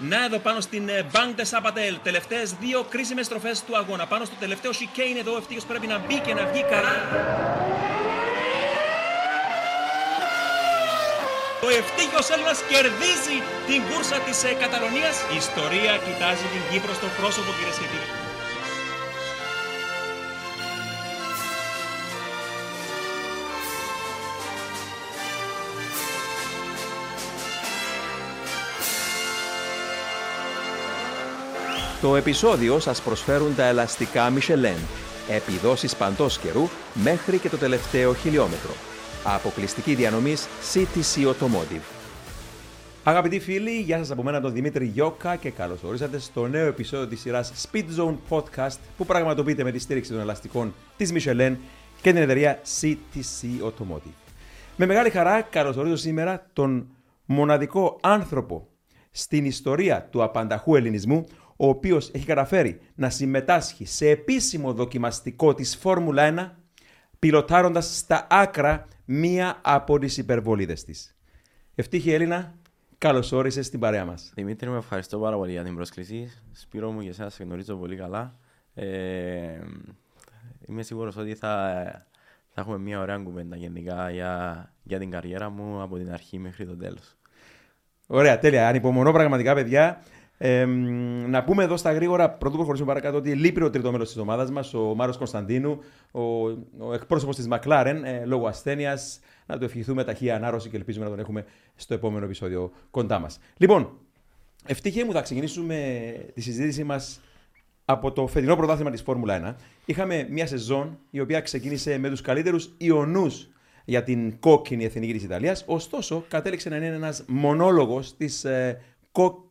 Να εδώ πάνω στην Bank de Sabatel, τελευταίες δύο κρίσιμες στροφές του αγώνα. Πάνω στο τελευταίο chicane εδώ, ευτύχως πρέπει να μπει και να βγει καλά. Ο ευτύχιος Έλληνας κερδίζει την κούρσα της ε, Καταλωνίας. Η ιστορία κοιτάζει την Κύπρο στο πρόσωπο κυρίες και κύριοι. Το επεισόδιο σας προσφέρουν τα ελαστικά Michelin, επιδόσεις παντός καιρού μέχρι και το τελευταίο χιλιόμετρο. Αποκλειστική διανομής CTC Automotive. Αγαπητοί φίλοι, γεια σας από μένα τον Δημήτρη Γιώκα και καλώς ορίσατε στο νέο επεισόδιο της σειράς Speed Zone Podcast που πραγματοποιείται με τη στήριξη των ελαστικών της Michelin και την εταιρεία CTC Automotive. Με μεγάλη χαρά καλωσορίζω σήμερα τον μοναδικό άνθρωπο στην ιστορία του απανταχού ελληνισμού, ο οποίος έχει καταφέρει να συμμετάσχει σε επίσημο δοκιμαστικό της Φόρμουλα 1, πιλωτάροντας στα άκρα μία από τις υπερβολίδες της. Ευτύχη Έλληνα, καλώς όρισες στην παρέα μας. Δημήτρη, με ευχαριστώ πάρα πολύ για την πρόσκληση. Σπύρο μου και εσένα σε γνωρίζω πολύ καλά. Ε, είμαι σίγουρος ότι θα, θα έχουμε μια ωραία κουβέντα γενικά για, για την καριέρα μου από την αρχή μέχρι το τέλος. Ωραία, τέλεια. Ανυπομονώ πραγματικά, παιδιά. Ε, να πούμε εδώ στα γρήγορα, πρωτού προχωρήσουμε παρακάτω, ότι λείπει ο τρίτο μέλο της ομάδας μας, ο Μάρος Κωνσταντίνου, ο, ο εκπρόσωπος της Μακλάρεν, ε, λόγω ασθένειας. Να του ευχηθούμε ταχεία ανάρρωση και ελπίζουμε να τον έχουμε στο επόμενο επεισόδιο κοντά μας. Λοιπόν, ευτυχία μου θα ξεκινήσουμε τη συζήτησή μας από το φετινό πρωτάθλημα της Φόρμουλα 1. Είχαμε μια σεζόν η οποία ξεκίνησε με τους καλύτερους ιονού για την κόκκινη εθνική της Ιταλίας. Ωστόσο, κατέληξε να είναι ένας μονόλογος ε,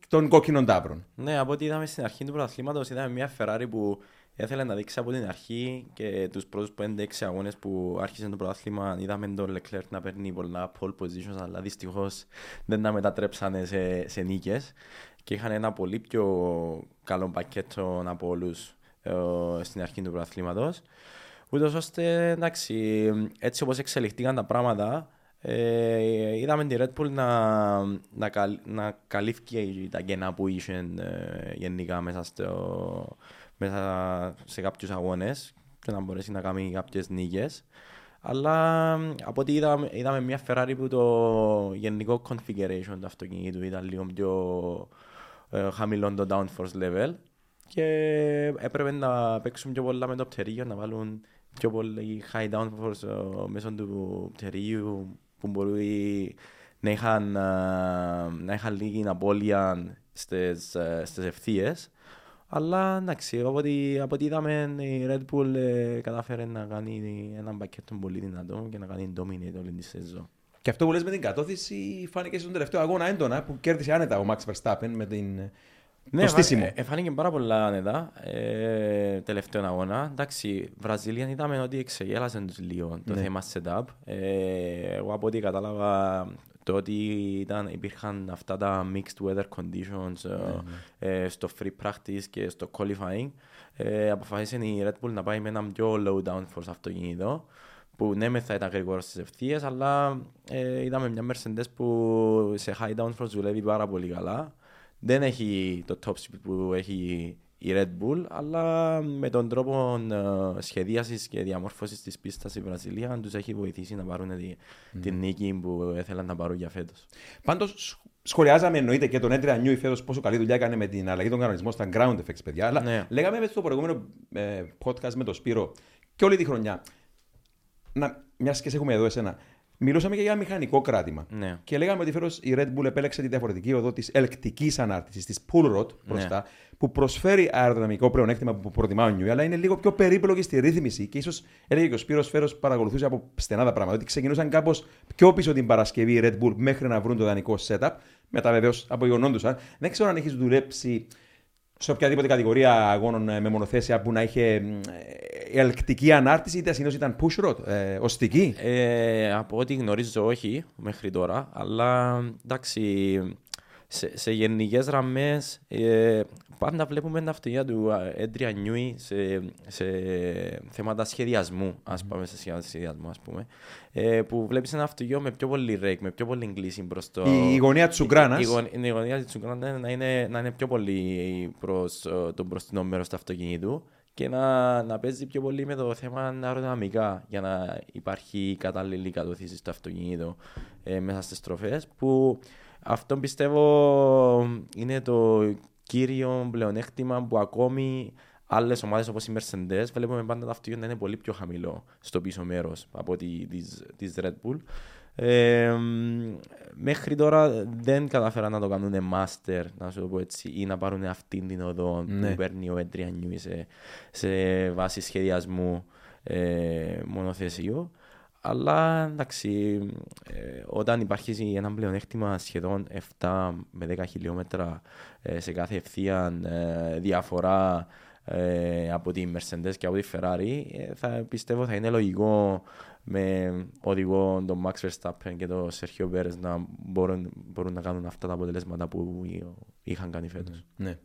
των κόκκινων τάβρων. Ναι, από ό,τι είδαμε στην αρχή του πρωταθλήματος, είδαμε μια Ferrari που ήθελε να δείξει από την αρχή και τους πρώτους 5-6 αγώνες που άρχισε το πρωτάθλημα. Είδαμε τον Leclerc να παίρνει πολλά pole positions, αλλά δυστυχώς δεν τα μετατρέψανε σε, σε νίκες και είχαν ένα πολύ πιο καλό πακέτο από όλους ε, στην αρχή του πρωταθλήματος. Ούτως ώστε, εντάξει, έτσι όπως εξελιχθήκαν τα πράγματα, ε, είδαμε τη Red Bull να, να, καλ, να καλύφθηκε τα κενά που είχε ε, γενικά μέσα, στο, μέσα σε κάποιους αγώνες και να μπορέσει να κάνει κάποιες νίκες. Αλλά από ό,τι είδαμε, είδαμε μια Ferrari που το γενικό configuration του αυτοκινήτου ήταν λίγο πιο ε, χαμηλό το downforce level και έπρεπε να παίξουν πιο πολλά με το πτερίγιο, να βάλουν πιο πολύ high downforce ε, μέσω του πτερίγιου που μπορεί να είχαν, να είχαν λίγη απώλεια στις, στις ευθείες. Αλλά εντάξει, από ό,τι, από ό,τι είδαμε η Red Bull ε, κατάφερε να κάνει ένα πακέτο πολύ δυνατό και να κάνει dominate όλη τη σεζόν. Και αυτό που λες με την κατώθηση φάνηκε στον τελευταίο αγώνα έντονα που κέρδισε άνετα ο Max Verstappen με την ναι, το στήσιμο. Εφάνηκε πάρα πολλά άνετα ε, τελευταίο αγώνα. Εντάξει, Βραζιλία είδαμε ότι εξεγέλασε τους λίγο το ναι. θέμα setup. Ε, εγώ από ό,τι κατάλαβα το ότι ήταν, υπήρχαν αυτά τα mixed weather conditions ναι, ναι. Ε, στο free practice και στο qualifying ε, αποφάσισε η Red Bull να πάει με ένα πιο low downforce αυτοκίνητο που ναι με θα ήταν γρήγορος στις ευθείες αλλά ε, είδαμε μια Mercedes που σε high downforce δουλεύει πάρα πολύ καλά δεν έχει το top speed που έχει η Red Bull, αλλά με τον τρόπο uh, σχεδίασης και διαμόρφωσης της πίστας η Βραζιλία τους έχει βοηθήσει να πάρουν τη, mm. την νίκη που ήθελαν να πάρουν για φέτος. Πάντως σχολιάζαμε εννοείται και τον Έντρια Νιούι φέτος πόσο καλή δουλειά έκανε με την αλλαγή των κανονισμών στα ground effects παιδιά, αλλά ναι. λέγαμε με στο προηγούμενο ε, podcast με τον Σπύρο και όλη τη χρονιά, να, μιας και σε έχουμε εδώ εσένα, Μιλούσαμε και για μηχανικό κράτημα. Ναι. Και λέγαμε ότι φέτος η Red Bull επέλεξε τη διαφορετική οδό της ελκτικής ανάρτησης, της pull rod μπροστά, ναι. που προσφέρει αεροδυναμικό πλεονέκτημα που προτιμά ο Νιούι, αλλά είναι λίγο πιο περίπλοκη στη ρύθμιση. Και ίσως έλεγε και ο Σπύρος Φέρο παρακολουθούσε από στενά τα πράγματα, ότι ξεκινούσαν κάπως πιο πίσω την Παρασκευή η Red Bull μέχρι να βρουν το δανεικό setup. Μετά βεβαίως απογειωνόντουσαν. Δεν ξέρω αν έχεις δουλέψει σε οποιαδήποτε κατηγορία αγώνων ε, με μονοθέσια που να είχε ε, ελκτική ανάρτηση, είτε συνήθως ήταν push rod, ε, οστική. Ε, από ό,τι γνωρίζω, όχι μέχρι τώρα. Αλλά εντάξει, σε, σε γενικές γραμμές, ε, πάντα βλέπουμε τα αυτοκίνητα του Adrian Newey σε, σε θέματα σχεδιασμού, ας πούμε, σε σχεδιασμού, ας πούμε, ε, που βλέπεις ένα αυτοκίνητο με πιο πολύ rake, με πιο πολύ κλίση προς το. Η, η γωνία της Ουκράνας. Η, η, η, γωνία της Ουκράνας να είναι, να είναι πιο πολύ προς το μπροστινό μέρος του αυτοκινήτου και να, να παίζει πιο πολύ με το θέμα αεροδυναμικά για να υπάρχει κατάλληλη κατοθήση στο αυτοκίνητο ε, μέσα στις στροφές. Που αυτό πιστεύω είναι το κύριο πλεονέκτημα που ακόμη άλλες ομάδες όπως οι Mercedes βλέπουμε πάντα το αυτοκίνητο να είναι πολύ πιο χαμηλό στο πίσω μέρος από τη της Red Bull. Ε, μέχρι τώρα δεν καταφέραν να το κάνουν master, να σου το πω έτσι, ή να πάρουν αυτήν την οδό ναι. που παίρνει ο Έντρια σε, σε βάση σχεδιασμού ε, μονοθεσίου. Αλλά εντάξει, ε, όταν υπάρχει ένα πλεονέκτημα σχεδόν 7 με 10 χιλιόμετρα ε, σε κάθε ευθεία ε, διαφορά ε, από τη Mercedes και από τη Ferrari, θα πιστεύω θα είναι λογικό με οδηγό τον Max Verstappen και τον Sergio Perez να μπορούν, μπορούν να κάνουν αυτά τα αποτελέσματα που είχαν κάνει φέτος. Ναι.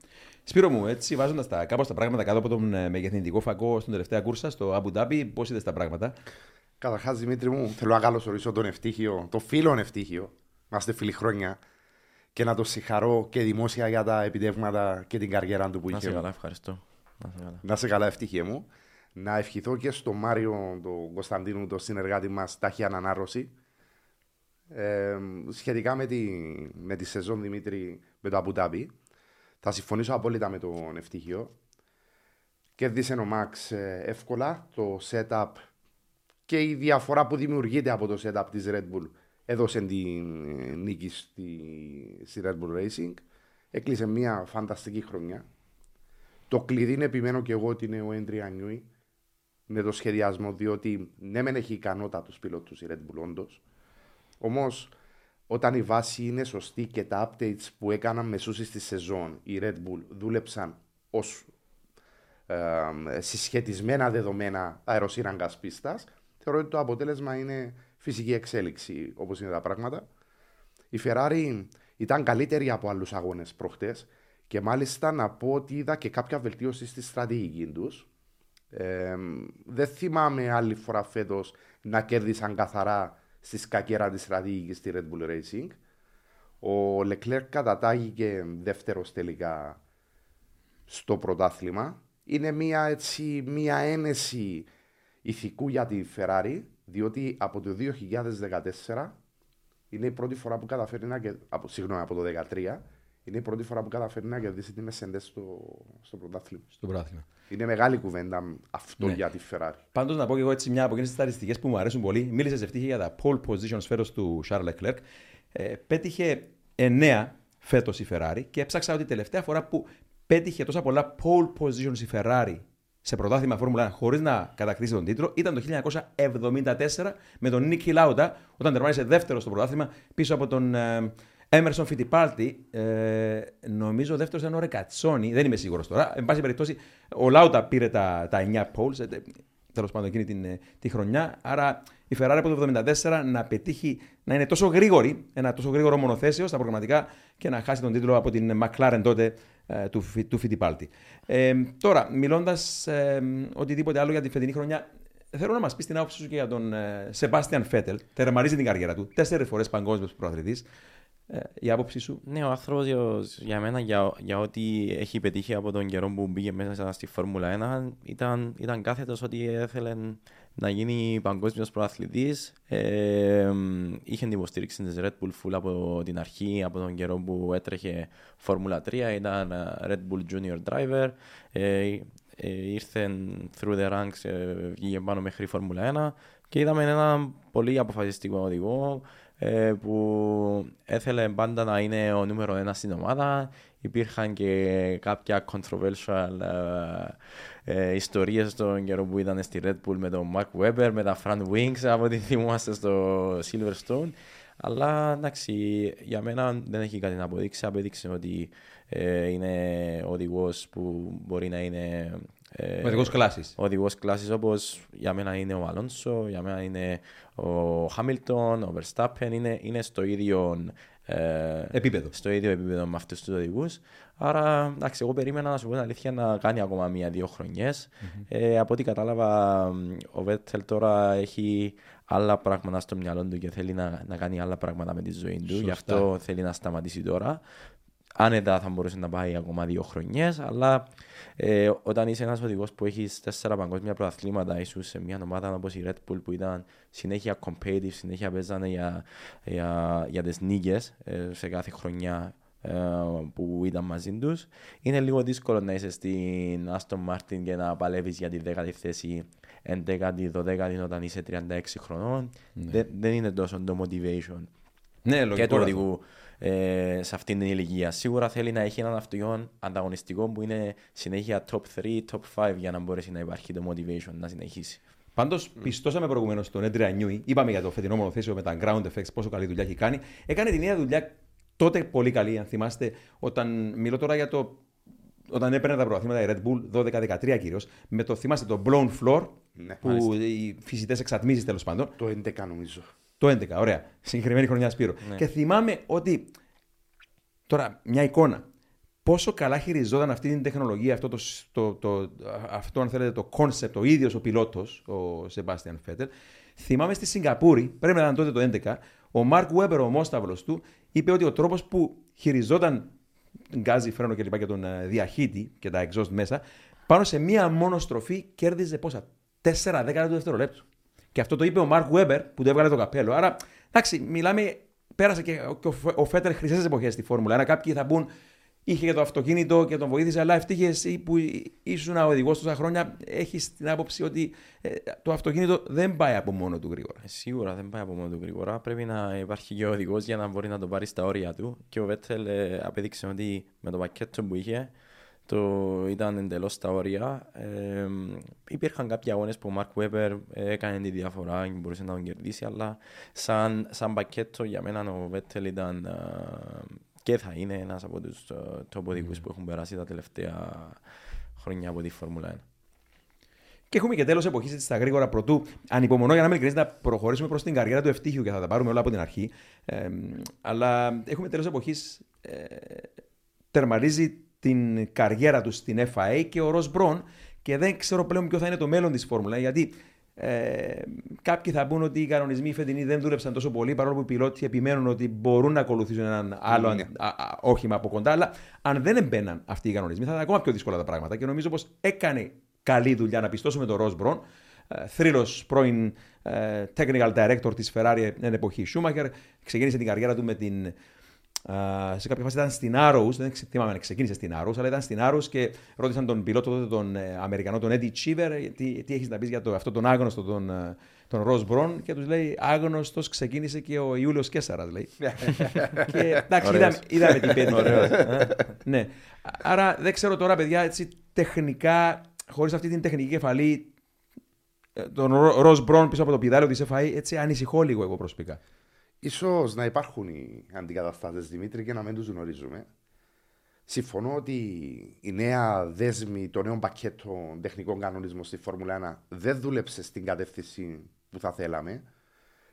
Σπύρο μου, έτσι βάζοντας τα, κάπως τα πράγματα κάτω από τον ε, μεγεθυντικό φακό στην τελευταία κούρσα στο Abu Dhabi, πώς είδες τα πράγματα; Καταρχάς, Δημήτρη μου, θέλω να καλωσορίσω τον ευτύχιο, το φίλον ευτύχιο. Είμαστε φίλοι χρόνια και να το συγχαρώ και δημόσια για τα επιτεύγματα και την καριέρα του που είχε. Να σε καλά, ευχαριστώ. Να σε καλά, ευτυχία μου να ευχηθώ και στο Μάριο, τον Κωνσταντίνου, τον συνεργάτη μας, τάχει ανανάρρωση. Ε, σχετικά με τη, με τη σεζόν Δημήτρη με το Αμπούταμπι, θα συμφωνήσω απόλυτα με τον ευτυχίο. Κέρδισε ο Μαξ ε, εύκολα το setup και η διαφορά που δημιουργείται από το setup της Red Bull έδωσε την ε, νίκη στη, στη Red Bull Racing. Έκλεισε μια φανταστική χρονιά. Το κλειδί είναι επιμένω και εγώ ότι είναι ο Έντρια Νιούι με το σχεδιασμό, διότι ναι, μεν έχει ικανότητα τους πιλότους η Red Bull, όντως. Όμως, όταν η βάση είναι σωστή και τα updates που έκαναν μεσούσεις στη σεζόν, η Red Bull δούλεψαν ως ε, συσχετισμένα δεδομένα αεροσύραγγας πίστας, θεωρώ ότι το αποτέλεσμα είναι φυσική εξέλιξη όπως είναι τα πράγματα. Η Ferrari ήταν καλύτερη από άλλους αγώνες προχτές και μάλιστα να πω ότι είδα και κάποια βελτίωση στη στρατηγική τους δεν θυμάμαι άλλη φορά φέτος να κέρδισαν καθαρά στη σκακέρα της στρατηγικής στη Red Bull Racing. Ο Leclerc κατατάγηκε δεύτερος τελικά στο πρωτάθλημα. Είναι μια, έτσι, μια ένεση ηθικού για τη Ferrari, διότι από το 2014 είναι η πρώτη φορά που καταφέρει να από, συγγνώμη, από το 2013 είναι η πρώτη φορά που καταφέρει να κερδίσει την Mercedes στο, στο πρωτάθλημα. Στο πρωτάθλημα. Είναι μεγάλη κουβέντα αυτό ναι. για τη Ferrari. Πάντως να πω και εγώ έτσι μια από εκείνες τις στατιστικές που μου αρέσουν πολύ. Μίλησες ευτυχία για τα pole positions φέτος του Charles Leclerc. Ε, πέτυχε 9 φέτος η Ferrari και έψαξα ότι η τελευταία φορά που πέτυχε τόσα πολλά pole positions η Ferrari σε πρωτάθλημα Φόρμουλα 1 χωρίς να κατακτήσει τον τίτλο ήταν το 1974 με τον Νίκη Λάουτα όταν τερμάτισε δεύτερο στο πρωτάθλημα πίσω από τον ε, Έμερσον Φιτιπάλτη, ε, νομίζω ο δεύτερος ήταν ο Ρεκατσόνη, δεν είμαι σίγουρος τώρα. Εν πάση περιπτώσει, ο Λάουτα πήρε τα, τα 9 poles, ε, τέλος πάντων εκείνη την, ε, τη χρονιά. Άρα η Ferrari από το 1974 να πετύχει να είναι τόσο γρήγορη, ένα τόσο γρήγορο μονοθέσιο στα προγραμματικά και να χάσει τον τίτλο από την McLaren τότε ε, του, του Φιτιπάλτη. Ε, τώρα, μιλώντας ε, οτιδήποτε άλλο για τη φετινή χρονιά, θέλω να μας πεις την άποψή σου και για τον Σεμπάστιαν Φέτελ. Τερματίζει την καριέρα του. Τέσσερις φορές παγκόσμιος προαθλητή. Ε, η άποψή σου; Ναι, ο άνθρωπος για μένα, για, για ό,τι έχει πετύχει από τον καιρό που μπήκε μέσα στη Φόρμουλα 1, ήταν, ήταν κάθετος ότι ήθελε να γίνει παγκόσμιος προαθλητής. Ε, είχε την υποστήριξη της Red Bull Full από την αρχή, από τον καιρό που έτρεχε Φόρμουλα 3. Ήταν Red Bull Junior Driver. Ε, ε, ήρθε through the ranks, ε, βγήκε πάνω μέχρι Φόρμουλα 1 και είδαμε ένα πολύ αποφασιστικό οδηγό ε, που έθελε πάντα να είναι ο νούμερο ένας στην ομάδα. Υπήρχαν και κάποια controversial ε, ε, ιστορίες στον καιρό που ήταν στη Red Bull με τον Mark Webber, με τα front wings από ό,τι θυμόμαστε στο Silverstone. Αλλά εντάξει, για μένα δεν έχει κάτι να αποδείξει. Απέδειξε ότι ε, είναι οδηγός που μπορεί να είναι ε, οδηγός κλάσης. Οδηγός κλάσης όπως για μένα είναι ο Αλόνσο, για μένα είναι ο Χάμιλτον, ο Verstappen. Είναι, είναι στο ίδιο ε, Επίπεδο. στο ίδιο επίπεδο με αυτούς τους οδηγούς. Άρα, εντάξει, εγώ περίμενα να σου πω την αλήθεια να κάνει ακόμα μία-δύο χρονιές. Ε, από ό,τι κατάλαβα, ο Βέτελ τώρα έχει άλλα πράγματα στο μυαλό του και θέλει να, να κάνει άλλα πράγματα με τη ζωή του. Γι' αυτό θέλει να σταματήσει τώρα. Άνετα θα μπορούσε να πάει ακόμα δύο χρονιές, αλλά ε, όταν είσαι ένας οδηγός που έχεις τέσσερα παγκόσμια πρωταθλήματα, ίσως σε μια ομάδα όπως η Red Bull που ήταν συνέχεια competitive, συνέχεια παίζανε για, για, για τις νίκες ε, σε κάθε χρονιά ε, που ήταν μαζί τους. Είναι λίγο δύσκολο να είσαι στην Aston Martin και να παλεύεις για τη 10η θέση, 11η, 12η όταν είσαι 36 χρονών. Δεν, δεν είναι τόσο το motivation Ναι, και λογικό. του αυτό. οδηγού ε, σε αυτήν την ηλικία. Σίγουρα θέλει να έχει έναν αυτοκίνητο ανταγωνιστικό που είναι συνέχεια top 3, top 5 για να μπορέσει να υπάρχει το motivation να συνεχίσει. Πάντως, πιστώσαμε προηγουμένως στον Έντρια Νιούι. Είπαμε για το φετινό μονοθέσιο με τα ground effects, πόσο καλή δουλειά έχει κάνει. Έκανε την ίδια δουλειά τότε πολύ καλή, αν θυμάστε, όταν μιλώ τώρα για το. Όταν έπαιρνε τα πρωταθλήματα η Red Bull 12-13 κυρίως, με το θυμάστε το blown floor, Ναι, που οι φυσιτέ εξατμίσει τέλος πάντων. Το 11 νομίζω. Το 11, ωραία. Συγκεκριμένη χρονιά Σπύρο. Και θυμάμαι ότι. Τώρα, μια εικόνα. Πόσο καλά χειριζόταν αυτή την τεχνολογία, αυτό, το, το, το, αυτό αν θέλετε, το concept, ο ίδιος ο πιλότος, ο Σεμπάστιαν Φέτερ. Θυμάμαι στη Σιγκαπούρη, πρέπει να ήταν τότε το 11, ο Μαρκ Βέμπερ, ο μόσταυλο του, είπε ότι ο τρόπος που χειριζόταν γκάζι, φρένο κλπ. και τον ε, διαχύτη και τα exhaust μέσα, πάνω σε μία μόνο στροφή κέρδιζε πόσα. 4 δέκατα του δευτερολέπτους. Και αυτό το είπε ο Μαρκ Βέμπερ που του έβγαλε το καπέλο. Άρα, εντάξει, μιλάμε, πέρασε και, και ο, Φε- ο Φέτερ χρυσές εποχές στη Φόρμουλα 1. Κάποιοι θα πούν, είχε και το αυτοκίνητο και τον βοήθησε, αλλά ευτύχε εσύ που ήσουν οδηγός τόσα χρόνια, έχεις την άποψη ότι ε, το αυτοκίνητο δεν πάει από μόνο του γρήγορα. Ε, Σίγουρα δεν πάει από μόνο του γρήγορα. Πρέπει να υπάρχει και ο οδηγός για να μπορεί να το πάρει στα όρια του. Και ο Βέτελ ε, απέδειξε ότι με το πακέτο που είχε το ήταν εντελώς στα όρια. Ε, υπήρχαν κάποιοι αγώνες που ο Μαρκ Βέμπερ έκανε τη διαφορά και μπορούσε να τον κερδίσει, αλλά σαν, σαν πακέτο για μένα ο Βέτελ ήταν ε, και θα είναι ένας από τους top οδηγούς που έχουν περάσει τα τελευταία χρόνια από τη Φόρμουλα 1. Και έχουμε και τέλος εποχής στα γρήγορα πρωτού. Ανυπομονώ για να είμαι ειλικρινής να προχωρήσουμε προς την καριέρα του ευτύχιου και θα τα πάρουμε όλα από την αρχή. Ε, αλλά έχουμε τέλος εποχής. Ε, τερματίζει την καριέρα του στην FIA και ο Ρος Μπρον και δεν ξέρω πλέον ποιο θα είναι το μέλλον της Φόρμουλα. Γιατί ε, κάποιοι θα πούν ότι οι κανονισμοί οι φετινοί δεν δούλεψαν τόσο πολύ παρόλο που οι πιλότοι επιμένουν ότι μπορούν να ακολουθήσουν έναν άλλο Ναι. α, α, όχημα από κοντά. Αλλά αν δεν έμπαιναν αυτοί οι κανονισμοί θα ήταν ακόμα πιο δύσκολα τα πράγματα. Και νομίζω πως έκανε καλή δουλειά να πιστώσουμε τον Ρος Μπρον. Θρύλος πρώην ε, technical director της Ferrari εν εποχή Schumacher. Ξεκίνησε την καριέρα του με την Α, σε κάποια φάση ήταν στην Arrows, δεν ξε- θυμάμαι αν ξεκίνησε στην Arrows, αλλά ήταν στην Arrows και ρώτησαν τον πιλότο τότε, τον ε, Αμερικανό, τον Eddie Cheever, τι, τι έχεις να πεις για το, αυτό τον άγνωστο, τον, ε, τον Ross Brown, και τους λέει Άγνωστος ξεκίνησε και ο Ιούλιος Κέσσαρα, λέει. και εντάξει, Ωραίος. είδαμε, είδαμε τι πέτυχε. ναι. Άρα δεν ξέρω τώρα, παιδιά, έτσι τεχνικά, χωρίς αυτή την τεχνική κεφαλή, ε, τον Ρο Μπρον πίσω από το πιδάλιο τη FI, έτσι ανησυχώ λίγο εγώ προσωπικά. Ίσως να υπάρχουν οι αντικαταστάτες Δημήτρη και να μην τους γνωρίζουμε. Συμφωνώ ότι η νέα δέσμη, το νέο πακέτο τεχνικών κανονισμών στη Φόρμουλα 1 δεν δούλεψε στην κατεύθυνση που θα θέλαμε.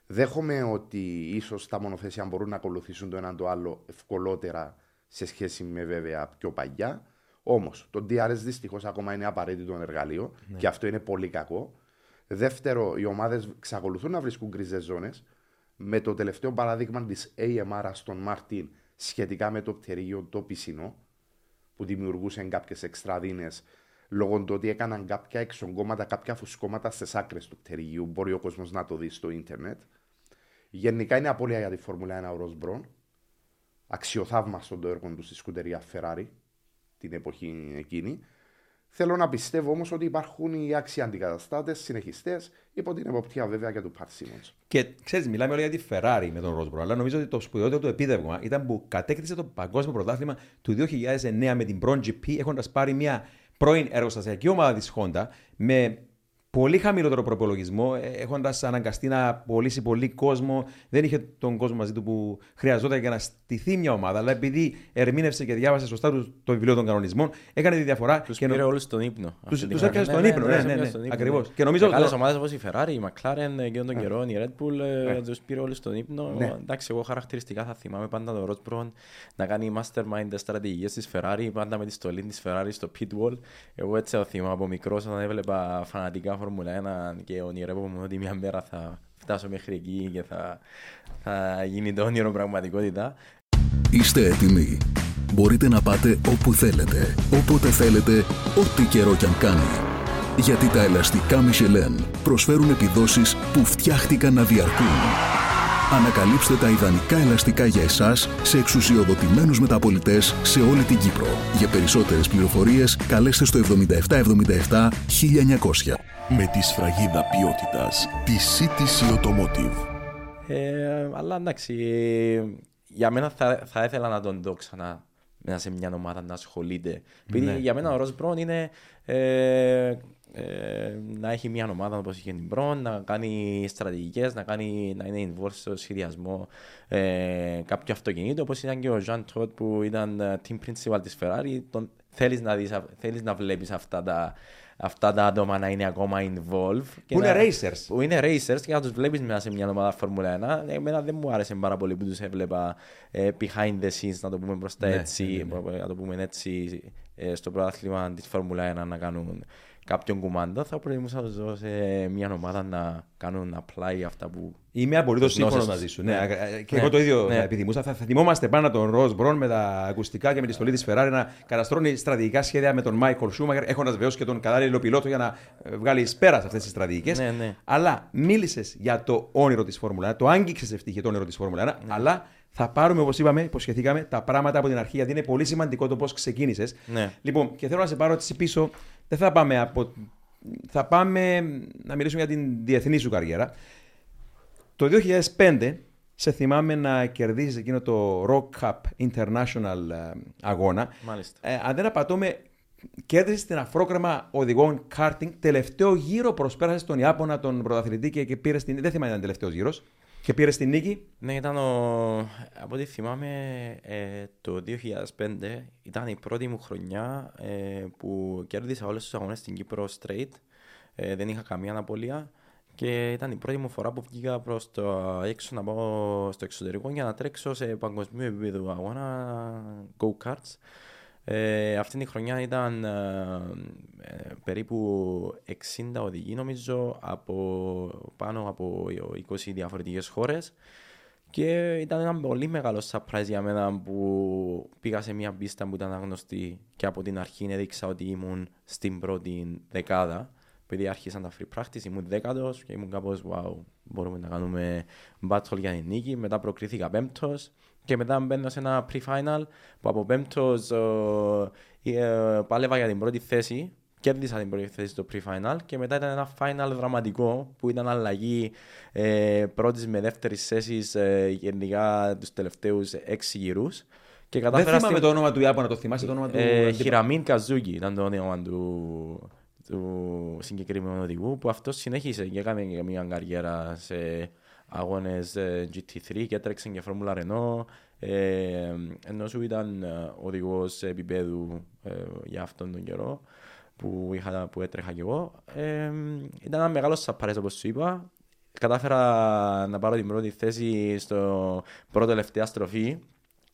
Δέχομαι ότι ίσως τα μονοθέσια μπορούν να ακολουθήσουν το έναν το άλλο ευκολότερα σε σχέση με βέβαια πιο παλιά. Όμως, το DRS δυστυχώς ακόμα είναι απαραίτητο εργαλείο και αυτό είναι πολύ κακό. Δεύτερο, οι ομάδες εξακολουθούν να βρίσκουν γκρίζες ζώνες. Με το τελευταίο παράδειγμα της AMR Aston Martin σχετικά με το πτερίγιο το πισινό, που δημιουργούσε κάποιες έξτρα δίνες λόγω του ότι έκαναν κάποια εξογκώματα, κάποια φουσκώματα στις άκρες του πτερυγίου. Μπορεί ο κόσμος να το δει στο ίντερνετ. Γενικά είναι απώλεια για τη Φόρμουλα 1 ο Ρος Μπρον. Αξιοθαύμαστο το έργο του στη σκουτερία Ferrari την εποχή εκείνη. Θέλω να πιστεύω όμως ότι υπάρχουν οι άξιοι αντικαταστάτες, συνεχιστές, υπό την εποπτεία βέβαια και του Πατ Σίμονς. Και ξέρεις, μιλάμε όλα για τη Ferrari με τον Ροσμπρο, αλλά νομίζω ότι το σπουδαιότερο του επίδευμα ήταν που κατέκτησε το παγκόσμιο πρωτάθλημα του 2009 με την Bron GP, έχοντας πάρει μια πρώην εργοστασιακή ομάδα της Honda με πολύ χαμηλότερο προπολογισμό, έχοντας αναγκαστεί να πωλήσει πολύ κόσμο. Δεν είχε τον κόσμο μαζί του που χρειαζόταν για να στηθεί μια ομάδα. Αλλά επειδή ερμήνευσε και διάβασε σωστά το, το βιβλίο των κανονισμών, έκανε τη διαφορά. Τους πήρε όλους στον ύπνο. Του έπιασε στον ύπνο, ναι, ναι, ναι, ακριβώς. Και νομίζω. Άλλε ομάδες όπως η Ferrari, η McLaren και τον καιρό, η Red Bull, τους πήρε όλους στον ύπνο. Εντάξει, εγώ χαρακτηριστικά θα θυμάμαι πάντα τον Ροτμπρον να κάνει mastermind στρατηγικές της Ferrari, πάντα με τη στολή της Ferrari στο pit wall. Εγώ έτσι θα θυμάμαι από μικρός όταν έβλεπα φανατικά Φόρμουλα 1 και ονειρεύομαι ότι μια μέρα θα φτάσω μέχρι εκεί και θα, θα γίνει το όνειρο πραγματικότητα. Είστε έτοιμοι. Μπορείτε να πάτε όπου θέλετε, όποτε θέλετε, ό,τι καιρό κι αν κάνει. Γιατί τα ελαστικά Michelin προσφέρουν επιδόσεις που φτιάχτηκαν να διαρκούν. Ανακαλύψτε τα ιδανικά ελαστικά για εσάς σε εξουσιοδοτημένους μεταπολιτές σε όλη την Κύπρο. Για περισσότερες πληροφορίες καλέστε στο 7777 1900. Με τη σφραγίδα ποιότητας τη CTC Automotive. Ε, αλλά εντάξει, για μένα θα, θα ήθελα να τον δω ξανά μέσα σε μια ομάδα να ασχολείται. Επειδή ναι. για μένα ο Ροζ Μπρόν είναι ε, ε, να έχει μια ομάδα όπως είχε την Μπρόν, να κάνει στρατηγικές, να, κάνει, να είναι involved στο σχεδιασμό ε, κάποιο αυτοκινήτου, όπως ήταν και ο Jean Todt που ήταν ε, team principal της Ferrari. Θέλεις να, θέλεις να βλέπεις αυτά τα, αυτά τα άτομα να είναι ακόμα involved. Που είναι racers. Που είναι racers και να τους βλέπεις μέσα σε μια ομάδα Φόρμουλα 1. Εμένα δεν μου άρεσε πάρα πολύ που τους έβλεπα ε, behind the scenes, να το πούμε μπροστά ναι, έτσι, ναι, ναι. να το πούμε έτσι, ε, στο πρωτάθλημα της Φόρμουλα 1 να κάνουν κάποιον κουμάντο, θα προτιμούσα να τους δώσω σε μια ομάδα να κάνουν apply αυτά που. Είμαι απολύτως σύμφωνο μαζί σου. Ναι. ναι. Και ναι. εγώ το ίδιο ναι. επιθυμούσα. Θα, θα θυμόμαστε πάνω τον Ροζ Μπρον με τα ακουστικά και με τη στολή της Ferrari να καταστρώνει στρατηγικά σχέδια με τον Μάικλ Σούμαγερ, έχοντας βεβαίως και τον κατάλληλο πιλότο για να ε, βγάλει πέρας σε αυτές τις στρατηγικές. Ναι, ναι. Αλλά μίλησες για το όνειρο της Φόρμουλα 1, το άγγιξες ευτυχία το όνειρο της Φόρμουλα 1, αλλά θα πάρουμε, όπως είπαμε, υποσχεθήκαμε, τα πράγματα από την αρχή, γιατί είναι πολύ σημαντικό το πώς ξεκίνησες. Ναι. Λοιπόν, και θέλω να σε πάρω έτσι πίσω. Δεν θα πάμε από θα πάμε να μιλήσουμε για την διεθνή σου καριέρα. Το 2005 σε θυμάμαι να κερδίζεις εκείνο το Rock Cup International ε, αγώνα. Μάλιστα. Ε, αν δεν απατώμε, κέρδισε την αφρόκρεμα οδηγών karting. Τελευταίο γύρο προσπέρασες τον Ιάπωνα, τον πρωταθλητή και, και πήρες στην. Δεν θυμάμαι αν ήταν τελευταίος γύρος. Και πήρε την νίκη. Ναι, ήταν ο... από ό,τι θυμάμαι ε, το 2005 ήταν η πρώτη μου χρονιά ε, που κέρδισα όλες τις αγώνες στην Κύπρο straight. Ε, δεν είχα καμία αναπολία και ήταν η πρώτη μου φορά που βγήκα προς το έξω να πάω στο εξωτερικό για να τρέξω σε παγκοσμίου επίπεδο αγώνα go-karts. Ε, αυτή τη χρονιά ήταν ε, ε περίπου 60 οδηγοί νομίζω από πάνω από 20 διαφορετικές χώρες. Και ήταν ένα πολύ μεγάλο surprise για μένα που πήγα σε μια πίστα που ήταν άγνωστη και από την αρχή έδειξα ότι ήμουν στην πρώτη δεκάδα επειδή άρχισαν τα free practice ήμουν δέκατος και ήμουν κάπως wow μπορούμε να κάνουμε battle για την νίκη μετά προκρίθηκα πέμπτος και μετά μπαίνω σε ένα pre-final που από πέμπτος ε, πάλευα για την πρώτη θέση κέρδισα την πρώτη θέση στο pre-final και μετά ήταν ένα final δραματικό που ήταν αλλαγή ε, πρώτης με δεύτερης θέσης ε, γενικά τους τελευταίους έξι γύρους. Και Δεν θυμάμαι στην... το όνομα του Ιάπωνα, το θυμάσαι το όνομα του... Ε, Χιραμίν Καζούκι ήταν το όνομα του, του συγκεκριμένου οδηγού που αυτός συνέχισε και έκανε μια καριέρα σε αγώνες GT3 και έτρεξε και Φόρμουλα Renault. Ε, ενώ σου ήταν ε, οδηγός επίπεδου ε, για αυτόν τον καιρό που, είχα, που έτρεχα κι εγώ. Ε, ήταν ένας μεγάλος σαπάρε όπως σου είπα. Κατάφερα να πάρω την πρώτη θέση στο πρώτο τελευταία στροφή.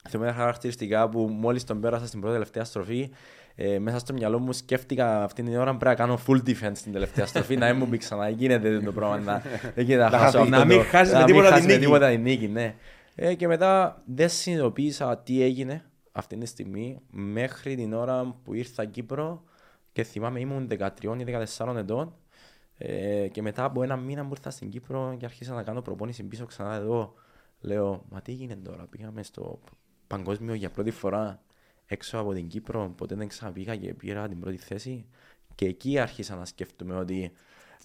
Θυμάμαι χαρακτηριστικά που μόλις τον πέρασα στην πρώτη τελευταία στροφή, ε, μέσα στο μυαλό μου σκέφτηκα αυτή την ώρα πρέπει να κάνω full defense στην τελευταία στροφή, να μην μου ξανά γίνεται το πράγμα, να, να, χάσω να μην χάσει με τίποτα την νίκη. Τίποτα την νίκη ναι. ε, και μετά δεν συνειδητοποίησα τι έγινε αυτή τη στιγμή μέχρι την ώρα που ήρθα Κύπρο και θυμάμαι ήμουν 13 ή 14 ετών ε, και μετά από ένα μήνα που ήρθα στην Κύπρο και άρχισα να κάνω προπόνηση πίσω ξανά εδώ λέω μα τι γίνεται τώρα πήγαμε στο παγκόσμιο για πρώτη φορά έξω από την Κύπρο, ποτέ δεν ξαναπήγα και πήρα την πρώτη θέση. Και εκεί άρχισα να σκέφτομαι ότι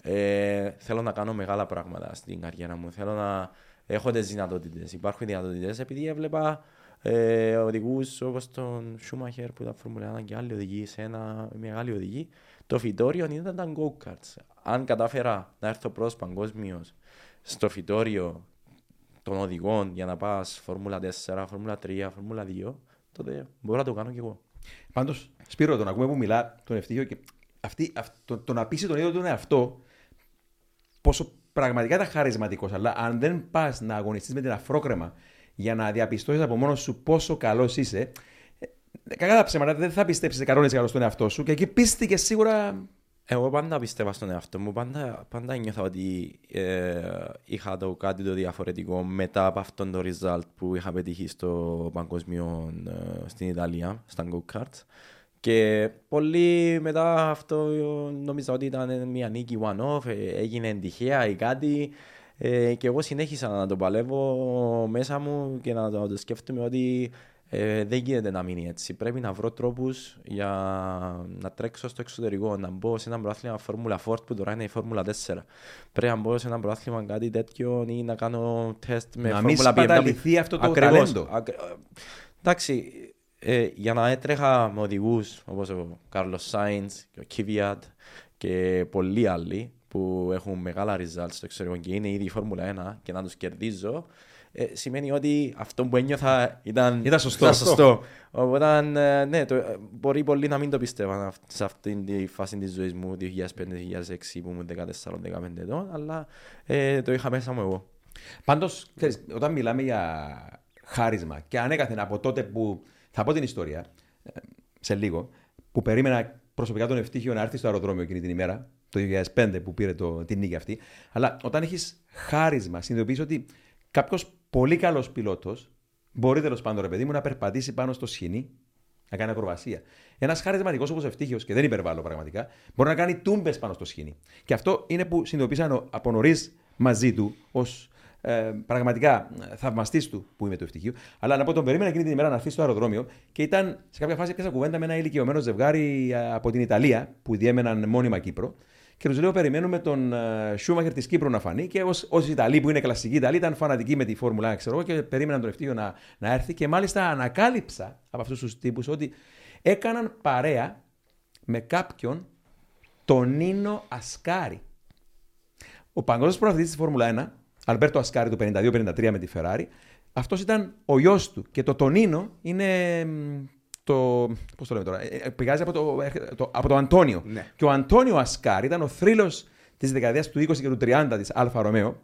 ε, θέλω να κάνω μεγάλα πράγματα στην καριέρα μου. Θέλω να έχω τις δυνατότητες. Υπάρχουν δυνατότητες επειδή έβλεπα ε, οδηγούς όπως τον Σούμαχερ που ήταν Φόρμουλα 1 και άλλοι οδηγοί σε ένα μεγάλη οδηγή. Το φυτόριο ήταν τα go-karts. Αν κατάφερα να έρθω προς παγκόσμιος στο φυτόριο των οδηγών για να πας Φόρμουλα 4, Φόρμουλα 3, Φόρμουλα 2, τότε μπορώ να το κάνω κι εγώ. Πάντως, Σπύρο, τον ακούμε που μιλά τον ευτύχιο και αυτή, αυ, το, το να πείσει τον ίδιο τον εαυτό πόσο πραγματικά ήταν χαρισματικός. Αλλά αν δεν πας να αγωνιστείς με την αφρόκρεμα για να διαπιστώσεις από μόνος σου πόσο καλός είσαι, ε, κακά τα ψέματα δεν θα πιστέψεις 100% στον εαυτό σου και εκεί πίστηκε σίγουρα. Εγώ πάντα πίστευα στον εαυτό μου. Πάντα, πάντα νιώθα ότι ε, είχα το κάτι το διαφορετικό μετά από αυτόν το result που είχα πετύχει στο παγκοσμίο ε, στην Ιταλία, στα go-karts. Και πολύ μετά αυτό νόμιζα ότι ήταν μια νίκη one-off, ε, έγινε τυχαία ή κάτι. Ε, και εγώ συνέχισα να το παλεύω μέσα μου και να το, το σκέφτομαι ότι ε, δεν γίνεται να μείνει έτσι. Πρέπει να βρω τρόπους για να τρέξω στο εξωτερικό, να μπω σε ένα πρωτάθλημα Φόρμουλα Ford που τώρα είναι η Φόρμουλα 4. Πρέπει να μπω σε ένα πρωτάθλημα κάτι τέτοιο ή να κάνω τεστ με να Φόρμουλα μην σπαταληθεί αυτό το Ακριβώς. ταλέντο. Ακ- Εντάξει, ε, για να έτρεχα με οδηγούς όπως ο Κάρλος Σάιντ και ο Κίβιατ και πολλοί άλλοι που έχουν μεγάλα results στο εξωτερικό και είναι ήδη η Φόρμουλα 1 και να τους κερδίζω, ε, σημαίνει ότι αυτό που ένιωθα ήταν, Ήταν σωστό. Ήταν σωστό. Οπότε, ε, ναι, το, ε, μπορεί πολλοί να μην το πιστεύαν αυ- σε αυτήν τη φάση της ζωής μου 2005-2006 που ήμουν 14-15 ετών, αλλά ε, το είχα μέσα μου εγώ. Πάντως, όταν μιλάμε για χάρισμα και ανέκαθεν από τότε που. Θα πω την ιστορία ε, σε λίγο, που περίμενα προσωπικά τον ευτύχιο να έρθει στο αεροδρόμιο εκείνη την ημέρα, το 2005 που πήρε το, την νίκη αυτή. Αλλά όταν έχεις χάρισμα, συνειδητοποιείς ότι κάποιος πολύ καλός πιλότος μπορεί τέλος πάντων, ρε παιδί μου, να περπατήσει πάνω στο σχοινί, να κάνει ακροβασία. Ένας χαρισματικός όπως ευτύχιος, και δεν υπερβάλλω πραγματικά, μπορεί να κάνει τούμπες πάνω στο σχοινί. Και αυτό είναι που συνειδητοποίησαν από νωρίς μαζί του ως ε, πραγματικά θαυμαστής του που είμαι το ευτυχίο. Αλλά να πω τον περίμενα εκείνη την ημέρα να έρθει στο αεροδρόμιο και ήταν σε κάποια φάση πιάσα κουβέντα με ένα ηλικιωμένο ζευγάρι ε, από την Ιταλία που διέμεναν μόνιμα Κύπρο. Και τους λέω: Περιμένουμε τον ε, Σούμαχερ της Κύπρου να φανεί. Και ως Ιταλοί που είναι κλασικοί Ιταλοί ήταν φανατικοί με τη Φόρμουλα 1, ξέρω εγώ, και περίμεναν τον ευτύχιο να, να έρθει. Και μάλιστα ανακάλυψα από αυτούς τους τύπους ότι έκαναν παρέα με κάποιον τον Νίνο Ασκάρη. Ο παγκόσμιος πρωταθλητής της Φόρμουλα 1, Αλμπέρτο Ασκάρη του 52-53 με τη Ferrari, αυτός ήταν ο γιος του. Και το Τονίνο είναι μ, το. Πώς το λέμε τώρα, ε, ε, πηγάζει από το, έρχεται- το- από το Αντώνιο. Ναι. Και ο Αντώνιο Ασκάρη ήταν ο θρύλος της δεκαετίας του 20 και του 30 της Alfa Romeo.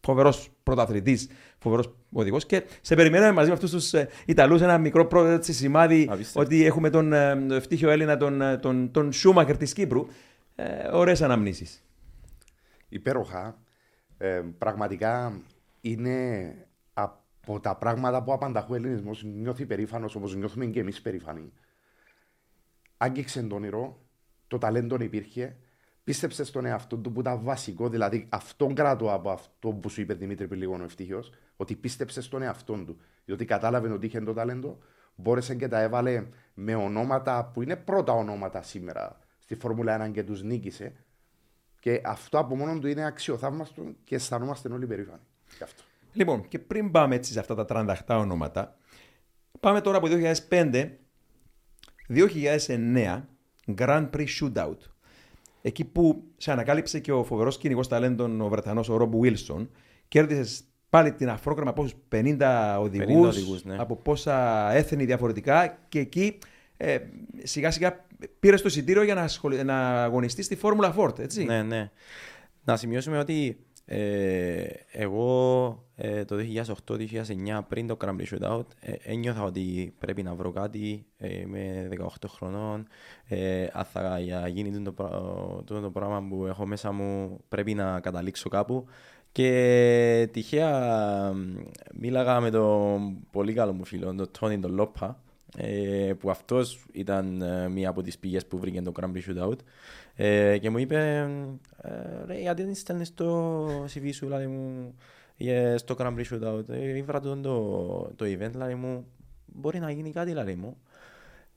Φοβερός πρωταθλητής, φοβερός οδηγός. Και σε περιμέναμε μαζί με αυτούς τους Ιταλούς ένα μικρό πρώτο έτσι, σημάδι Απίστευτο. ότι έχουμε τον ε, Ευτύχιο Έλληνα, τον, ε, τον, τον Σούμακερ της Κύπρου. Ε, Ωραίες αναμνήσεις. υπέροχα. Ε, πραγματικά είναι από τα πράγματα που απανταχού ο Ελληνισμός νιώθει περήφανος όπως νιώθουμε και εμείς περήφανοι. Άγγιξε το όνειρο, το ταλέντο υπήρχε, πίστεψε στον εαυτό του που ήταν βασικό, δηλαδή αυτόν κρατώ από αυτό που σου είπε Δημήτρη πριν λίγο ο ευτυχίο, ότι πίστεψε στον εαυτό του. Διότι κατάλαβε ότι είχε το ταλέντο, μπόρεσε και τα έβαλε με ονόματα που είναι πρώτα ονόματα σήμερα στη Φόρμουλα 1 και τους νίκησε. Και αυτό από μόνο του είναι αξιοθαύμαστο και αισθανόμαστε όλοι περήφανοι. Γι' αυτό. Λοιπόν, και πριν πάμε έτσι σε αυτά τα τρανταχτά ονόματα, πάμε τώρα από 2005, 2009, Grand Prix Shootout. Εκεί που σε ανακάλυψε και ο φοβερός κυνηγός ταλέντων ο Βρετανός ο Ρομπ Βίλσον, κέρδισες πάλι την αφρόκρεμα από 50 οδηγούς, οδηγούς, ναι. από πόσα έθνη διαφορετικά και εκεί ε, σιγά σιγά πήρε το εισιτήριο για να, ασχολη... να αγωνιστεί στη Φόρμουλα Ford, έτσι. Ναι, ναι. Να σημειώσουμε ότι ε, εγώ ε, το 2008-2009 πριν το Grand Prix Shootout ε, ένιωθα ότι πρέπει να βρω κάτι ε, με 18 χρονών ε, αν θα για γίνει το, πρα- το, το πράγμα που έχω μέσα μου πρέπει να καταλήξω κάπου. Και τυχαία μ, μίλαγα με τον πολύ καλό μου φίλο, τον Τόνι τον Λόπα ε, που αυτός ήταν ε, μία από τις πηγές που βρήκε το Grand Prix Shootout ε, και μου είπε ε, ρε γιατί δεν στέλνεις το CV σου δηλαδή μου ε, στο Grand Prix Shootout ε, ήβρα τον το, το event δηλαδή μου μπορεί να γίνει κάτι δηλαδή μου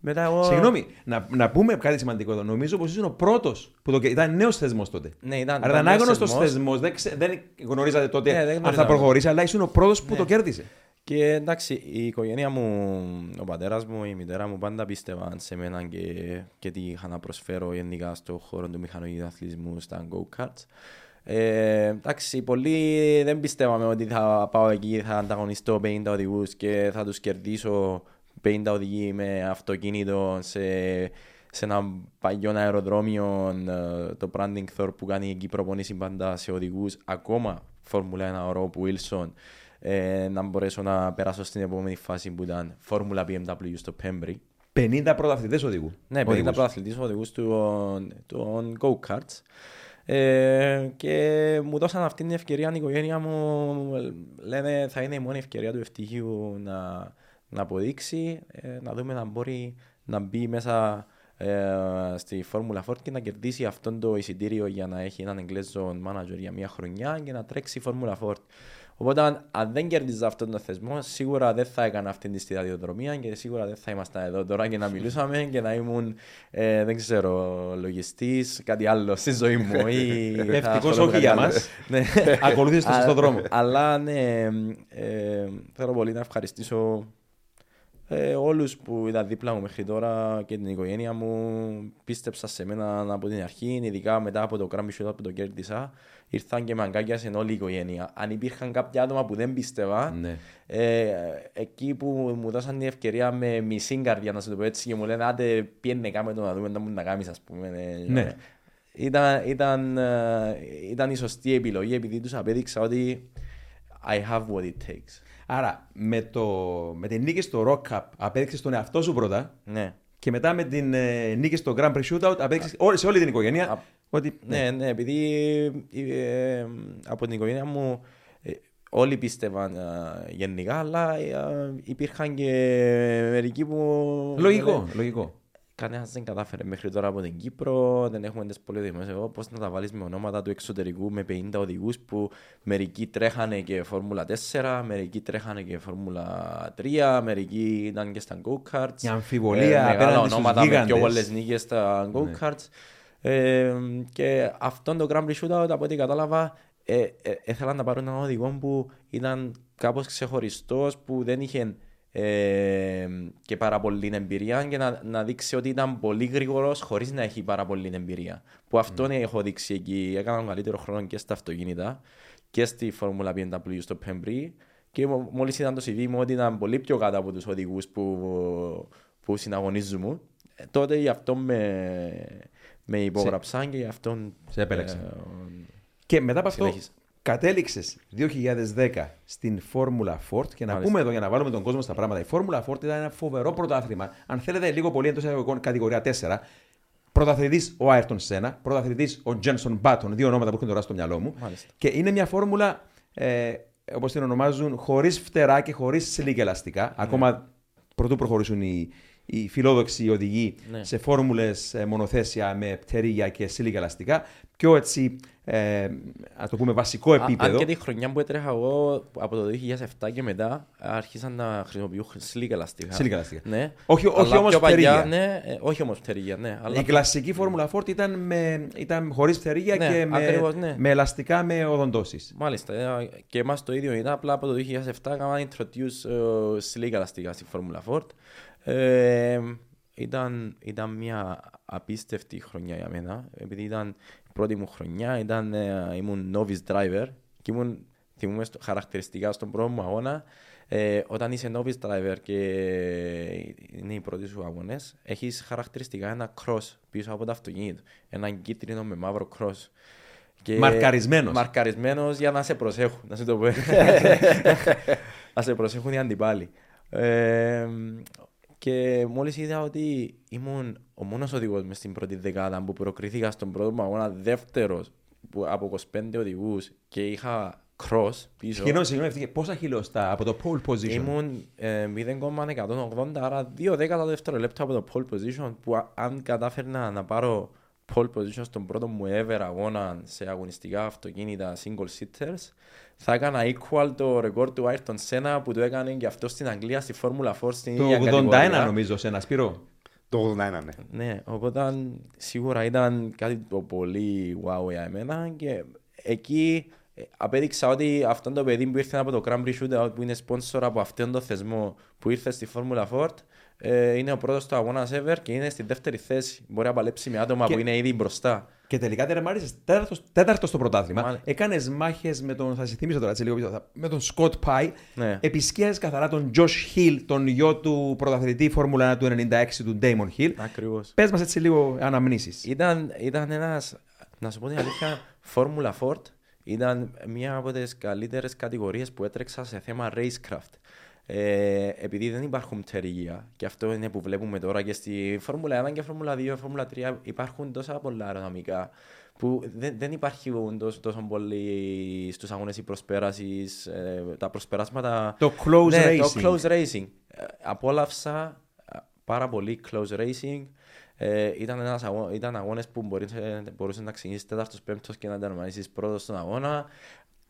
Μετά εγώ... Συγγνώμη, να, να πούμε κάτι σημαντικό εδώ. Νομίζω πως ήσουν ο πρώτος που το, ήταν νέος θεσμός τότε. Ναι, ήταν, Άρα ήταν νέος άγνωστος θεσμός. θεσμός. Δεν, ξε- δεν γνωρίζατε τότε Ναι, δεν αν θα γνωρίζαμε. προχωρήσει, αλλά ήσουν ο πρώτος που Ναι. το κέρδισε. Και εντάξει, η οικογένεια μου, ο πατέρας μου, η μητέρα μου πάντα πίστευαν σε μένα και, και τι είχα να προσφέρω γενικά στον χώρο του μηχανολογικού αθλητισμού στα go-karts. Ε, εντάξει, πολλοί δεν πιστεύαμε ότι θα πάω εκεί, θα ανταγωνιστώ 50 οδηγούς και θα τους κερδίσω 50 οδηγοί με αυτοκίνητο σε, σε ένα παλιό αεροδρόμιο, ε, το Branding Thor που κάνει εκεί προπονήσεις πάντα σε οδηγούς, ακόμα Φόρμουλα 1 ο Ρόπ Wilson, ε, να μπορέσω να περάσω στην επόμενη φάση που ήταν Φόρμουλα BMW στο Πέμπρι. 50 πρωταθλητές οδηγού. Ναι, 50 Οδηγούς. πρωταθλητής οδηγούς των, των go-karts. Ε, και μου δώσαν αυτή την ευκαιρία η οικογένεια μου λένε θα είναι η μόνη ευκαιρία του ευτυχίου να, να αποδείξει ε, να δούμε να μπορεί να μπει μέσα ε, στη Φόρμουλα 4 και να κερδίσει αυτό το εισιτήριο για να έχει έναν Εγγλέζο manager για μια χρονιά και να τρέξει η Φόρμουλα 4. Οπότε αν- αν δεν κέρδιζα αυτόν τον θεσμό, σίγουρα δεν θα έκανα αυτή τη σταδιοδρομία και σίγουρα δεν θα ήμασταν εδώ τώρα και να μιλούσαμε και να ήμουν, ε, δεν ξέρω, λογιστής, κάτι άλλο στη ζωή μου. ή θα Ευτυχώς ασχολούμαι με όχι κάτι για άλλο. μας. Ναι. Ακολούθησε το σωστό Α- δρόμο. Αλλά ναι, ε, θέλω πολύ να ευχαριστήσω ε, όλους που ήταν δίπλα μου μέχρι τώρα και την οικογένεια μου πίστεψα σε μένα από την αρχή, ειδικά μετά από το Grand Shootout που το κέρδισα. Ήρθαν και με αγκάκιασαν όλη η οικογένεια. Αν υπήρχαν κάποια άτομα που δεν πίστευα, Ναι. ε, εκεί που μου δώσαν την ευκαιρία με μισή καρδιά, να σου το πω έτσι, και μου λένε άντε πιένε κάμε το να δούμε να μου να κάνεις, ας πούμε. ε, Ναι. Ήταν, ήταν, ε, ήταν η σωστή επιλογή επειδή τους απέδειξα ότι I have what it takes. Άρα με, το, με την νίκη στο Rock Cup απέδειξες τον εαυτό σου πρώτα Ναι. και μετά με την ε, νίκη στο Grand Prix Shootout απέδειξες όλη- σε όλη την οικογένεια Α, ότι. Ναι, ναι, επειδή ε, από την οικογένεια μου ε, όλοι πίστευαν ε, γενικά, αλλά ε, υπήρχαν και μερικοί που... Λογικό, λογικό. Κανένας δεν κατάφερε μέχρι τώρα από την Κύπρο, δεν έχουμε τι πολυδημίε. Εγώ πώς να τα βάλεις με ονόματα του εξωτερικού με 50 οδηγούς που μερικοί τρέχανε και Φόρμουλα 4, μερικοί τρέχανε και Φόρμουλα 3, μερικοί ήταν και στα go-karts. Η αμφιβολία μεγάλα απέναντι στους ονόματα με πιο γίγαντες. πολλέ νίκες στα go-karts. Ε, και αυτόν το Grand Prix Shootout, από ό,τι κατάλαβα, ε, ε, ήθελαν να πάρουν έναν οδηγό που ήταν κάπως ξεχωριστός, που δεν είχε ε, και πάρα πολύ εμπειρία και να, να δείξει ότι ήταν πολύ γρήγορος χωρίς να έχει πάρα πολύ εμπειρία. Που αυτόν έχω δείξει εκεί. Έκανα τον καλύτερο χρόνο και στα αυτοκίνητα και στη Φόρμουλα BMW στο Πέμπρι. Και μόλις ήταν το CV μου ότι ήταν πολύ πιο κάτω από τους οδηγούς που, που συναγωνίζουν. Ε, τότε γι' αυτό με, με υπόγραψαν και γι' αυτό. Σε επέλεξαν. ε, Και μετά από αυτό Συνέχισε. Κατέληξες 2010 στην Φόρμουλα Ford και να Μάλιστα. πούμε εδώ για να βάλουμε τον κόσμο στα πράγματα. Η Φόρμουλα Ford ήταν ένα φοβερό πρωτάθλημα. Αν θέλετε, λίγο πολύ εντός εισαγωγικών κατηγορία 4. Πρωταθλητής ο Άιρτον Σένα, πρωταθλητής ο Τζένσον Μπάτον, δύο ονόματα που έχουν τώρα στο μυαλό μου. Μάλιστα. Και είναι μια φόρμουλα, ε, όπως την ονομάζουν, χωρίς φτερά και χωρίς σιλίκ ελαστικά. Ακόμα προτού προχωρήσουν οι, οι φιλόδοξοι οδηγοί Ναι. σε φόρμουλες μονοθέσια με πτερίγια και slick ελαστικά. Πιο έτσι, ε, να το πούμε, βασικό Α- επίπεδο. Αν και τη χρονιά που έτρεχα εγώ από το 2007 και μετά άρχισαν να χρησιμοποιούν slick ελαστικά. Slick ελαστικά. Ναι. Όχι- όχι Αλλά όμως πιο παλιά, πτερίγια. Ναι, ε, όχι όμως πτερίγια, ναι. Αλλά Η κλασική Φόρμουλα Ford ήταν, με, ήταν χωρίς φτερίγια Ναι, και με, ακριβώς, ναι. με ελαστικά με οδοντώσεις. Μάλιστα, ε, και εμάς το ίδιο ήταν, απλά από το 2007 έκαναν introduce ε, σλίκ ελαστικά στη Φόρμουλα Ford. Ε, ήταν, ήταν μια απίστευτη χρονιά για μένα, επειδή ήταν η πρώτη μου χρονιά, ήταν, ε, ήμουν novice driver και ήμουν, θυμούμαι στο, χαρακτηριστικά στον πρώτο μου αγώνα, ε, όταν είσαι novice driver και είναι οι πρώτοι σου αγώνες, έχεις χαρακτηριστικά ένα cross πίσω από το αυτοκίνητο, ένα κίτρινο με μαύρο cross. Και- Μαρκαρισμένος. Μαρκαρισμένος για να σε προσέχουν, να σου το πω. να σε προσέχουν οι αντιπάλοι. Ε, και μόλις είδα ότι ήμουν ο μόνος οδηγός μες στην πρώτη δεκάδα που προκρίθηκα στον πρώτο μου αγώνα δεύτερος που, από 25 οδηγούς και είχα cross πίσω. Συγγνώμη, συγγνώμη, ευτυχία. πόσα χιλιοστά από το pole position; Ήμουν ε, 0,180, άρα δύο δέκατα δευτερολέπτα από το pole position που α- αν κατάφερνα να πάρω pole position στον πρώτο μου ever αγώνα σε αγωνιστικά αυτοκίνητα single seaters θα έκανα equal το record του Ayrton Senna που το έκανε και αυτό στην Αγγλία στη Φόρμουλα 4 στην ίδια Το 81 κατηγορία. νομίζω σε ένα Σπύρο. Το 81, ναι. Ναι, οπότε σίγουρα ήταν κάτι το πολύ wow για εμένα και εκεί ε, απέδειξα ότι αυτό το παιδί που ήρθε από το Grand Prix Shootout που είναι sponsor από αυτόν τον θεσμό που ήρθε στη Formula Ford ε, είναι ο πρώτος του αγώνας ever και είναι στη δεύτερη θέση. Μπορεί να παλέψει με άτομα Και- που είναι ήδη μπροστά. Και τελικά τερμάρισες τέταρτος, τέταρτος στο πρωτάθλημα. Μάλιστα. Έκανες μάχες με τον. Θα σε θυμίσω τώρα έτσι λίγο πίσω. θα- Με τον Σκοτ Πάι. Ναι. Επισκιάζεις καθαρά τον Josh Hill, τον γιο του πρωταθλητή Φόρμουλα 1 του 96 του Damon Hill. Ακριβώς. Πες μας έτσι λίγο αναμνήσεις. Ήταν, ήταν ένας, να σου πω την αλήθεια, Formula Ford ήταν μια από τις καλύτερες κατηγορίες που έτρεξα σε θέμα racecraft. Ε, επειδή δεν υπάρχουν πτερυγία και αυτό είναι που βλέπουμε τώρα και στη Φόρμουλα 1 και Φόρμουλα 2, Φόρμουλα 3 υπάρχουν τόσα πολλά αεροδυναμικά που δεν, δεν υπάρχουν τόσο, τόσο πολύ στους αγώνες η προσπέρασης, ε, τα προσπεράσματα... Το close ναι, racing. Το close racing. Ε, απόλαυσα ε, πάρα πολύ close racing. Ε, ήταν, ένας αγώ... ήταν αγώνες που μπορείς, ε, μπορούσες να ξεκινήσεις τέταρτος, πέμπτος και να τερματίσεις πρώτος στον αγώνα.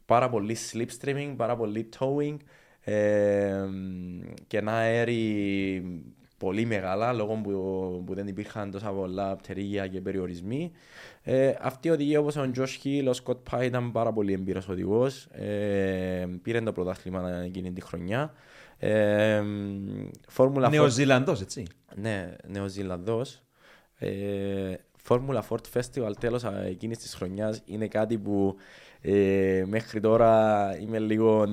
Πάρα πολύ slipstreaming, πάρα πολύ towing. Ε, και ένα αέρι πολύ μεγάλα λόγω που, που δεν υπήρχαν τόσα πολλά πτερίγια και περιορισμοί. Ε, αυτοί οι οδηγοί όπως ο Josh Hill, ο Scott Pye ήταν πάρα πολύ εμπειρός οδηγός. Ε, πήρε το πρωτάθλημα εκείνη τη χρονιά. Ε, Φόρμουλα Νεοζηλανδός, έτσι. ναι, Νεοζηλανδός. Ε, Formula Ford Festival τέλος α, εκείνης της χρονιάς είναι κάτι που ε, μέχρι τώρα είμαι λίγο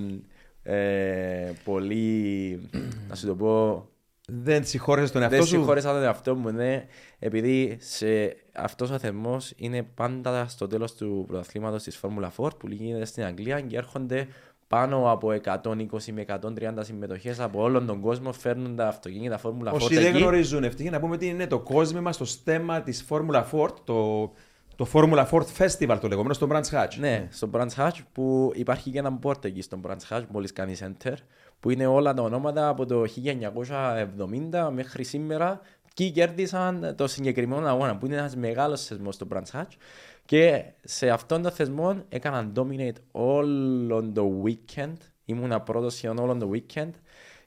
ε, πολύ, να σου το πω, Δεν συγχώρεσαι τον εαυτό δεν σου; συγχώρεσα τον εαυτό μου, ναι, επειδή σε αυτός ο θερμός είναι πάντα στο τέλος του πρωταθλήματος της Formula Ford που γίνεται στην Αγγλία και έρχονται πάνω από 120 με 130 συμμετοχές από όλον τον κόσμο φέρνουν τα αυτοκίνητα Formula Ford Όσοι δεν εκεί. γνωρίζουν ευτυχή, να πούμε ότι είναι το κόσμημα στο στέμα της Formula Ford, το, το Formula Ford Festival το λεγόμενο, στο Branch Hatch. Ναι, στο Branch Hatch που υπάρχει και ένα πόρτ εκεί στο Branch Hatch μόλις κάνει center που είναι όλα τα ονόματα από το 1970 μέχρι σήμερα και κέρδισαν το συγκεκριμένο αγώνα που είναι ένας μεγάλος θεσμός στο Branch Hatch. Και σε αυτόν τον θεσμό έκαναν dominate όλο το weekend. Ήμουν πρώτος σχεδόν όλο το weekend.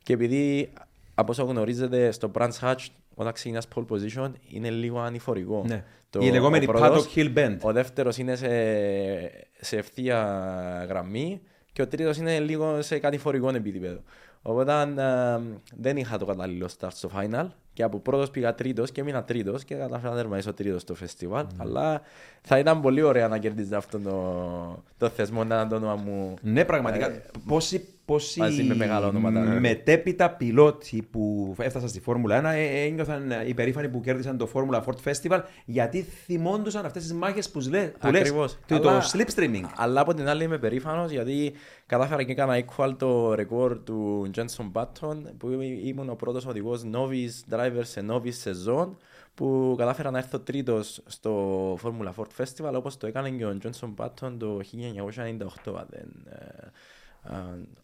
Και επειδή από όσο γνωρίζετε στο Branch Hatch όταν ξεκινάς pole position είναι λίγο ανηφορικό. Ναι. Το- Η λεγόμενη ο πρώτος- Paddock Hill Bend. ο δεύτερος είναι σε, σε ευθεία γραμμή και ο τρίτος είναι λίγο σε κατηφορικό επίπεδο. Οπότε ε, δεν είχα το κατάλληλο start στο final και από πρώτος πήγα τρίτος και έμεινα τρίτος και κατάφερα να τερματίσω τρίτος στο φεστιβάλ. Αλλά θα ήταν πολύ ωραία να κερδίζεις αυτό το, το θεσμό να ήταν το όνομα μου. Ναι, πραγματικά. Ε, πόσοι πόσοι μαζί με μεγάλα ονόματα, ναι. μετέπειτα πιλότοι που έφτασαν στη Φόρμουλα 1 ε, ένιωθαν υπερήφανοι που κέρδισαν το Formula Ford Festival γιατί θυμόντουσαν αυτές τις μάχες που, λέ, που λες. Ακριβώς. Το, το Αλλά- slipstreaming. Αλλά από την άλλη είμαι περήφανος γιατί κατάφερα και έκανα equal το ρεκόρ του Jenson Button που ήμουν ο πρώτος οδηγός novice driver σε novice σεζόν που κατάφερα να έρθω τρίτος στο Formula Ford Festival όπως το έκανε και ο Johnson Button το 1998 αν δεν, ε, α,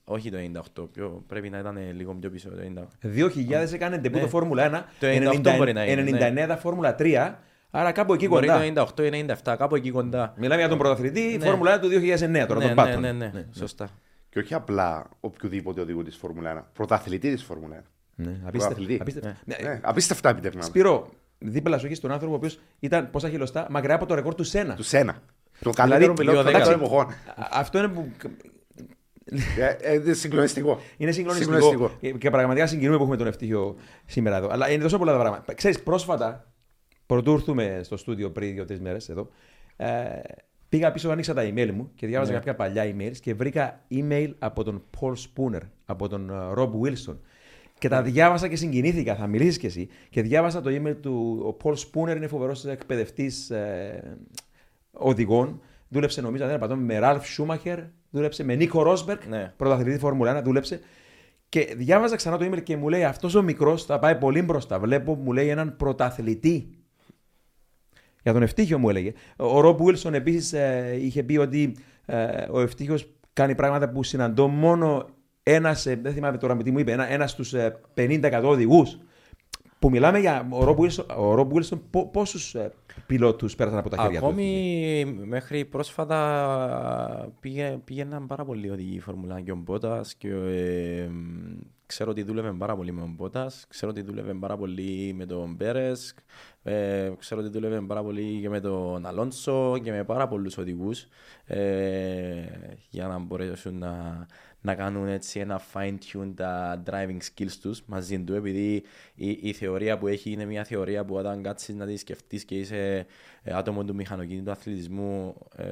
όχι το 98, πιο, πρέπει να ήταν λίγο πιο πίσω το 98. 2000 έκανε ντεπού Ναι. το Φόρμουλα 1. Το 98 μπορεί να είναι, 99 τα Φόρμουλα 3. Άρα κάπου εκεί Μπορεί κοντά. το 98 ή 97, κάπου εκεί κοντά. Μιλάμε για τον πρωταθλητή Ναι. Φόρμουλα 1 του 2009 τώρα, ναι, τον ναι, Button. ναι, ναι, σωστά. Και όχι απλά οποιοδήποτε οδηγού της Φόρμουλα 1. Πρωταθλητή της Φόρμουλα 1. Ναι, απίστευτα. Πρωταθλητή. απίστευτα. Ναι, Ναι, απίστευτα επιτεύγματα. Σπύρο, δίπλα σου έχεις τον άνθρωπο ο οποίος ήταν πόσα χιλιοστά μακριά από το ρεκόρ του Σένα. Του Σένα. Το καλύτερο Δηλαδή, πιλότο δύο των δέκα. εποχών. Α- Αυτό είναι που Ε, ε, είναι συγκλονιστικό. είναι συγκλονιστικό. Συγκλονιστικό. Και- Και πραγματικά συγκινούμε που έχουμε τον ευτύχιο σήμερα εδώ. Αλλά είναι τόσο πολλά τα πράγματα. Ξέρεις, πρόσφατα, πρωτού έρθουμε στο στούντιο πριν δύο-τρεις μέρες εδώ, ε, πήγα πίσω, άνοιξα τα email μου και διάβαζα Ναι. κάποια παλιά emails και βρήκα email από τον Paul Spooner, από τον ε, Rob Wilson. Και τα διάβασα και συγκινήθηκα, θα μιλήσεις κι εσύ. Και διάβασα το email του. Ο Paul Spooner είναι φοβερός εκπαιδευτής ε, οδηγών. Δούλεψε, νομίζω, αν δεν απατώ, με Ραλφ Σούμαχερ, δούλεψε με Νίκο Ρόσμπερκ, Ναι. πρωταθλητή Φόρμουλα 1, δούλεψε. Και διάβαζα ξανά το email και μου λέει: Αυτός ο μικρός θα πάει πολύ μπροστά. Βλέπω, μου λέει, έναν πρωταθλητή. Για τον Ευτύχιο μου έλεγε. Ο Ρομπ Βίλσον επίσης είχε πει ότι ε, ο Ευτύχιος κάνει πράγματα που συναντώ μόνο ένας, δεν θυμάμαι τώρα με τι μου είπε, ένα, ένας στους ε, 50% οδηγούς. Που μιλάμε για ο Ρομπ Βίλσον, ο Rob Wilson πο, πόσους ε, πιλότους πέρασαν από τα χέρια τους; Ακόμη μέχρι πρόσφατα πήγε, πήγαιναν πάρα πολλοί οδηγοί η Φόρμουλα και ο Μπότας και, ο, ε, ξέρω ότι δούλευε πάρα πολύ με τον Μπότας, ξέρω ότι δούλευε πάρα πολύ με τον Μπέρες, ε, ξέρω ότι δούλευε πάρα πολύ και με τον Αλόνσο και με πάρα πολλούς οδηγούς ε, για να μπορέσουν να, να κάνουν έτσι ένα fine tune τα driving skills τους μαζί του επειδή η, η θεωρία που έχει είναι μια θεωρία που όταν κάτσεις να τη σκεφτείς και είσαι ε, άτομο του μηχανοκίνητου αθλητισμού ε,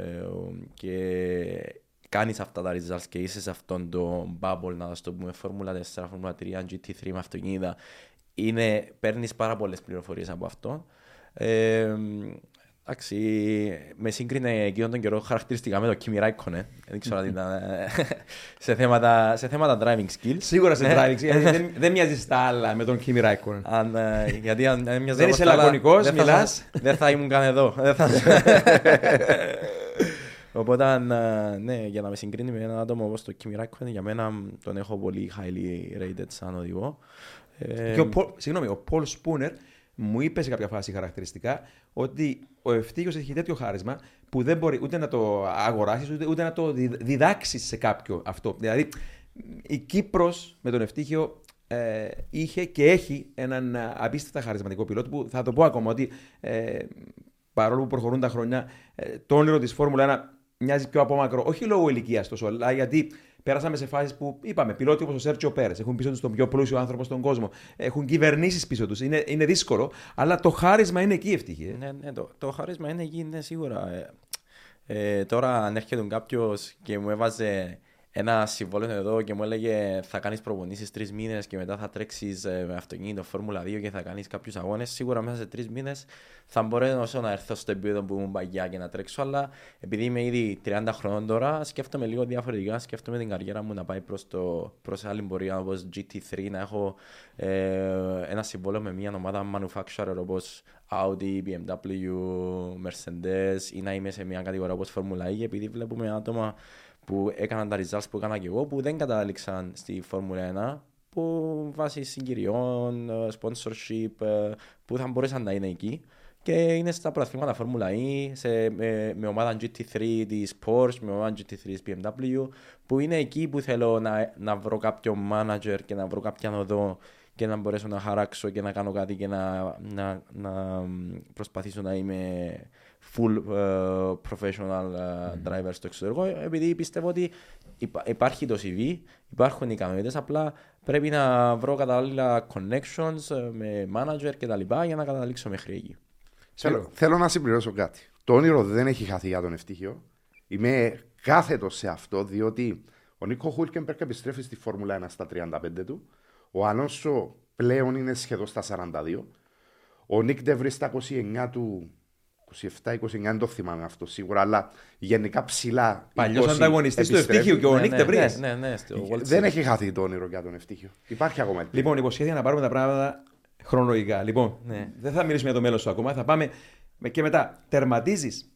και κάνεις αυτά τα results και είσαι σε αυτόν το bubble, να το πούμε, Φόρμουλα 4, Φόρμουλα 3, GT3 με αυτοκίνητα, είναι, παίρνεις πάρα πολλές πληροφορίες από αυτό. Ε, εντάξει, με σύγκρινε εκείνον τον καιρό χαρακτηριστικά με το Kimi Raikkonen. Δεν ξέρω αν ήταν σε θέματα, σε θέματα driving skills. Σίγουρα σε driving skills. δεν, δεν μοιάζεις στα άλλα με τον Kimi Raikkonen. Αν, ε, γιατί αν, αν δεν είσαι λακωνικός, μιλάς. Δεν θα ήμουν καν εδώ. Οπότε, ναι, για να με συγκρίνει με ένα άτομο όπως το Kimi Raikkonen, για μένα τον έχω πολύ highly rated σαν οδηγό. Και ο, Paul, συγγνώμη, ο Paul Spooner μου είπες σε κάποια φάση χαρακτηριστικά ότι ο ευτύχιος έχει τέτοιο χάρισμα που δεν μπορεί ούτε να το αγοράσεις ούτε, ούτε να το διδάξεις σε κάποιο αυτό. Δηλαδή, η Κύπρος με τον ευτύχιο ε, είχε και έχει έναν απίστευτα χαρισματικό πιλότο που θα το πω ακόμα ότι ε, παρόλο που προχωρούν τα χρόνια, ε, το όνειρο της Φόρμουλα 1 μοιάζει πιο απόμακρο, όχι λόγω ηλικίας τόσο, αλλά γιατί πέρασαμε σε φάσεις που είπαμε, πιλότοι όπως ο Σέρτσιο Πέρες έχουν πίσω τους τον πιο πλούσιο άνθρωπο στον κόσμο. Έχουν κυβερνήσεις πίσω τους. Είναι, είναι δύσκολο, αλλά το χάρισμα είναι εκεί ευτυχή. Ε. Ναι, ναι, το, το χάρισμα είναι εκεί, είναι σίγουρα. Ε, ε, τώρα, αν έρχεται κάποιος και μου έβαζε ένα συμβόλαιο εδώ και μου έλεγε θα κάνεις προπονήσεις τρεις μήνες και μετά θα τρέξεις ε, με αυτοκίνητο Φόρμουλα 2 και θα κάνεις κάποιους αγώνες. Σίγουρα μέσα σε τρεις μήνες θα μπορέσω να έρθω στο επίπεδο που ήμουν παγιά και να τρέξω. Αλλά επειδή είμαι ήδη 30 χρόνων τώρα, σκέφτομαι λίγο διαφορετικά. Σκέφτομαι την καριέρα μου να πάει προς προς άλλη πορεία όπως GT3, να έχω ε, ένα συμβόλαιο με μια ομάδα manufacturer όπως Audi, BMW, Mercedes ή να είμαι σε μια κατηγορία όπως Φόρμουλα 1 επειδή βλέπουμε άτομα που έκαναν τα results που έκανα και εγώ που δεν κατάληξαν στη Φόρμουλα 1 που βάσει συγκυριών, ε, sponsorship, ε, που θα μπορούσαν να είναι εκεί. Και είναι στα προαθλήματα Φόρμουλα E σε, με, με, ομάδα GT3 της Porsche, με ομάδα GT3 της BMW που είναι εκεί που θέλω να, να βρω κάποιο manager και να βρω κάποια οδό και να μπορέσω να χαράξω και να κάνω κάτι και να, να, να προσπαθήσω να είμαι full uh, professional uh, mm. driver στο εξωτερικό, επειδή πιστεύω ότι υπάρχει το CV, υπάρχουν οι ικανότητες, απλά πρέπει να βρω κατάλληλα connections ε, με manager και τα λοιπά για να καταλήξω μέχρι εκεί. Θέλω, θέλω να συμπληρώσω κάτι. Το όνειρο δεν έχει χαθεί για τον ευτύχιο. Είμαι κάθετος σε αυτό, διότι ο Νίκο Χούλκεμπερκ επιστρέφει στη Φόρμουλα 1 στα 35 του. Ο Αλόνσο πλέον είναι σχεδόν στα 42. Ο Νίκ Ντεβρί στα 29 του 27-29, δεν το θυμάμαι αυτό σίγουρα, αλλά γενικά ψηλά. Παλιός ανταγωνιστής του Ευτύχιου και ο Νίκ Τεβρή. Ναι, ναι, ναι, δεν έχει χαθεί το όνειρο για τον Ευτύχιο. Υπάρχει ακόμα. Λοιπόν, υποσχέδια να πάρουμε τα πράγματα χρονολογικά. Λοιπόν, ναι. δεν θα μιλήσουμε για το μέλλον σου ακόμα. Θα πάμε και μετά. Τερματίζεις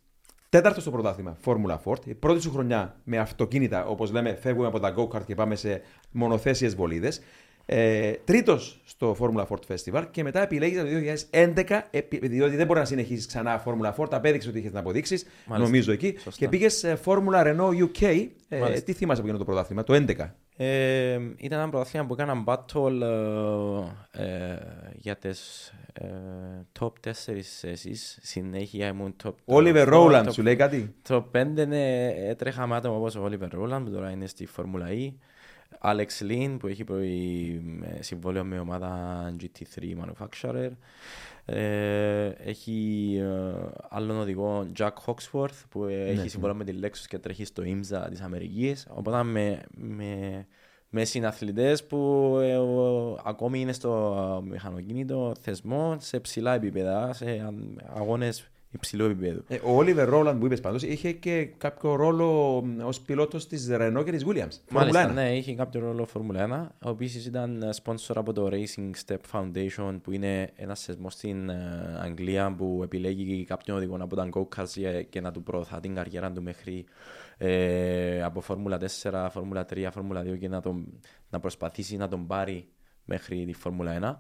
τέταρτος στο πρωτάθλημα, Φόρμουλα Ford. Η πρώτη σου χρονιά με αυτοκίνητα, όπως λέμε, φεύγουμε από τα go-kart και πάμε σε μονοθέσιες βολίδες. Ε, Τρίτος στο Formula Ford Festival και μετά επιλέγεις το 2011, διότι δεν μπορεί να συνεχίσεις ξανά Formula Ford. Απέδειξε ότι είχες να αποδείξεις, νομίζω εκεί. Σωστά. Και πήγες Formula Renault UK. Ε, τι θυμάσαι από εκείνο το πρωτάθλημα, το 2011. Ε, ήταν ένα πρωτάθλημα που έκανα battle ε, ε, για τις ε, top 4 θέσεις. Συνέχεια ήμουν top. Oliver Rowland, σου λέει κάτι; Το 5 ναι, έτρεχα με άτομα όπως ο Oliver Rowland που τώρα είναι στη Formula E. Alex Lin που έχει συμβόλαιο με ομάδα GT3 Manufacturer. Ε, έχει ε, άλλον οδηγό Jack Hawksworth που ναι, έχει ναι. συμβόλαιο με τη Lexus και τρέχει στο IMSA της Αμερικής. Οπότε με, με, με συναθλητές που ε, ακόμη είναι στο μηχανοκίνητο θεσμό σε ψηλά επίπεδα, σε αγώνες υψηλό επίπεδο. Ε, ο Όλιβερ Ρόλαντ που είπες πάντως είχε και κάποιο ρόλο ως πιλότος της Renault και της Williams. Μάλιστα, ναι, είχε κάποιο ρόλο Φόρμουλα 1. Ο οποίος ήταν sponsor από το Racing Step Foundation, που είναι ένας θεσμό στην ε, Αγγλία που επιλέγει κάποιον οδηγό από τα go και να του προωθά την καριέρα του μέχρι ε, από Φόρμουλα 4, Φόρμουλα 3, Φόρμουλα 2 και να, τον, να προσπαθήσει να τον πάρει μέχρι τη Φόρμουλα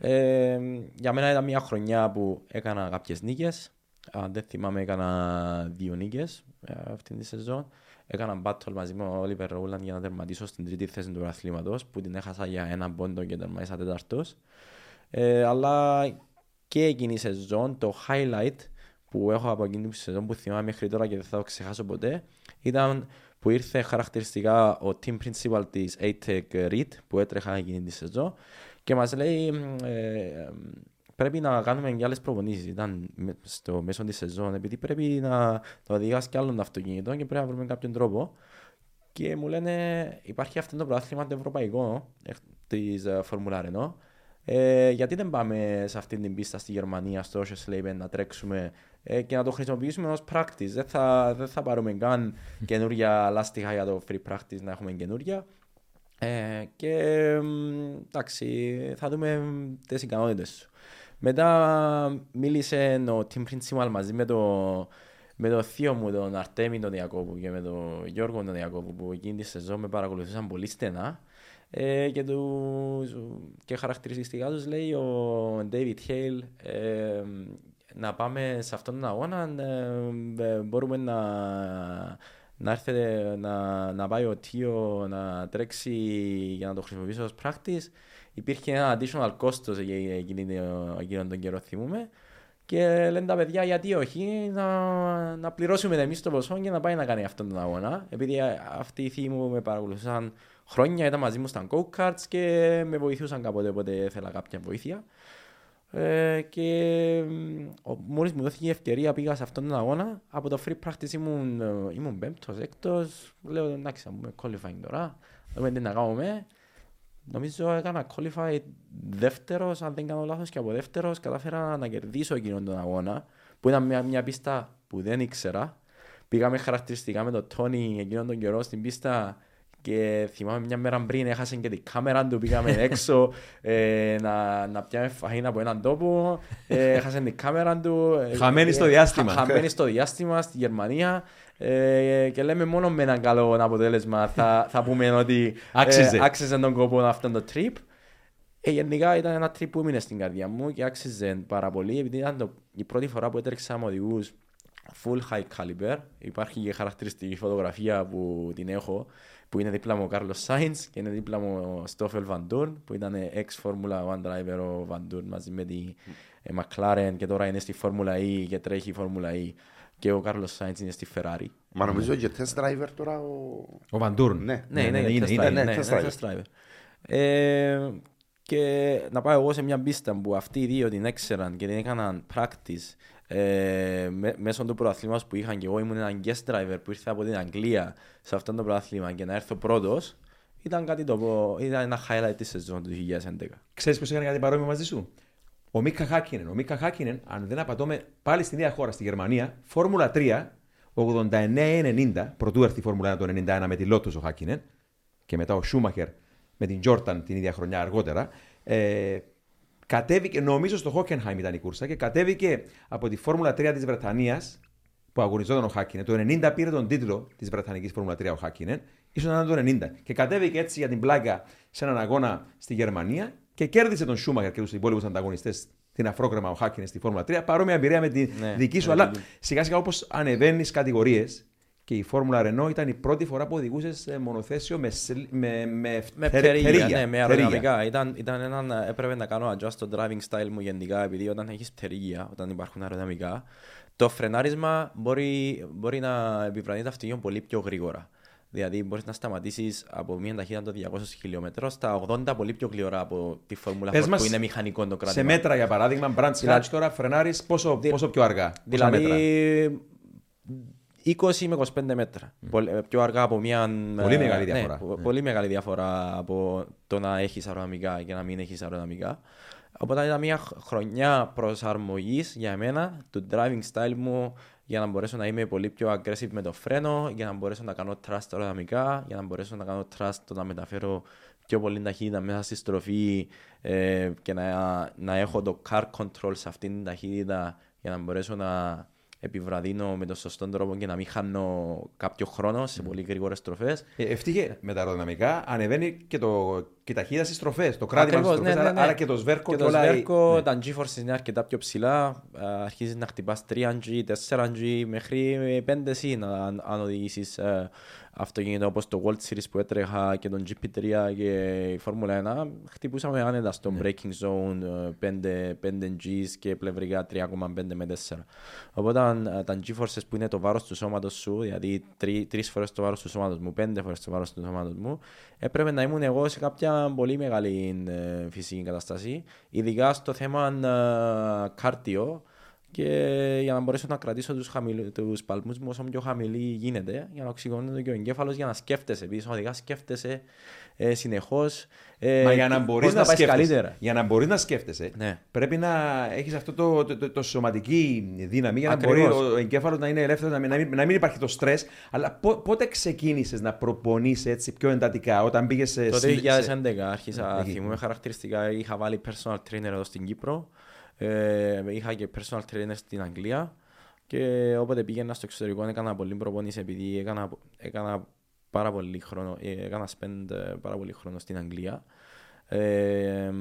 1. Ε, για μένα ήταν μια χρονιά που έκανα κάποιες νίκες. Αν δεν θυμάμαι, έκανα δύο νίκες ε, αυτή τη σεζόν. Έκανα battle μαζί με τον Oliver Rowland για να τερματίσω στην τρίτη θέση του πρωταθλήματος που την έχασα για ένα πόντο και τερμάτισα τέταρτος. Ε, αλλά και εκείνη η σεζόν το highlight που έχω από εκείνη τη σεζόν που θυμάμαι μέχρι τώρα και δεν θα το ξεχάσω ποτέ ήταν που ήρθε χαρακτηριστικά ο team principal της ATEC REIT που έτρεχα εκείνη τη σεζόν και μας λέει ε, πρέπει να κάνουμε και άλλες προπονήσεις. Ήταν στο μέσο της σεζόν επειδή πρέπει να το οδηγάς και άλλον αυτοκίνητο και πρέπει να βρούμε κάποιον τρόπο. Και μου λένε υπάρχει αυτό το πρωτάθλημα το ευρωπαϊκό της Φόρμουλα Renault ε, γιατί δεν πάμε σε αυτή την πίστα στη Γερμανία, στο Oschersleben, να τρέξουμε ε, και να το χρησιμοποιήσουμε ως practice. Δεν θα, δεν θα πάρουμε καν καινούργια λάστιχα για το free practice να έχουμε καινούργια. Ε, και εντάξει, θα δούμε τις ικανότητες σου. Μετά μίλησε ο team principal μαζί με το, με το θείο μου, τον Αρτέμι τον Ιακώβου και με τον Γιώργο τον Ιακώβου που εκείνη τη σεζόν με παρακολουθούσαν πολύ στενά. Ε, και, τους, και χαρακτηριστικά τους λέει ο David Hale ε, να πάμε σε αυτόν τον αγώνα ε, μπορούμε να, να, έρθετε, να, να πάει ο Τίο να τρέξει για να το χρησιμοποιήσει ως practice υπήρχε ένα additional κόστος εκείνον τον καιρό θυμούμε. Και λένε τα παιδιά γιατί όχι να, να πληρώσουμε εμείς το ποσό και να πάει να κάνει αυτόν τον αγώνα επειδή αυτοί οι θύμοι μου με παρακολουθούσαν χρόνια ήταν μαζί μου στα go-karts και με βοηθούσαν κάποτε όποτε ήθελα κάποια βοήθεια. Ε, και μόλις μου δόθηκε η ευκαιρία πήγα σε αυτόν τον αγώνα. Από το free practice ήμουν, ε, ήμουν πέμπτος, έκτος. Λέω εντάξει θα πούμε qualifying τώρα δούμε τι να κάνουμε νομίζω έκανα qualify δεύτερος αν δεν κάνω λάθος και από δεύτερος κατάφερα να κερδίσω εκείνον τον αγώνα που ήταν μια, μια πίστα που δεν ήξερα πήγαμε χαρακτηριστικά με τον Τόνι εκείνον τον καιρό στην πίστα και θυμάμαι μια μέρα πριν έχασε και την κάμερα του, πήγαμε έξω ε, να, να πιάμε φαχίνα από έναν τόπο, ε, έχασε την κάμερα του. Ε, χαμένη στο διάστημα. χαμένη στο διάστημα στη Γερμανία ε, και λέμε μόνο με έναν καλό αποτέλεσμα θα, θα πούμε ότι άξιζε. άξιζε τον κόπο αυτό το trip. Ε, γενικά ήταν ένα trip που έμεινε στην καρδιά μου και άξιζε πάρα πολύ επειδή ήταν το, η πρώτη φορά που έτρεξα με οδηγούς full high caliber. Υπάρχει και χαρακτηριστική φωτογραφία που την έχω που είναι δίπλα μου ο Κάρλος Σάιντ και είναι δίπλα μου ο Στόφελ Βαντούρν που ήταν ex Formula One driver ο Βαντούρν μαζί με τη McLaren και τώρα είναι στη Formula E και τρέχει η Formula E και ο Κάρλος Σάιντ είναι στη Ferrari. Μα νομίζω και test driver τώρα ο. Ο Βαντούρν. Ναι, ναι, είναι, είναι, είναι, είναι, ναι, test driver. Ε, και να πάω εγώ σε μια πίστα που αυτοί οι δύο την έξεραν και την έκαναν practice ε, μέσω του πρωταθλήματος που είχαν και εγώ ήμουν ένα guest driver που ήρθε από την Αγγλία σε αυτό το πρωταθλήμα και να έρθω πρώτος, ήταν κάτι το ήταν ένα highlight της σεζόν του 2011. Ξέρει ποιο έκανε κάτι παρόμοιο μαζί σου; Ο Μίκα Χάκινεν. Ο Μίκα Χάκινεν, αν δεν απατώμε, πάλι στην ίδια χώρα, στη Γερμανία, Φόρμουλα 3, 89-90, πρωτού έρθει η Φόρμουλα 1 το 91 με τη Λότο ο Χάκινεν και μετά ο Σούμαχερ με την Τζόρταν την ίδια χρονιά αργότερα. Ε, Κατέβηκε, νομίζω στο Χόκενχάιμ ήταν η κούρσα και κατέβηκε από τη Φόρμουλα 3 της Βρετανίας που αγωνιζόταν ο Χάκινεν. Το 90 πήρε τον τίτλο της Βρετανικής Φόρμουλα 3 ο Χάκινεν, ίσως να ήταν το 90. Και κατέβηκε έτσι για την πλάκα σε έναν αγώνα στη Γερμανία και κέρδισε τον Σούμαχερ και τους υπόλοιπους ανταγωνιστές την αφρόκρεμα ο Χάκινεν στη Φόρμουλα 3. Παρόμοια εμπειρία με τη ναι, δική σου, ναι, αλλά ναι. σιγά σιγά όπως ανεβαίνεις κατηγορίες και η Φόρμουλα Ρενό ήταν η πρώτη φορά που οδηγούσες σε μονοθέσιο με, με, με, με πτερίγια, ναι, με αεροδυναμικά. Ήταν, ήταν έναν, έπρεπε να κάνω adjust το driving style μου γενικά, επειδή όταν έχεις πτερίγια, όταν υπάρχουν αεροδυναμικά, το φρενάρισμα μπορεί, μπορεί να επιβραδεί το αυτοκίνητο πολύ πιο γρήγορα. Δηλαδή μπορείς να σταματήσεις από μια ταχύτητα των 200 χιλιόμετρων στα 80 πολύ πιο γλυόρα από τη Φόρμουλα 4 που είναι μηχανικό το κράτημα. Σε μέτρα για παράδειγμα, branch δηλαδή, τώρα φρενάρεις πόσο, πόσο πιο αργά. Δηλαδή 20 με 25 μέτρα. Mm. Πιο αργά από μια. Πολύ μεγάλη ναι, διαφορά. Ναι, Πολύ μεγάλη διαφορά από το να έχεις αεροδυναμικά και να μην έχεις αεροδυναμικά. Οπότε ήταν μια χρονιά προσαρμογής για μένα του driving style μου για να μπορέσω να είμαι πολύ πιο aggressive με το φρένο, για να μπορέσω να κάνω trust αεροδυναμικά, για να μπορέσω να κάνω trust το να μεταφέρω πιο πολύ ταχύτητα μέσα στη στροφή ε, και να, να έχω το car control σε αυτήν την ταχύτητα για να μπορέσω να επιβραδύνω με τον σωστό τρόπο και να μην χάνω κάποιο χρόνο σε πολύ γρήγορες στροφές. Ε, ευτυχέ με τα αεροδυναμικά ανεβαίνει και το, και η ταχύτητα στις στροφές. Το κράτημα στις Ακριβώς, στροφές. ναι, ναι, ναι. Άρα και το σβέρκο Και και το όλα. σβέρκο, ναι. τα G-forces είναι αρκετά πιο ψηλά. Α, Αρχίζεις να χτυπάς 3G, 4G, μέχρι 5C αν, αν οδηγήσεις ε, αυτοκίνητο όπως το World Series που έτρεχα και τον GP3 και η Φόρμουλα 1. Χτυπούσαμε άνετα στο Ναι. braking zone ε, 5, 5 Gs και πλευρικά 3,5 με 4. Οπότε ε, τα G-forces που είναι το βάρος του σώματος σου, δηλαδή τρει, τρεις φορές το βάρος του σώματος μου, πέντε φορές το βάρος του σώματος μου, έπρεπε να ήμουν εγώ σε κάποια πολύ μεγάλη ε, φυσική κατάσταση, ειδικά στο θέμα ε, κάρτιο και για να μπορέσω να κρατήσω τους, χαμηλ, τους παλμούς μου όσο πιο χαμηλή γίνεται για να οξυγονώνεται και ο εγκέφαλος για να σκέφτεσαι επίσης, οδηγά σκέφτεσαι ε, συνεχώς ε, Μα για να μπορείς πώς να, πάεις σκέφτεσαι, καλύτερα. για να μπορείς να σκέφτεσαι, Ναι. πρέπει να έχεις αυτό το, το, το, το σωματική δύναμη για να Ακριβώς. μπορεί ο εγκέφαλος να είναι ελεύθερος, να μην, να μην, να μην υπάρχει το στρες. Αλλά πο- πότε ξεκίνησες να προπονείς έτσι πιο εντατικά, όταν πήγες σε. Το σε- 2011 άρχισα, Εκεί. θυμούμαι χαρακτηριστικά, είχα βάλει personal trainer εδώ στην Κύπρο, ε, είχα και personal trainer στην Αγγλία και όποτε πήγαινα στο εξωτερικό έκανα πολύ προπόνηση επειδή έκανα, έκανα πάρα πολύ χρόνο, ε, έκανα spend ε, πάρα πολύ χρόνο στην Αγγλία. Ε,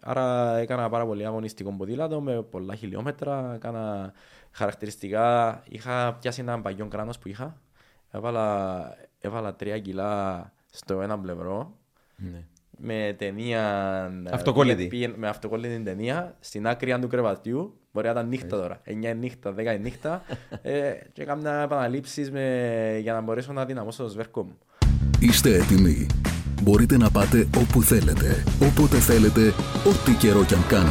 άρα έκανα πάρα πολύ αγωνιστικό ποδήλατο με πολλά χιλιόμετρα, έκανα χαρακτηριστικά, είχα πιάσει έναν παγιό κράνος που είχα, έβαλα, έβαλα τρία κιλά στο ένα πλευρό, Ναι. Με ταινία. ε, Αυτοκόλλητη. πήγε- πήγε- με αυτοκόλλητη ταινία στην άκρη του κρεβατιού. Μπορεί να ήταν νύχτα τώρα. 9 η νύχτα, 10 η νύχτα. ε, και έκανα επαναλήψεις με, για να μπορέσω να δυναμώσω το σβέρκο μου. Είστε έτοιμοι. Μπορείτε να πάτε όπου θέλετε, όποτε θέλετε, ό,τι καιρό κι αν κάνει.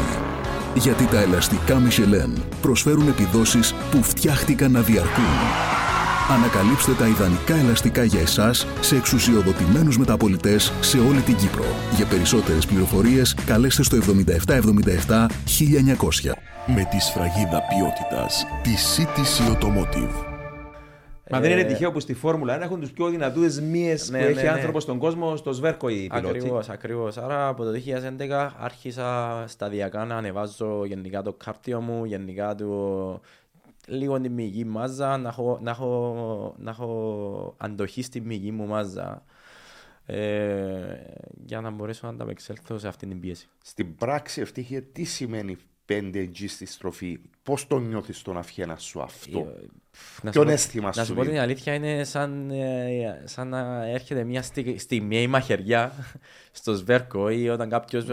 Γιατί τα ελαστικά Michelin προσφέρουν επιδόσεις που φτιάχτηκαν να διαρκούν. Ανακαλύψτε τα ιδανικά ελαστικά για εσάς σε εξουσιοδοτημένους μεταπολιτές σε όλη την Κύπρο. Για περισσότερες πληροφορίες καλέστε στο 7777 1900. Με τη σφραγίδα ποιότητας τη CTC Automotive. Μα δεν είναι Ε, τυχαίο που στη Φόρμουλα 1 έχουν τους πιο δυνατού μύες που Ναι, έχει ναι, ναι. άνθρωπος στον κόσμο στο σβέρκο οι πιλότοι. Ακριβώς, ακριβώς. Άρα από το 2011 άρχισα σταδιακά να ανεβάζω γενικά το κάρτιο μου, γενικά το... λίγο την μυϊκή μάζα, να έχω, να έχω, να έχω αντοχή στη μυϊκή μου μάζα ε, για να μπορέσω να ανταπεξέλθω σε αυτήν την πίεση. Στην πράξη ευτύχεια τι σημαίνει 5G στη στροφή, πώς το νιώθεις στον αφιένα σου αυτό; Ε, Να Ποιον σου πω- αίσθημα Να σου σου πω την δίνει; αλήθεια, είναι σαν, ε, σαν να έρχεται μια στι- στιγμή η μαχαιριά στο σβέρκο ή όταν κάποιος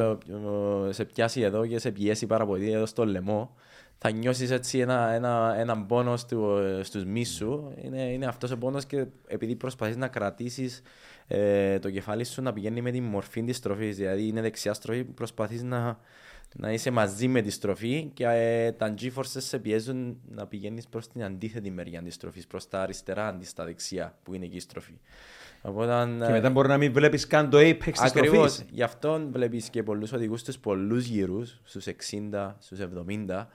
σε πιάσει εδώ και σε πιέσει πάρα πολύ εδώ στο λαιμό. Θα νιώσεις έτσι ένα, ένα, έναν πόνο στου, στους μυς σου. Είναι, είναι αυτός ο πόνος και επειδή προσπαθείς να κρατήσεις ε, το κεφάλι σου να πηγαίνει με τη μορφή της στροφής. Δηλαδή είναι δεξιά στροφή που προσπαθείς να, να είσαι μαζί με τη στροφή και ε, τα G-forces σε πιέζουν να πηγαίνεις προς την αντίθετη μεριά της στροφής, προς τα αριστερά αντί στα δεξιά που είναι εκεί η στροφή. Οπότε, Και μετά μπορεί να μην βλέπεις καν το apex της Ακριβώς. στροφής. Γι' αυτό βλέπεις και πολλούς οδηγούς στους πολλούς γύρους, στους 60, στους 70,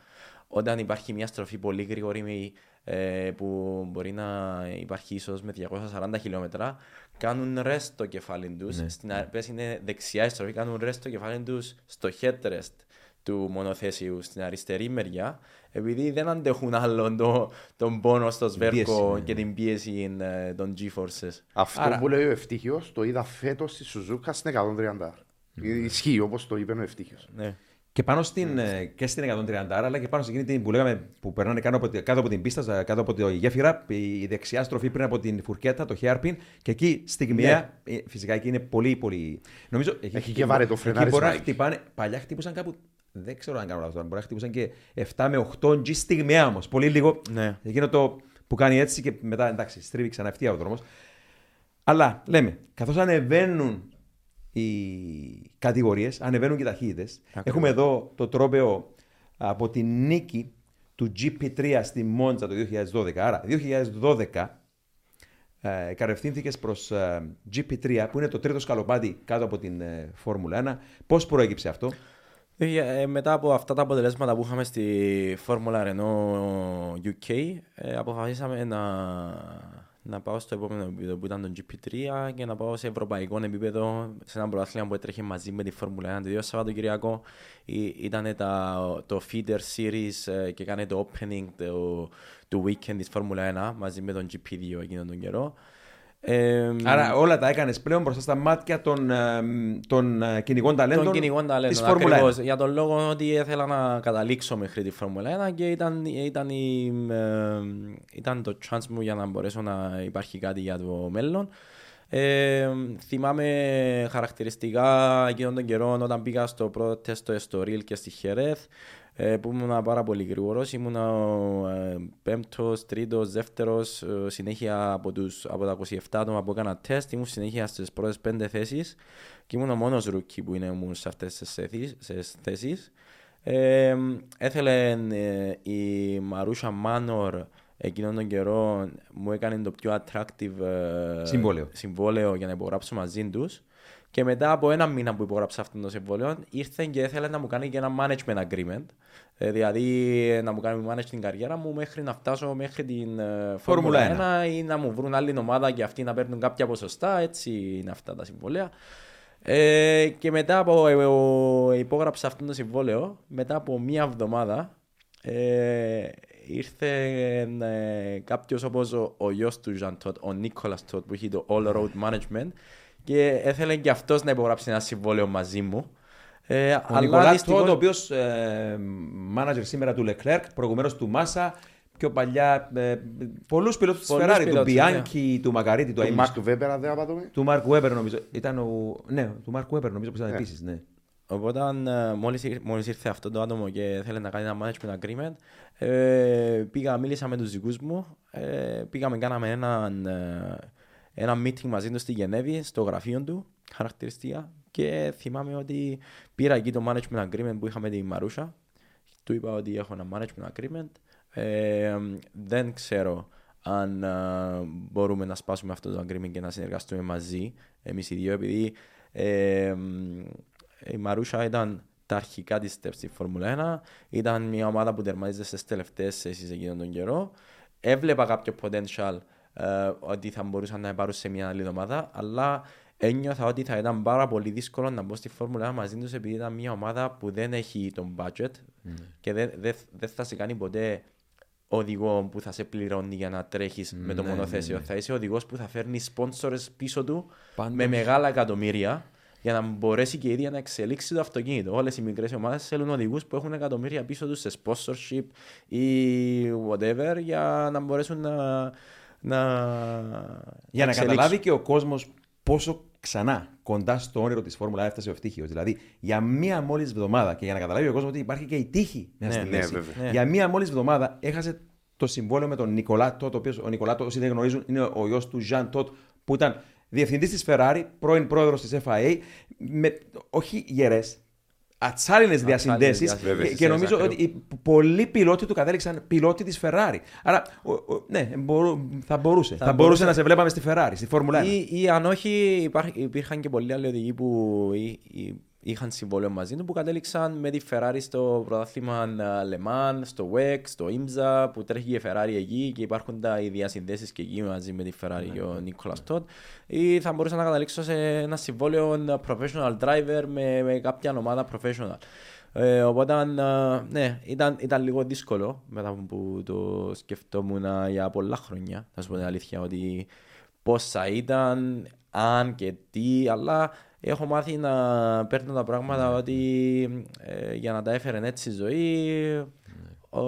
όταν υπάρχει μια στροφή πολύ γρήγορη ε, που μπορεί να υπάρχει ίσως με 240 χιλιόμετρα, κάνουν rest το κεφάλι τους, στην, α- πες είναι δεξιά η στροφή, κάνουν rest το κεφάλι τους στο headrest του μονοθέσιου στην αριστερή μεριά, επειδή δεν αντέχουν άλλο το, τον πόνο στο σβέρκο πίεση, ναι. και την πίεση ε, των G-forces. Αυτό Άρα- που λέει ο Ευτύχιο το είδα φέτος στη Σουζούκα στην 130. Ισχύει όπως το είπε ο Ευτύχιο. Ναι. Και πάνω στην, ε, και στην 130, αλλά και πάνω σε εκείνη την που λέγαμε που περνάνε κάτω από, τη- κάτω από την πίστα, στα- κάτω από τη γέφυρα, η δεξιά στροφή πριν από την φουρκέτα, το hairpin, και εκεί στιγμιαία, ε, φυσικά εκεί είναι πολύ, πολύ. Νομίζω, Έχει και βαρετό Εκεί φρενάρισμα μπορεί να εκεί. χτυπάνε, παλιά χτύπουσαν κάπου, δεν ξέρω αν κάνω λάθος, τώρα, μπορεί να χτύπουσαν και 7 με 8 G στιγμιαία όμως. Πολύ λίγο. Ναι. Εκείνο το που κάνει έτσι και μετά εντάξει, στρίβει ξανά ευθεία ο δρόμος. Αλλά λέμε, καθώς ανεβαίνουν οι κατηγορίες, ανεβαίνουν και οι ταχύτητες. Έχουμε εδώ το τρόπαιο από την νίκη του GP3 στη Μόντζα το 2012. Άρα, 2012 ε, κατευθύνθηκες προς GP3, που είναι το τρίτο σκαλοπάτι κάτω από την ε, Φόρμουλα 1. Πώς προέκυψε αυτό, Ε, μετά από αυτά τα αποτελέσματα που είχαμε στη Φόρμουλα Renault UK, ε, αποφασίσαμε να, να πάω στο επόμενο επίπεδο που ήταν το GP3 και να πάω σε ευρωπαϊκό επίπεδο σε ένα πρωτάθλημα που έτρεχε μαζί με τη Φόρμουλα 1. Το ίδιο Σαββατοκυριακό ήταν τα, το Feeder Series ε, και έκανε το opening του, του weekend της Φόρμουλα 1 μαζί με τον GP2 εκείνον τον καιρό. Ε, Άρα όλα τα έκανες πλέον μπροστά στα μάτια των, ε, των ε, κυνηγών ταλέντων των κυνηγών της ταλέντων. Φόρμουλα 1. Ακριβώς, για τον λόγο ότι ήθελα να καταλήξω μέχρι τη Φόρμουλα 1 και ήταν, ήταν, η, ε, ήταν το chance μου για να μπορέσω να υπάρχει κάτι για το μέλλον. Ε, θυμάμαι χαρακτηριστικά εκείνον τον καιρό όταν πήγα στο πρώτο τεστ στο Εστορίλ και στη Χερέθ ε, που ήμουν πάρα πολύ γρήγορος. Ήμουν ο ε, πέμπτος, τρίτος, δεύτερος, ε, συνέχεια από, τους, από τα 27 άτομα που έκανα τεστ. Ήμουν συνέχεια στις πρώτες πέντε θέσεις και ήμουν ο μόνος rookie που είναι ήμουν σε αυτές τις θέσεις- τις θέσεις. Ε, ήθελε ε, η Marussia Manor εκείνον τον καιρό μου έκανε το πιο attractive ε, Συμβόλαιο. συμβόλαιο για να υπογράψω μαζί τους. Και μετά από ένα μήνα που υπόγραψα αυτό το συμβόλαιο, ήρθε και ήθελε να μου κάνει και ένα management agreement. Ε, δηλαδή να μου κάνει manage την καριέρα μου μέχρι να φτάσω μέχρι την ε, Φόρμουλα Φόρμουλα 1 ή να μου βρουν άλλη ομάδα και αυτοί να παίρνουν κάποια ποσοστά. Έτσι είναι αυτά τα συμβόλαια. Ε, και μετά από ε, ο- υπόγραψα αυτό το συμβόλαιο, μετά από μία εβδομάδα ε, ήρθε ε, κάποιος όπως ο, ο γιος του Ζαν Τότ, ο Νίκολα Τότ, που έχει το All Road Management και έθελε και αυτός να υπογράψει ένα συμβόλαιο μαζί μου. Ε, Ο αλλά Νικολά δυστυχώς- Τόντ, ο οποίος ε, manager σήμερα του Leclerc, προηγουμένω του Μάσα, πιο παλιά ε, πολλούς πιλότους της Πολλούς Ferrari, του πιλότους, Bianchi, του Μαγκαρίτη, του Το Αϊμάκ, Mark Webber, αν δεν απατώμε. του Mark Webber νομίζω. Ήταν ο. Ναι, του Mark Webber νομίζω που ήταν Ναι. επίσης. Ναι. Οπότε ε, μόλις, ήρ- μόλις ήρθε αυτό το άτομο και θέλει να κάνει ένα management agreement ε, πήγα, μίλησα με τους δικούς μου ε, πήγαμε, κάναμε ένα, ε, ένα meeting μαζί του στη Γενέβη στο γραφείο του χαρακτηριστικά και θυμάμαι ότι πήρα εκεί το management agreement που είχαμε τη Μαρούσα. Του είπα ότι έχω ένα management agreement. Ε, δεν ξέρω αν ε, μπορούμε να σπάσουμε αυτό το agreement και να συνεργαστούμε μαζί εμείς οι δύο επειδή ε, η Μαρούσα ήταν τα αρχικά της steps στη Φόρμουλα 1 ήταν μια ομάδα που τερματίζεται στις τελευταίες θέσεις εκείνον τον καιρό. Έβλεπα κάποιο potential ε, ότι θα μπορούσαν να πάρουν σε μια άλλη ομάδα αλλά ένιωθα ότι θα ήταν πάρα πολύ δύσκολο να μπω στη Φόρμουλα 1 μαζί τους επειδή ήταν μια ομάδα που δεν έχει τον budget και δεν, δεν, δεν θα σε κάνει ποτέ οδηγό που θα σε πληρώνει για να τρέχεις με το μονοθέσιο. Θα είσαι οδηγός που θα φέρνει sponsors πίσω του Πάντως- με μεγάλα εκατομμύρια για να μπορέσει και η ίδια να εξελίξει το αυτοκίνητο. Όλες οι μικρές ομάδες θέλουν οδηγούς που έχουν εκατομμύρια πίσω τους σε sponsorship ή whatever για να μπορέσουν να. να Για να εξελίξουν. καταλάβει και ο κόσμος πόσο ξανά κοντά στο όνειρο της Φόρμουλα έφτασε ο ευτύχιος. Δηλαδή, για μία μόλις εβδομάδα και για να καταλάβει ο κόσμος ότι υπάρχει και η τύχη μέσα Ναι, στη ναι, μέση. βέβαια. Ναι. Για μία μόλις εβδομάδα έχασε το συμβόλαιο με τον Νικολά Τότ, ο οποίος ο Νικολά Τότ, όσοι δεν γνωρίζουν, είναι ο γιος του Ζαν Τότ, που ήταν διευθυντής της Ferrari, πρώην πρόεδρος της FIA, με όχι γερές, ατσάλινε διασυνδέσεις. διασυνδέσεις, Και, και νομίζω ακριβώς. ότι οι πολλοί πιλότοι του κατέληξαν πιλότοι της Ferrari. Άρα, ο- ο- ναι, μπορού- θα μπορούσε. Θα, μπορούσε μπορούσε. να σε βλέπαμε στη Ferrari, στη Φόρμουλα 1. Ή, ή αν όχι, υπάρχ- υπήρχαν και πολλοί άλλοι οδηγοί που εί- εί- είχαν συμβόλαιο μαζί του που κατέληξαν με τη Ferrari στο πρωτάθλημα ε, Le Mans, στο WEC, στο IMSA που τρέχει και η Ferrari εκεί και υπάρχουν τα οι διασυνδέσεις και εκεί μαζί με τη Ferrari και ο Nicolas Todd ή θα μπορούσα να καταλήξω σε ένα συμβόλαιο ε, professional driver με, με κάποια ομάδα professional. Ε, οπότε, ε, ναι, ήταν, ήταν λίγο δύσκολο μετά που το σκεφτόμουν για πολλά χρόνια. Να σου πω την αλήθεια ότι πώς θα ήταν, αν και τι, αλλά έχω μάθει να παίρνω τα πράγματα ότι ε, για να τα έφερε έτσι η ζωή, ο-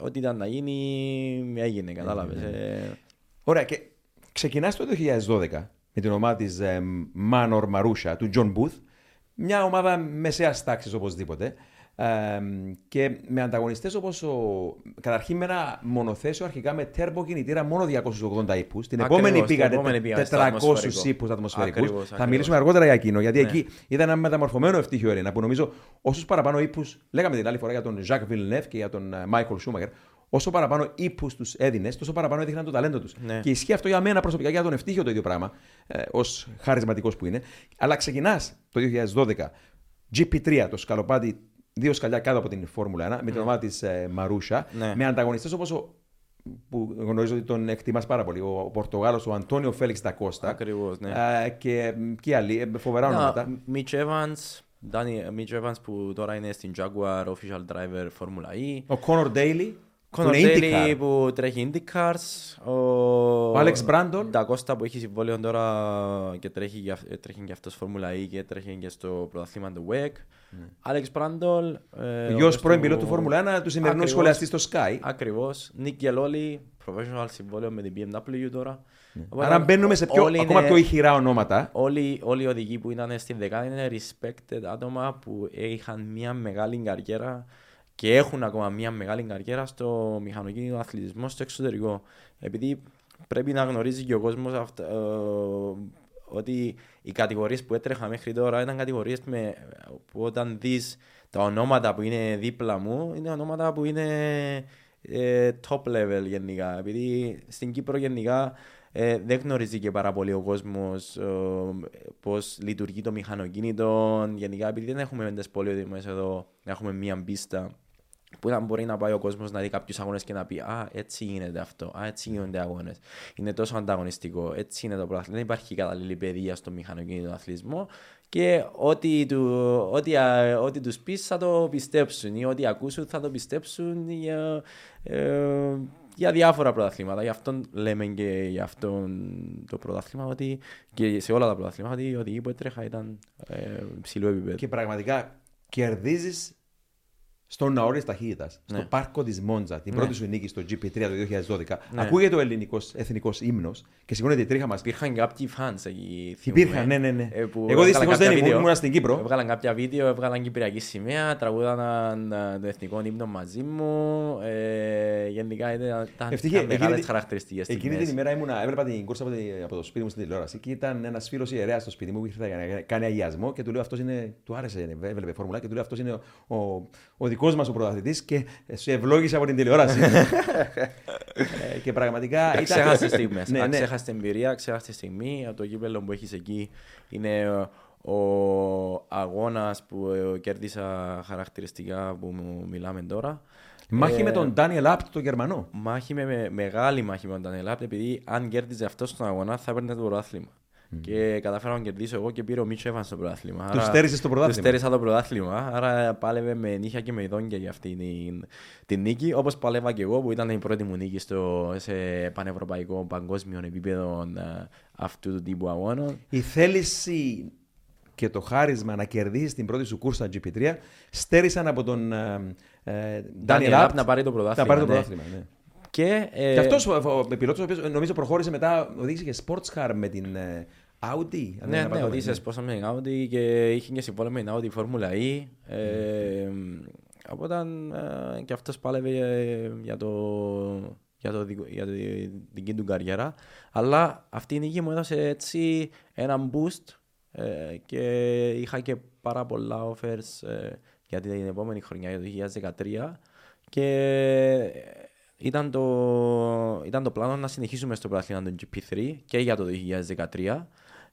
ό,τι ήταν να γίνει, έγινε, κατάλαβες. Ε, Ωραία, και ξεκινάς το 2012 με την ομάδα της Manor Marusha του John Booth. Μια ομάδα μεσαίας τάξης οπωσδήποτε. Ε, και με ανταγωνιστές όπως ο. Καταρχήν με ένα μονοθέσιο αρχικά με τέρμπο κινητήρα μόνο 280 ύπους. Την Ακριβώς, επόμενη την πήγατε επόμενη πήγαμε στο 400 ατμοσφαιρικό. ύπους ατμοσφαιρικούς. Ακριβώς, Θα ακριβώς. μιλήσουμε αργότερα για εκείνο. Γιατί Ναι. εκεί ήταν ένα μεταμορφωμένο ευτύχιο Έλληνα που νομίζω όσους παραπάνω ύπους. Λέγαμε την άλλη φορά για τον Jacques Villeneuve και για τον Μάικλ Σούμαγερ. Όσο παραπάνω ύπους τους έδινες, τόσο παραπάνω έδειχναν το ταλέντο τους. Ναι. Και ισχύει αυτό για μένα προσωπικά και για τον ευτύχιο το ίδιο πράγμα, ε, ως χαρισματικός που είναι. Αλλά ξεκινάς το 2012 GP3, το σκαλοπάτι, δύο σκαλιά κάτω από την Φόρμουλα 1, με την ομάδα της ε, Μαρούσα, Ναι. με ανταγωνιστές όπως ο. που γνωρίζω ότι τον εκτιμάς πάρα πολύ, ο, ο Πορτογάλος, ο Αντώνιο Φέληξ Τακώστα. Ακριβώς, ναι. Ε, και, και άλλοι, ε, φοβερά ονόματα. Mitch Evans, Danny, Mitch Evans που τώρα είναι στην Jaguar Official Driver Formula E. Ο Κόνορ Ντέιλι. Που είναι Κονορντέλη IndyCar. που τρέχει IndyCars. Ο, Ο Alex Brandon. Τα Κώστα που έχει συμβόλαιο τώρα και τρέχει, για- ε, τρέχει και αυτός Φόρμουλα E και τρέχει και στο πρωταθλήμα του WEC. Alex Brandon. ε, Ο γιος ο πρώην του- πιλότου του Φόρμουλα 1, του σημερινού Ακριβώς. σχολιαστής στο Sky. Ακριβώς. Νίκ Γελόλη, professional συμβόλαιο με την BMW τώρα. Οπότε Άρα μπαίνουμε σε πιο, όλοι ακόμα είναι- πιο ηχηρά ονόματα. Όλοι, όλοι οι οδηγοί που ήταν στην δεκάδα είναι respected άτομα που είχαν μια μεγάλη καριέρα και έχουν ακόμα μια μεγάλη καριέρα στο μηχανοκίνητο αθλητισμό στο εξωτερικό. Επειδή πρέπει να γνωρίζει και ο κόσμος ότι οι κατηγορίες που έτρεχα μέχρι τώρα ήταν κατηγορίες που όταν δεις τα ονόματα που είναι δίπλα μου είναι ονόματα που είναι ε, top level γενικά. Επειδή στην Κύπρο γενικά ε, δεν γνωρίζει και πάρα πολύ ο κόσμος πώς λειτουργεί το μηχανοκίνητο. Γενικά, επειδή δεν έχουμε μέντες πολυοδημίε εδώ, να έχουμε μία πίστα που να μπορεί να πάει ο κόσμος να δει κάποιους αγώνες και να πει Α, έτσι γίνεται αυτό. Α, έτσι γίνονται αγώνες. Είναι τόσο ανταγωνιστικό. Έτσι είναι το πρωτάθλημα. Δεν υπάρχει κατάλληλη παιδεία στο μηχανοκίνητο αθλητισμό. Και ό,τι, του, ό,τι, α, ό,τι τους πεις θα το πιστέψουν ή ό,τι ακούσουν θα το πιστέψουν για, ε, για διάφορα πρωταθλήματα. Γι' αυτό λέμε και για αυτό το πρωτάθλημα ότι και σε όλα τα πρωταθλήματα ότι οι οδηγοί που έτρεχα ήταν ε, υψηλού επίπεδου. Και πραγματικά κερδίζεις στον ναό τη ταχύτητα, στο Ναι. πάρκο της Μόντζα, την Ναι. πρώτη σου νίκη στο GP3 το 2012. Ναι. Ακούγεται ο ελληνικός εθνικός ύμνος και σηκώνεται η τρίχα μα. Υπήρχαν κάποιοι fans εκεί. Υπήρχαν, θυμούμαι, ναι, ναι, ναι. ε, που Εγώ έβγαλαν δυστυχώς κάποια δεν ήμουν, βίντεο. ήμουνα στην Κύπρο. Έβγαλαν κάποια βίντεο, έβγαλαν κυπριακή σημαία, τραγούδαν ε, το εθνικό ύμνο μαζί μου. Ε, γενικά ήταν, ήταν, Ευτυχή, ήταν εκείνη μεγάλες την- χαρακτηριστικές Εκείνη στιγμές. την ημέρα ήμουνα, έβλεπα την κούρσα από, τη- από το σπίτι μου στην τηλεόραση και ήταν ένας φίλος ιερέας στο σπίτι μου που ήρθε να κάνει αγιασμό και του λέω αυτός είναι. Του άρεσε, έβλεπε φόρμουλα και του λέω αυτός είναι ο, ο, ο δικός μας ο πρωταθλητής και σε ευλόγησε από την τηλεόραση. Ε, και πραγματικά. ήταν- Αξέχαστες στιγμές. ναι, ναι. Αξέχαστη εμπειρία, αξέχαστη στιγμή. Από το κύπελο που έχεις εκεί είναι ο αγώνας που ε, κέρδισα χαρακτηριστικά που μου μιλάμε τώρα. Μάχη Ε, με τον Ντάνιελ Απτ, τον Γερμανό. Μάχη με, με- μεγάλη μάχη με τον Ντανιελάπ, επειδή αν κέρδιζε αυτός στον αγώνα θα έπαιρνε το πρωτάθλημα. Και κατάφερα να κερδίσω εγώ και πήρε ο Μίτσο Εύαν στο πρωτάθλημα. Του στέρισες το πρωτάθλημα. Του στέρισα το πρωτάθλημα. Άρα πάλευε με νύχια και με ειδόνια για αυτή την, την νίκη. Όπω παλεύα και εγώ που ήταν η πρώτη μου νίκη στο, σε πανευρωπαϊκό παγκόσμιο επίπεδο ε, αυτού του τύπου αγώνων. Η θέληση και το χάρισμα να κερδίσει την πρώτη σου κούρσα GP3 στέρισαν από τον ε, ε, Ντάνιελ Appt Απτ να πάρει το πρωτάθλημα, Να πάρει το ναι. πρωτάθλημα, ναι. Και, ε, Και αυτό ο πιλότο, ο οποίο νομίζω προχώρησε μετά, οδήγησε και sports car με την ε, Audi. αν δεν Ναι, ναι, απατώμε. οδήγησε πόσα με την Audi και είχε και συμβόλαιο με την Audi Φόρμουλα E. Ε, οπότε ε, και αυτός πάλευε ε, για, το, για, το, δικο- για τη δική του καριέρα. Αλλά αυτή η νίκη μου έδωσε έτσι ένα boost ε, και είχα και πάρα πολλά offers ε, για την επόμενη χρονιά, για το 2013. Και ήταν το, ήταν το πλάνο να συνεχίσουμε στο πρωτάθλημα του GP3 και για το 2013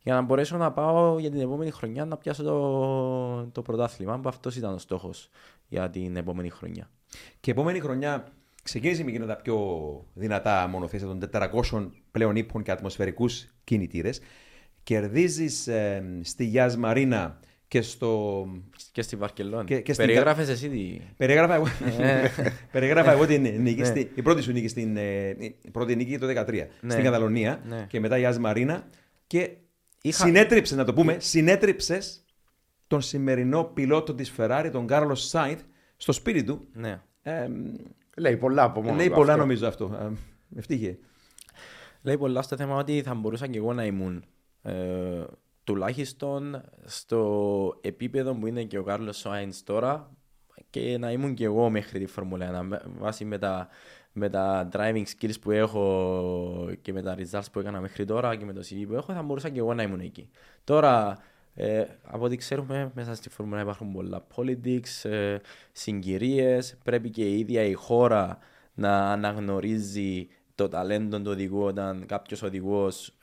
για να μπορέσω να πάω για την επόμενη χρονιά να πιάσω το, το πρωτάθλημα. που Αυτός ήταν ο στόχος για την επόμενη χρονιά. Και επόμενη χρονιά ξεκίνησε με εκείνα τα πιο δυνατά μονοθέσια των 400 πλέον ύπων και ατμοσφαιρικούς κινητήρες. Κερδίζεις στη Γιάζ Μαρίνα και στο. Και στη Βαρκελόνη. Και- και στην Περιγράφες εσύ τι... Περιγράφα εγώ, περιγράφα εγώ την νίκη, Ναι. στη- η πρώτη σου νίκη στην ε, η πρώτη νίκη το 2013 Ναι. στην Καταλωνία Ναι. και μετά η Γιάζ Μαρίνα και Είχα- συνέτριψε, να το πούμε, συνέτριψες τον σημερινό πιλότο της Ferrari, τον Κάρλος Σάινθ, στο σπίτι του. Ναι. Ε, Λέει πολλά από μόνο λέει του πολλά αυτό. νομίζω αυτό. Ε, ευτύχε. Λέει πολλά στο θέμα ότι θα μπορούσα και εγώ να ήμουν ε, τουλάχιστον στο επίπεδο που είναι και ο Κάρλος Σάινς τώρα και να ήμουν και εγώ μέχρι τη Φόρμουλα 1 με- βάσει με τα, με τα driving skills που έχω και με τα results που έκανα μέχρι τώρα και με το CV που έχω θα μπορούσα και εγώ να ήμουν εκεί. Τώρα ε, από ό,τι ξέρουμε μέσα στη Φόρμουλα υπάρχουν πολλά politics, ε, συγκυρίες, πρέπει και η ίδια η χώρα να αναγνωρίζει το ταλέντο του οδηγού όταν κάποιος οδηγός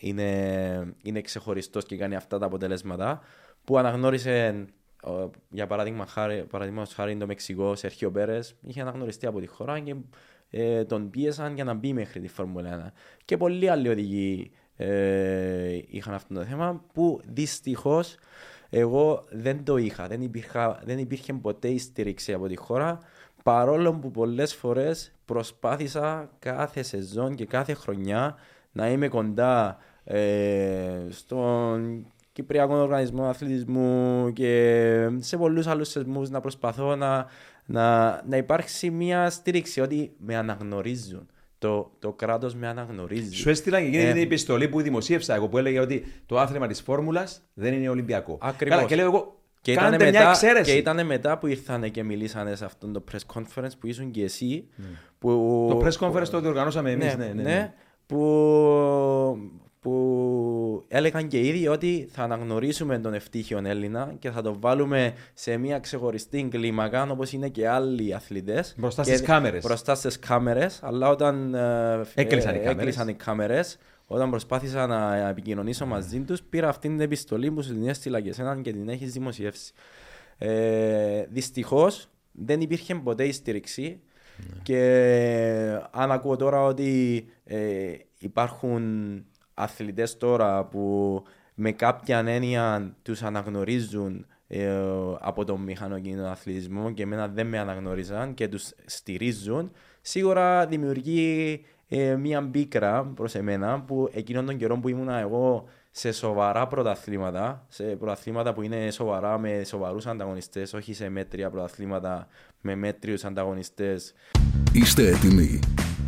είναι, είναι ξεχωριστός και κάνει αυτά τα αποτελέσματα που αναγνώρισε ο- για παράδειγμα χάρη, παραδείγματος χάρη το Μεξικό, Σέρχιο Πέρε, είχε αναγνωριστεί από τη χώρα και ε, τον πίεσαν για να μπει μέχρι τη Φόρμουλα 1. Και πολλοί άλλοι οδηγοί ε, είχαν αυτό το θέμα που δυστυχώς εγώ δεν το είχα. Δεν, υπήρχα, δεν υπήρχε ποτέ η στήριξη από τη χώρα παρόλο που πολλές φορές προσπάθησα κάθε σεζόν και κάθε χρονιά να είμαι κοντά ε, στον Κυπριακό Οργανισμό Αθλητισμού και σε πολλούς άλλους θεσμούς να προσπαθώ να, να, να υπάρξει μια στήριξη ότι με αναγνωρίζουν. Το, το κράτος με αναγνωρίζει. Σου έστειλα και εκείνη Ε, την επιστολή που δημοσίευσα εγώ που έλεγε ότι το άθλημα της φόρμουλας δεν είναι Ολυμπιακό. Ακριβώς. Καλά, και λέω εγώ. Και κάντε ήταν, μια μετά, εξαίρεση. και ήταν μετά που ήρθανε και μιλήσανε σε αυτό το press conference που ήσουν και εσύ. Που, Το press conference το διοργανώσαμε εμείς. ναι, Ναι, ναι, ναι, που, που έλεγαν και ήδη ότι θα αναγνωρίσουμε τον ευτύχιο Έλληνα και θα τον βάλουμε σε μια ξεχωριστή κλίμακα όπως είναι και άλλοι αθλητές. Μπροστά Και- στις κάμερες. Μπροστά στις κάμερες, αλλά όταν ε, Έκλεισαν οι ε, κάμερες. έκλεισαν οι κάμερες, όταν προσπάθησα να επικοινωνήσω μαζί τους, πήρα αυτήν την επιστολή που σου την έστειλα και εσέναν και την έχεις δημοσιεύσει. Ε, Δυστυχώς δεν υπήρχε ποτέ η στήριξη και αν ακούω τώρα ότι ε, υπάρχουν αθλητές τώρα που με κάποια έννοια τους αναγνωρίζουν ε, από τον μηχανοκίνητο αθλητισμό και εμένα δεν με αναγνωρίζαν και τους στηρίζουν, σίγουρα δημιουργεί ε, μία μπίκρα προς εμένα που εκείνον τον καιρό που ήμουνα εγώ σε σοβαρά πρωταθλήματα, σε πρωταθλήματα που είναι σοβαρά με σοβαρούς ανταγωνιστές, όχι σε μέτρια πρωταθλήματα με μέτριους ανταγωνιστές. Είστε έτοιμοι.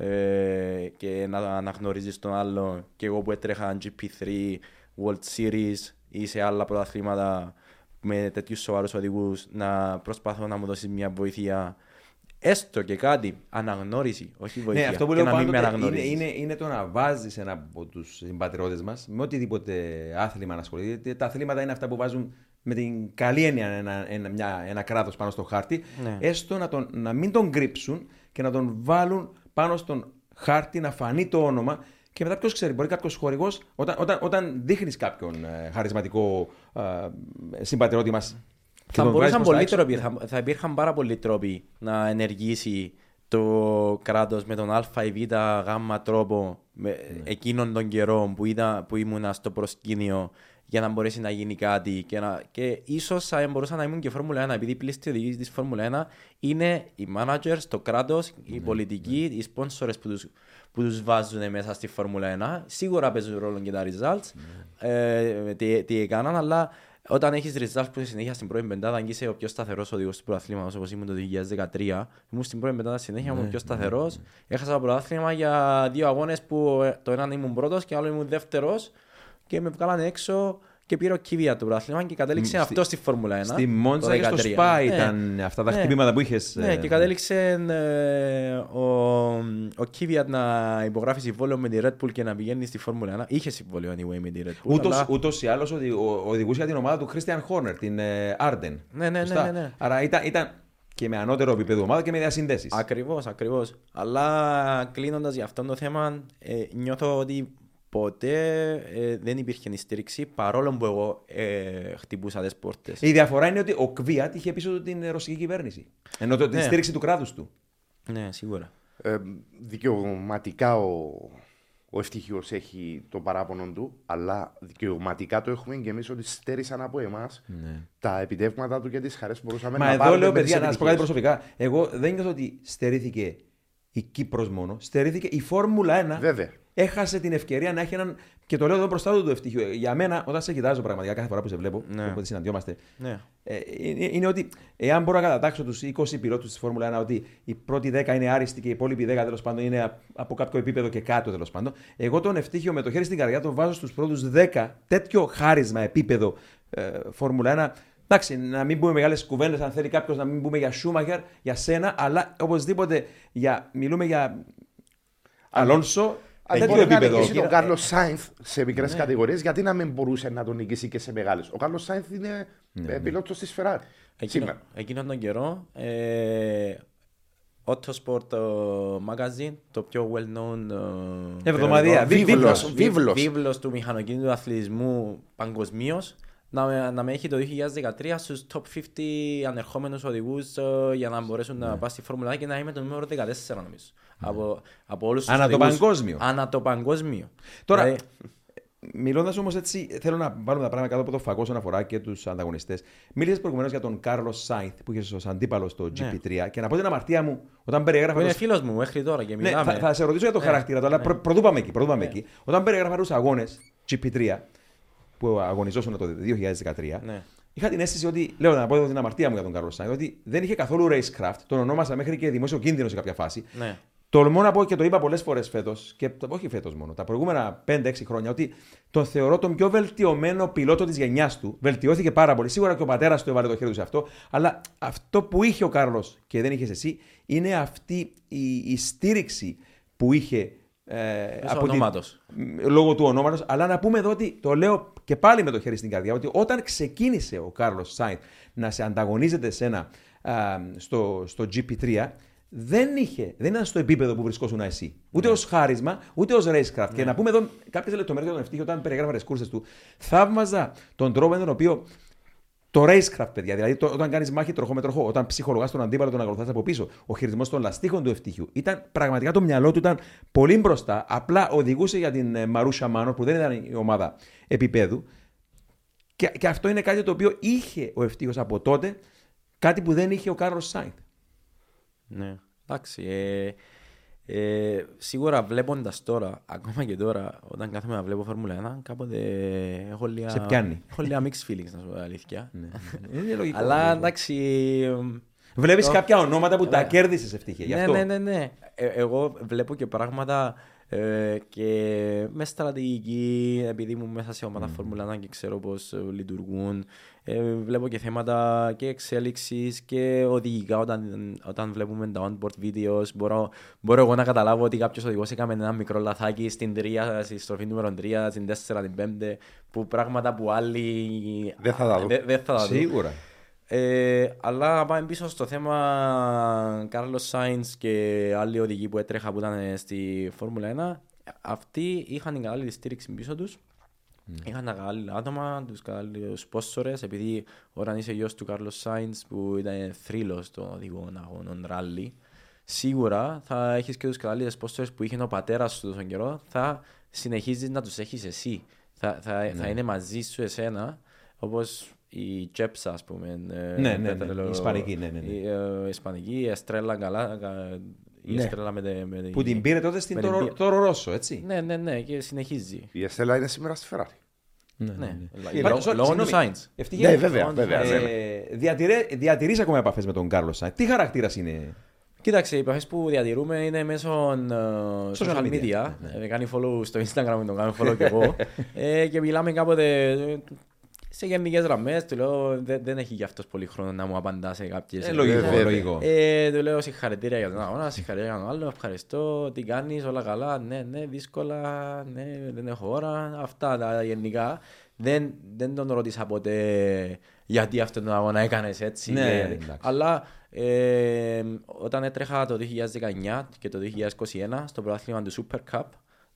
Ε, και να αναγνωρίζεις τον άλλο και εγώ που έτρεχα GP3, World Series ή σε άλλα πρωταθλήματα με τέτοιους σοβαρούς οδηγούς να προσπαθώ να μου δώσεις μια βοήθεια. Έστω και κάτι, αναγνώριση, όχι βοήθεια. Ναι, αυτό που και λέω να μην με πάντοτε είναι, αναγνωρίζεις. είναι, είναι το να βάζεις ένα από τους συμπατριώτες μας με οτιδήποτε άθλημα να ασχολείται. Γιατί Τα αθλήματα είναι αυτά που βάζουν με την καλή έννοια ένα, ένα, μια, ένα κράτος πάνω στο χάρτη. Ναι. Έστω να, τον, να μην τον κρύψουν και να τον βάλουν πάνω στον χάρτη, να φανεί το όνομα. Και μετά, ποιος ξέρει, μπορεί κάποιος χορηγός, όταν, όταν, όταν δείχνεις κάποιον ε, χαρισματικό ε, συμπατριώτη μας. Θα μπορούσαν πολλοί τρόποι, θα, θα υπήρχαν πάρα πολλοί τρόποι να ενεργήσει το κράτος με τον Α ή Β γ τρόπο με εκείνον τον καιρό που, είδα, που ήμουν στο προσκήνιο για να μπορέσει να γίνει κάτι και, να, και ίσως θα μπορούσα να ήμουν και Φόρμουλα 1 επειδή οι πλήστοι οδηγοί της Φόρμουλα 1 είναι οι managers, το κράτος, οι πολιτικοί, οι sponsors που τους, που τους βάζουν μέσα στη Φόρμουλα 1 σίγουρα παίζουν ρόλο και τα results ε, τι, τι έκαναν αλλά όταν έχεις results που είσαι συνέχεια στην πρώτη πεντάδα και είσαι ο πιο σταθερός οδηγός του πρωταθλήματος όπως ήμουν το 2013 ήμουν στην πρώτη πεντάδα συνέχεια, ήμουν ο πιο σταθερός. έχασα το πρωτάθλημα για δύο αγώνες που ε, το έναν ήμουν πρώτος και άλλο ήμουν δεύτερος και με βγάλανε έξω και πήρε ο Κίβια το πρωτάθλημα και κατέληξε Στη- αυτό στη Φόρμουλα 1. Στη Μόντσα το και στο 13. Σπα Ναι. ήταν αυτά τα Ναι. χτυπήματα που είχες. Ναι, και κατέληξε ε, ο, ο Κίβιατ να υπογράφει συμβόλαιο με τη Red Bull και να πηγαίνει στη Φόρμουλα 1. Είχε συμβόλαιο anyway με τη Red Bull. Ούτως, αλλά- ούτως ή άλλως οδη- ο- οδηγούσε για την ομάδα του Christian Horner, την ε, Arden. Ναι, ναι, Σωστά. ναι, ναι, ναι. Άρα ήταν, ήταν και με ανώτερο επίπεδο ομάδα και με διασυνδέσεις. Ακριβώς, ακριβώς. Αλλά κλείνοντας για αυτό το θέμα, ε, νιώθω ότι ποτέ ε, δεν υπήρχε η στήριξη παρόλο που εγώ ε, χτυπούσα τις πόρτες. Η διαφορά είναι ότι ο Κβιάτ είχε πίσω του την ρωσική κυβέρνηση. Ενώ το, τη Ναι. στήριξη του κράτους του. Ναι, σίγουρα. Ε, δικαιωματικά ο, ο ευτυχίος έχει το παράπονο του, αλλά δικαιωματικά το έχουμε και εμείς ότι στέρισαν από εμάς τα επιτεύγματα του και τις χαρές που μπορούσαμε Μα να εδώ πάρουμε. λέω, με τις παιδιά, να σας πω κάτι επιτυχίες. προσωπικά. Εγώ δεν νιώθω ότι στερήθηκε η Κύπρος μόνο. Στερήθηκε η Φόρμουλα 1. Βέβαια. Έχασε την ευκαιρία να έχει έναν. Και το λέω εδώ μπροστά του το ευτυχίο. Για μένα, όταν σε κοιτάζω πραγματικά κάθε φορά που σε βλέπω, Ναι. όποτε συναντιόμαστε, Ναι. ε, είναι, είναι ότι εάν μπορώ να κατατάξω τους 20 πιλότους της Φόρμουλα 1 ότι η πρώτη 10 είναι άριστη και οι υπόλοιποι 10 τέλος πάντων είναι α- από κάποιο επίπεδο και κάτω τέλος πάντων, εγώ τον ευτύχιο με το χέρι στην καρδιά τον βάζω στους πρώτους 10 τέτοιο χάρισμα επίπεδο ε, Φόρμουλα 1. Εντάξει, να μην πούμε μεγάλες κουβέντες, αν θέλει κάποιος να μην πούμε για Σούμαχερ, για σένα, αλλά οπωσδήποτε για, μιλούμε για Αλόνσο. Αν τέτοιο μπορεί να επίπεδο. νικήσει τον Ε, Κάρλος Σάινθ σε μικρές Ναι. κατηγορίες, γιατί να μην μπορούσε να τον νικήσει και σε μεγάλες. Ο Κάρλος Σάινθ είναι Ναι, ε, πιλότος της Ferrari. Εκείνο, Σήμερα. εκείνον τον καιρό, ε, Autosport ε, Magazine, το πιο well-known ε, Εβδομαδία. περιοδικό. Βίβλος, Βίβλος. βίβλος. Βίβλος του μηχανοκίνητου αθλητισμού παγκοσμίως. Να, με- να με έχει το 2013 στους top 50 ανερχόμενους οδηγούς ε, για να μπορέσουν Ναι. να πάνε στη Φόρμουλα 1 και να είμαι το νούμερο 14 νομίζω. Από, από όλους τους Ανά το οδηγούς. παγκόσμιο. Ανά το παγκόσμιο. Τώρα, Δηλαδή, Μιλώντας όμως έτσι, θέλω να βάλουμε τα πράγματα κάτω από το φακό όσον αφορά και τους ανταγωνιστές. Μίλησες προηγουμένως για τον Κάρλος Σάινθ που είχε ως αντίπαλος στο GP3 και να πω την αμαρτία μου όταν περιέγραφα. που είναι τους- φίλος μου μέχρι τώρα και Ναι, μιλάμε. θα, θα σε ρωτήσω για το Ναι, χαρακτήρα του, αλλά ναι. προ, πρωτού πάμε εκεί. Πρωτού πάμε εκεί. Όταν περιέγραφα τους αγώνες GP3 που αγωνιζόσουν το 2013, Ναι. είχα την αίσθηση ότι, λέω να πω εδώ την αμαρτία μου για τον Κάρλος Σάινθ, ότι δεν είχε καθόλου racecraft. Τον ονόμασα μέχρι και δημόσιο κίνδυνο σε κάποια φάση. Ναι. Τολμώ να πω και το είπα πολλές φορές φέτος, και το- όχι φέτος μόνο, τα προηγούμενα 5-6 χρόνια, ότι τον θεωρώ τον πιο βελτιωμένο πιλότο της γενιάς του. Βελτιώθηκε πάρα πολύ. Σίγουρα και ο πατέρας του έβαλε το χέρι του σε αυτό. Αλλά αυτό που είχε ο Κάρλος και δεν είχες εσύ, είναι αυτή η, η στήριξη που είχε. Ε, Μέσω την- ονόματος. μ, λόγω του ονόματος. Αλλά να πούμε εδώ ότι το λέω και πάλι με το χέρι στην καρδιά, ότι όταν ξεκίνησε ο Κάρλος Σάιντ να σε ανταγωνίζεται σε ένα, α, στο, στο GP3, δεν, είχε, δεν ήταν στο επίπεδο που βρισκόσουν εσύ. Ούτε ως χάρισμα, ούτε ως racecraft. Και να πούμε εδώ κάποιες λεπτομέρειες για τον ευτύχη όταν περιγράφα τις κούρσες του. Θαύμαζα τον τρόπο με τον οποίο το racecraft, παιδιά. Δηλαδή, το, όταν κάνεις μάχη τροχό με τροχό, όταν ψυχολογάς τον αντίπαλο, τον ακολουθάς από πίσω, ο χειρισμός των λαστίχων του ευτυχίου. Ήταν πραγματικά το μυαλό του ήταν πολύ μπροστά. Απλά οδηγούσε για την ε, Μαρούσια Μάνο, που δεν ήταν η ομάδα επίπεδου. Και, και αυτό είναι κάτι το οποίο είχε ο ευτύχο από τότε, κάτι που δεν είχε ο Κάρλος Σάιντ. Ναι, εντάξει. Ε, ε, σίγουρα βλέποντας τώρα, ακόμα και τώρα, όταν κάθομαι να βλέπω Φόρμουλα 1, κάποτε έχω λίγα. Σε πιάνει. Έχω λίγα mixed feelings, να σου πω την αλήθεια. Είναι λογικό. Αλλά εντάξει. εμ, Βλέπεις το- κάποια ονόματα που τα Ναι. κέρδισες ευτυχία. Γι' Ναι, αυτό. ναι, ναι, ναι. Ε, εγώ βλέπω και πράγματα ε, και μες στρατηγική, επειδή ήμουν μέσα σε ομάδα Φόρμουλα 1 και ξέρω πώς ε, λειτουργούν. Ε, βλέπω και θέματα και εξέλιξης και οδηγικά όταν, όταν βλέπουμε τα onboard videos. Μπορώ, μπορώ εγώ να καταλάβω ότι κάποιος οδηγός έκαμε ένα μικρό λαθάκι στην 3, στη στροφή νούμερο 3, στην 4, την 5, που πράγματα που άλλοι Δεν θα τα δουν. δεν- δεν θα τα δουν. Σίγουρα. Ε, αλλά πάμε πίσω στο θέμα Κάρλος Σάινς και άλλοι οδηγοί που έτρεχα που ήταν στη Φόρμουλα 1 αυτοί είχαν την κατάλληλη στήριξη πίσω τους. Είχαν τα κατάλληλα άτομα, τους κατάλληλους σπόσορες επειδή όταν είσαι γιος του Κάρλος Σάινς που ήταν θρύλος των οδηγών αγώνων ράλι σίγουρα θα έχεις και τους κατάλληλες σπόσορες που είχε ο πατέρας σου τον καιρό θα συνεχίζεις να τους έχεις εσύ. Θα, θα, θα είναι μαζί σου εσένα όπως η Τσέψα ας πούμε ε, Ναι, ναι, ναι, πέτρελο- η Ισπανική, ναι, ναι, ναι. η, ε, η Ισπανική, η Εστρέλα καλά κα- η Ναι. Εστρέλα με, τε- με, Που την πήρε τότε στην με την Τόρο πήρε. Τόρο Ρώσο, έτσι. ναι, ναι, ναι, και συνεχίζει. Η Εστέλα είναι σήμερα στη Ferrari. Ναι, Ναι, Ε, Λόγω- sorry, λόγω του συγγνώμη. Σάινς. Ευτυχία. Ναι, βέβαια, Λόγω του βέβαια. Σάινς. ναι. Ε, διατηρεί- διατηρείς ακόμα επαφές με τον Κάρλος Σάινς. Τι χαρακτήρας είναι; Κοίταξε, οι επαφές που διατηρούμε είναι μέσω ε, social, Social media, media. ναι, Ε, κάνει follow στο Instagram, με τον κάνω follow και εγώ. ε, και μιλάμε κάποτε ε, σε γενικές γραμμές. Του λέω δεν, δεν έχει για αυτός πολύ χρόνο να μου απαντά σε κάποιες. Ε, λογικό, βέβαια. λογικό. Ε, του λέω συγχαρητήρια για τον αγώνα, συγχαρητήρια για τον άλλο, ευχαριστώ, τι κάνεις, όλα καλά, ναι, ναι, δύσκολα, ναι, δεν έχω ώρα, αυτά τα γενικά. Δεν, δεν τον ρώτησα ποτέ γιατί αυτόν τον αγώνα έκανες έτσι. Ναι, και- εντάξει. αλλά ε, όταν έτρεχα το 2019 και το 2021 στο πρωτάθλημα του Super Cup,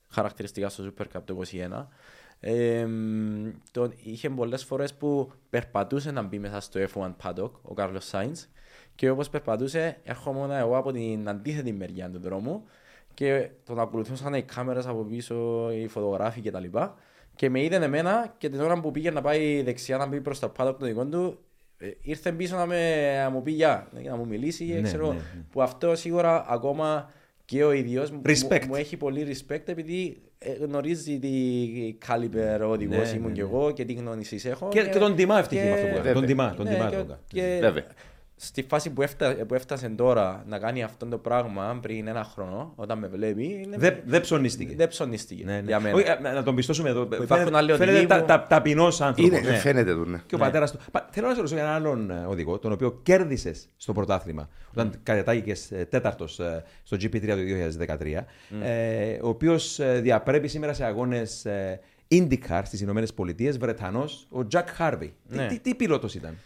χαρακτηριστικά στο Super Cup το 2021, ε, τον, είχε πολλές φορές που περπατούσε να μπει μέσα στο F1 paddock ο Κάρλος Σάινς και όπως περπατούσε έρχομαι εγώ από την αντίθετη μεριά του δρόμου και τον ακολουθούσαν οι κάμερες από πίσω, οι φωτογράφοι κτλ. Και, και με είδε εμένα και την ώρα που πήγε να πάει δεξιά να μπει προς το paddock των δικών του ε, ήρθε πίσω να, με, να μου πει γεια, να μου μιλήσει Ναι, ξέρω, ναι, ναι. που αυτό σίγουρα ακόμα και ο ίδιος μου, Respect. μου έχει πολύ respect επειδή ε, γνωρίζει τι caliber οδηγός Ναι, ήμουν ναι, κι ναι. εγώ και τι γνώσεις έχω. Και, και τον τιμά ευτυχία και- με αυτό που έκανε. Βέβαια. Τον τιμά, τον ναι, τιμά. Και- τον κα- και Βέβαια. στη φάση που, έφτα, που έφτασε τώρα να κάνει αυτό το πράγμα πριν ένα χρόνο, όταν με βλέπει, είναι... Δεν δεν ψωνίστηκε. δεν ψωνίστηκε Ναι, ναι. για μένα. Όχι, ε, να τον πιστώσουμε εδώ. υπάρχουν άλλοι Φαίνεται οδηγοί τα- που- τα- ταπεινός άνθρωπος. Είναι, Ναι. φαίνεται του, ναι. Και ο πατέρας του. Πα- Θέλω να σε ρωτήσω για έναν άλλον ε, οδηγό, τον οποίο κέρδισες στο πρωτάθλημα, όταν κατετάγηκε τέταρτος στο GP3 το 2013, ε, ο οποίος διαπρέπει σήμερα σε αγώνες IndyCar στις Ηνωμένες Πολιτείες, Βρετανός, ο Jack Harvey. Τι- Ναι. Τι, τι πιλότος ήταν;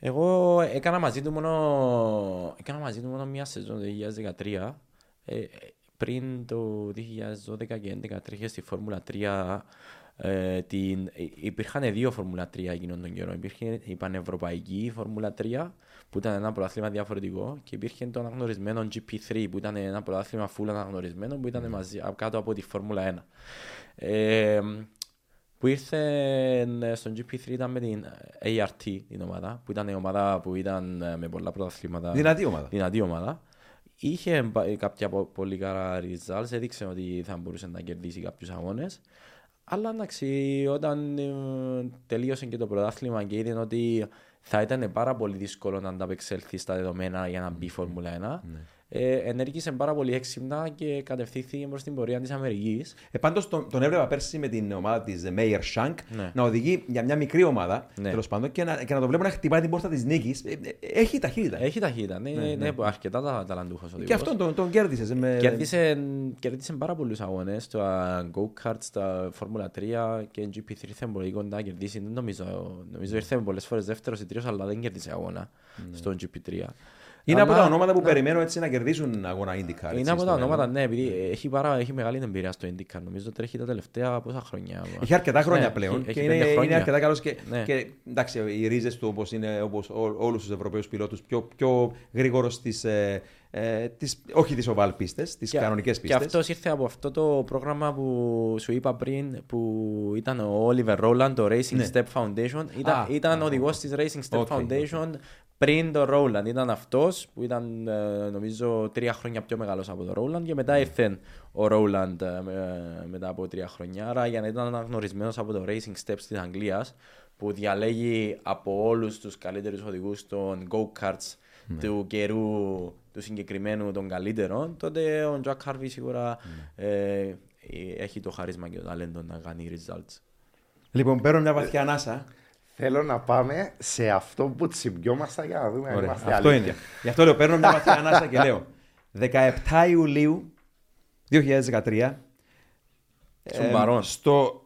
Εγώ έκανα μαζί του μόνο, έκανα μαζί του μόνο μια σεζόν το 2013. Ε, πριν το 2012 και 2013 είχε στη Φόρμουλα 3 ε, την, ε, υπήρχαν δύο Φόρμουλα 3 εκείνον τον καιρό. Υπήρχε η Πανευρωπαϊκή Φόρμουλα 3 που ήταν ένα πρωτάθλημα διαφορετικό και υπήρχε το αναγνωρισμένο GP3 που ήταν ένα πρωτάθλημα full αναγνωρισμένο που ήταν μαζί, κάτω από τη Φόρμουλα 1. Ε, που ήρθε ε, στο GP3 ήταν με την ART την ομάδα, που ήταν η ομάδα που ήταν ε, με πολλά πρωταθλήματα. Δυνατή ομάδα. Δυνατή ομάδα. Είχε κάποια πολύ καλά results, έδειξε ότι θα μπορούσε να κερδίσει κάποιους αγώνες. Αλλά εντάξει, όταν ε, τελείωσε και το πρωτάθλημα και είδε ότι θα ήταν πάρα πολύ δύσκολο να ανταπεξέλθει στα δεδομένα για να μπει Φόρμουλα 1 ε, ενέργησε πάρα πολύ έξυπνα και κατευθύνθηκε προς την πορεία της Αμερικής. Ε, Πάντως τον, τον έβλεπα πέρσι με την ομάδα της Mayer Shank ναι. να οδηγεί για μια μικρή ομάδα ναι. τέλος πάντων και να, και να το βλέπω να χτυπάει την πόρτα της νίκης. Ε, ε, έχει ταχύτητα. Έχει ταχύτητα. Ναι, ναι, ναι, ναι. αρκετά τα, ταλαντούχο. Και αυτόν τον, τον κέρδισες. Με... Κέρδισε, κέρδισε πάρα πολλούς αγώνες. Το Go Kart, τα Formula 3 και GP3 θα μπορεί να κερδίσει. Δεν νομίζω, νομίζω ήρθε πολλές φορές δεύτερος ή τρίτος, αλλά δεν κέρδισε αγώνα ναι. στο GP3. Είναι από τα ονόματα που περιμένω έτσι να κερδίσουν αγώνα IndyCar. Είναι από τα ονόματα, ναι, επειδή έχει, πάρα, έχει μεγάλη εμπειρία στο IndyCar. Νομίζω τρέχει τα τελευταία πόσα χρόνια. Έχει αρκετά χρόνια ναι, πλέον έχει, και είναι, είναι αρκετά καλός. Και, ναι. και εντάξει, οι ρίζες του όπως είναι όπως όλους τους Ευρωπαίους πιλότους, πιο, πιο γρήγορος στις. Ε, ε, τις, όχι τις οβάλ πίστες, τις κανονικές πίστες. Και αυτός ήρθε από αυτό το πρόγραμμα που σου είπα πριν, που ήταν ο Oliver Rowland, το Racing ναι. Step Foundation. Ήταν, ah, ήταν ah, οδηγός της Racing Step okay, Foundation okay πριν το Ρόλαντ. Ήταν αυτός που ήταν ε, νομίζω τρία χρόνια πιο μεγάλος από το Ρόλαντ και μετά ήρθε ο Ρόλαντ ε, μετά από τρία χρόνια. Άρα για να ήταν αναγνωρισμένος από το Racing Steps της Αγγλίας που διαλέγει από όλους τους καλύτερους οδηγούς των go-karts ναι. του καιρού του συγκεκριμένου των καλύτερων, τότε ο Jack Harvey σίγουρα ναι. ε, έχει το χαρίσμα και το ταλέντο να κάνει results. Λοιπόν, παίρνω μια βαθιά ανάσα Θέλω να πάμε σε αυτό που τσιμπιόμαστε για να δούμε αν είμαστε Αυτό είναι. Γι' αυτό λέω, παίρνω μια βαθιά ανάσα και λέω 17 Ιουλίου 2013 Στον παρόν. Στο,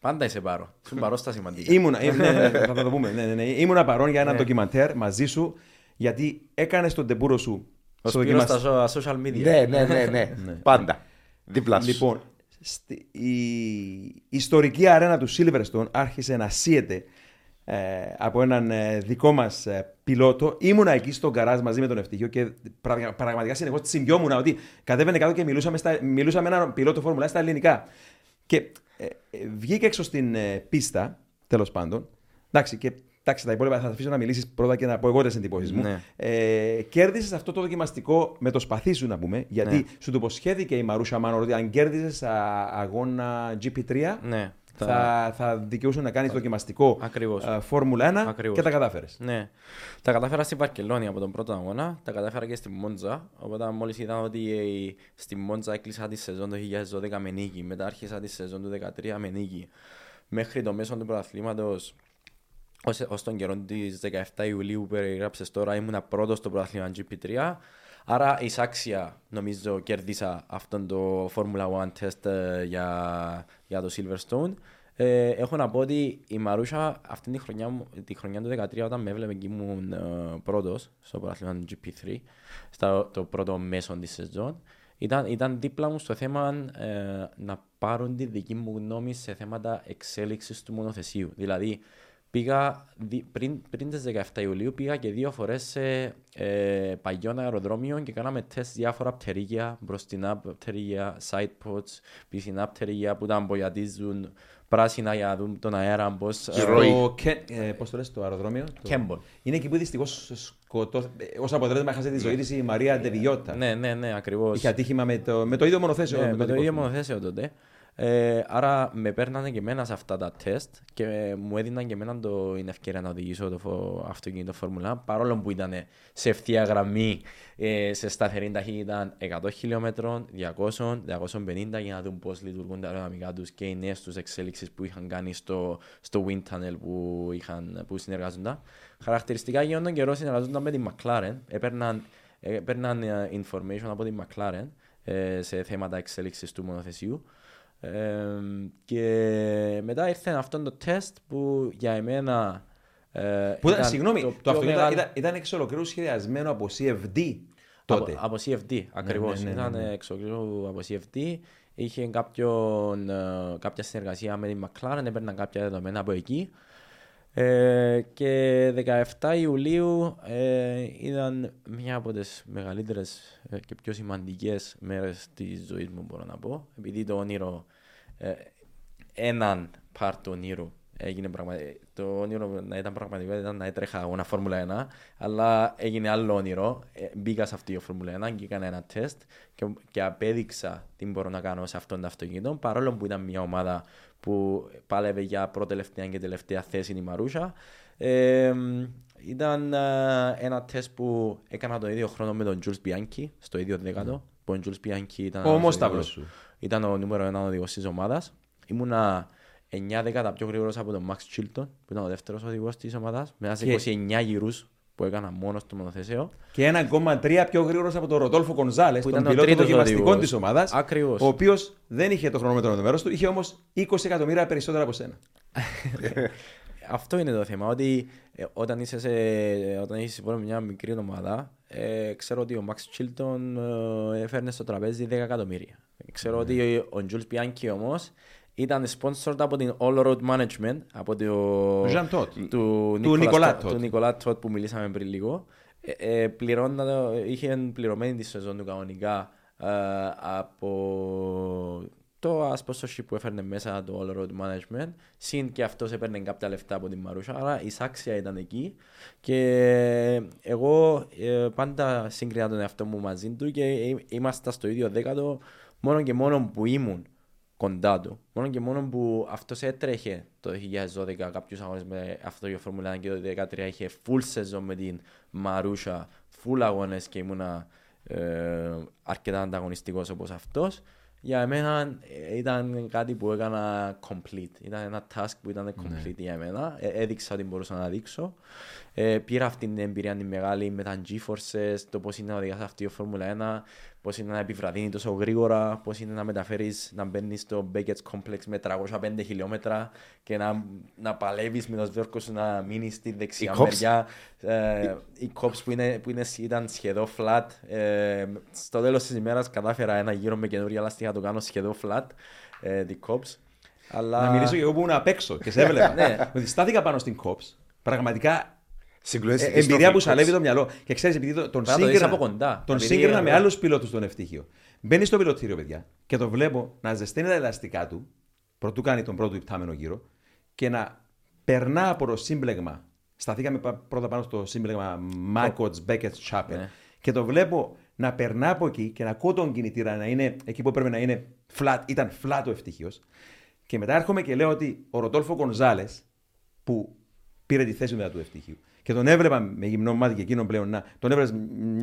Πάντα είσαι παρόν. Στον παρόν στα σημαντικά. Ήμουνα, ναι, ναι, ναι, θα το πούμε. Ναι, ναι, ναι. Ήμουνα παρόν για ένα ναι. ντοκιμαντέρ μαζί σου γιατί έκανες τον ντεμπούτο σου στο ντοκιμαντέρ. στα social media. Ναι, ναι, ναι, ναι. Πάντα. Δίπλα σου. Λοιπόν, η ιστορική αρένα του Silverstone άρχισε να σείεται ε, από έναν ε, δικό μας ε, πιλότο. Ήμουνα εκεί στον γκαράζ μαζί με τον Ευτύχιο και πραγματικά συνεχώς τσιμπιόμουν ότι κατέβαινε κάτω και μιλούσαμε, στα, μιλούσα με έναν πιλότο Φόρμουλας στα ελληνικά. Και ε, βγήκε έξω στην πίστα, τέλος πάντων. Εντάξει, και εντάξει, τα υπόλοιπα θα αφήσω να μιλήσεις πρώτα και να πω εγώ τις εντυπώσεις μου. Ναι. Ε, Κέρδισες αυτό το δοκιμαστικό με το σπαθί σου, να πούμε, γιατί ναι. σου το υποσχέθηκε η Μαρούσα Μάνο ότι αν κέρδισε αγώνα GP3. Ναι θα, θα δικαιούσε να κάνεις δοκιμαστικό uh, Φόρμουλα 1 και τα κατάφερες. Ναι. Τα κατάφερα στη Βαρκελόνη από τον πρώτο αγώνα, τα κατάφερα και στη Μόντζα. Οπότε μόλις είδα ότι στη Μόντζα έκλεισα τη σεζόν του 2012 με νίκη, μετά άρχισα τη σεζόν του 2013 με νίκη. Μέχρι το μέσο του πρωταθλήματο ω τον καιρό της 17 Ιουλίου που περιγράψες τώρα, ήμουν πρώτος στο πρωταθλήμα GP3. Άρα εισάξια νομίζω κέρδισα αυτόν το Formula 1 test ε, για, για το Silverstone. Ε, έχω να πω ότι η Μαρούσα αυτή τη χρονιά, τη χρονιά του 2013 όταν με έβλεπε και ήμουν ε, πρώτος στο παραθλήμα GP3 στο το πρώτο μέσο της σεζόν ήταν, ήταν δίπλα μου στο θέμα ε, να πάρουν τη δική μου γνώμη σε θέματα εξέλιξης του μονοθεσίου. Δηλαδή Πήγα πριν, πριν τις 17 Ιουλίου πήγα και δύο φορές σε ε, παγιών αεροδρόμιων και κάναμε τεστ διάφορα πτερίγια, μπροστινά πτερίγια, side pods, πισινά πτερίγια που ήταν μποιατίζουν πράσινα για να δουν τον αέρα πώς... Στο, ε, πώς το λες το αεροδρόμιο; Κέμπον. Είναι εκεί που δυστυχώς σκοτώθηκε, ως αποτέλεσμα έχασε τη ζωή της η Μαρία Ντεβιώτα. Ναι, ναι, ναι, ακριβώς. Είχε ατύχημα με το, με το ίδιο μονοθέσιο. Ναι, με, με το ίδιο μονοθέσιο τότε. Ε, άρα με παίρνανε και εμένα σε αυτά τα τεστ και μου έδιναν και εμένα το, την ευκαιρία να οδηγήσω το αυτοκίνητο Φόρμουλα παρόλο που ήταν σε ευθεία γραμμή ε, σε σταθερή ταχύτητα 100 χιλιόμετρων, 200, 250 για να δουν πώς λειτουργούν τα αεροδυναμικά τους και οι νέες τους εξέλιξεις που είχαν κάνει στο, στο wind tunnel που, είχαν, που συνεργάζονταν. Χαρακτηριστικά για τον καιρό συνεργάζονταν με την McLaren, έπαιρναν, έπαιρναν ε, information από την McLaren ε, σε θέματα εξέλιξης του μονοθεσιού και μετά ήρθε αυτό το τεστ που για εμένα Ε, Που ήταν, συγγνώμη, το, πιο αυτό ήταν, μεγάλο- ήταν, ήταν εξ ολοκλήρου σχεδιασμένο από CFD τότε. Από, από CFD, ακριβώς. ναι, ναι, Ήταν ναι, ναι. εξ ολοκλήρου από CFD. Είχε κάποιον, ε, κάποια συνεργασία με την McLaren, έπαιρναν κάποια δεδομένα από εκεί. Ε, και 17 Ιουλίου ε, ήταν μια από τις μεγαλύτερες ε, και πιο σημαντικές μέρες της ζωής μου μπορώ να πω. Επειδή το όνειρο ε, έναν part του ονείρου έγινε πραγματι... το όνειρο να ήταν πραγματικότητα ήταν να έτρεχα αγώνα Φόρμουλα 1 αλλά έγινε άλλο όνειρο. Ε, μπήκα σε αυτή τη Φόρμουλα 1 και έκανα ένα τεστ και, και απέδειξα τι μπορώ να κάνω σε αυτόν τον αυτοκίνητο παρόλο που ήταν μια ομάδα που πάλευε για πρώτη-τελευταία και τελευταία θέση η Μαρούσα. Ε, ήταν ε, ένα τεστ που έκανα το ίδιο χρόνο με τον Jules Bianchi, στο ίδιο δέκατο. Που ο Jules Bianchi ήταν, Ο ένας ομόσταυρος οδηγός- σου. ήταν ο νούμερο ένα οδηγός της ομάδας. Ήμουνα 9 δέκατα πιο γρήγορος από τον Max Chilton, που ήταν ο δεύτερος οδηγός της ομάδας, με ένας Και- 29 γύρους που έκανα μόνος στο μονοθέσιο. Και 1,3 πιο γρήγορος από τον Ροτόλφο Κονζάλες, Που τον ήταν ο πιλότο τρίτος δοκιμαστικών οδηγός. της ομάδας. Ακριβώς. Ο οποίος δεν είχε το χρονόμετρο με το μέρος του, είχε όμως 20 εκατομμύρια περισσότερα από σένα. Αυτό είναι το θέμα, ότι ε, όταν είσαι, σε, όταν είσαι σε μια μικρή ομάδα, ε, ξέρω ότι ο Max Chilton ε, έφερνε στο τραπέζι 10 εκατομμύρια. Ξέρω ότι ο Jules Bianchi όμως ήταν sponsored από την All Road Management, από το, Jean Todt. του, Του Nicolas Nicolas Todt, Todt. του Nicolas Todt που μιλήσαμε πριν λίγο. Ε, ε, πληρώνα, είχε πληρωμένη τη σεζόν του κανονικά ε, από το sponsorship που έφερνε μέσα το All Road Management. Συν και αυτός έπαιρνε κάποια λεφτά από την Μαρούσα. Άρα η σάξια ήταν εκεί. Και εγώ ε, πάντα σύγκρινα τον εαυτό μου μαζί του και εί- ήμασταν στο ίδιο δέκατο μόνο και μόνο που ήμουν κοντά του. Μόνο και μόνο που αυτός έτρεχε το 2012 κάποιους αγώνες με αυτό για Φόρμουλα 1 και το 2013 είχε full season με την Μαρούσα, full αγώνες και ήμουνα ε, αρκετά ανταγωνιστικός όπως αυτός. Για μένα ε, ήταν κάτι που έκανα complete. Ήταν ένα task που ήταν complete για μένα. Ε, έδειξα ότι μπορούσα να δείξω. Ε, πήρα αυτή την εμπειρία τη μεγάλη με τα G-Forces, το πώς είναι να οδηγάς αυτή η Φόρμουλα 1, πώς είναι να επιβραδύνει τόσο γρήγορα, πώς είναι να μεταφέρεις, να μπαίνεις στο Beckett's Complex με 305 χιλιόμετρα και να, να παλεύεις με το σβέρκος σου να μείνεις στη δεξιά Οι cops. μεριά. Ε, οι cops που, είναι, που είναι, ήταν σχεδόν flat. Ε, στο τέλος της ημέρας κατάφερα ένα γύρο με καινούργια λάστιχα να το κάνω σχεδόν flat, ε, the cops. Αλλά... Να μιλήσω και εγώ που ήμουν απ' έξω και σε έβλεπα. Ναι. Ότι στάθηκα πάνω στην COPS. Πραγματικά ε, Συγκλονιστική εμπειρία στροφή, που σαλεύει coach. το μυαλό. Και ξέρεις, επειδή το- τον Πρέπει να το δεις σύγκρινα, από κοντά. τον Επειδή, σύγκρινα ε, με άλλους πιλότους στον ευτύχιο. Μπαίνει στο πιλωτήριο, παιδιά, και το βλέπω να ζεσταίνει τα ελαστικά του, πρωτού κάνει τον πρώτο υπτάμενο γύρο, και να περνά από το σύμπλεγμα. Σταθήκαμε πα- πρώτα πάνω στο σύμπλεγμα Μάκοτς Μπέκετς Chapel. Ναι. Και το βλέπω να περνά από εκεί και να ακούω τον κινητήρα να είναι εκεί που έπρεπε να είναι flat. Ήταν flat ο ευτυχίο. Και μετά έρχομαι και λέω ότι ο Ροτόλφο Γκονζάλες, που πήρε τη θέση μετά του ευτυχίου, και τον έβλεπα με γυμνό μάτι και εκείνον πλέον να, τον έβλεπες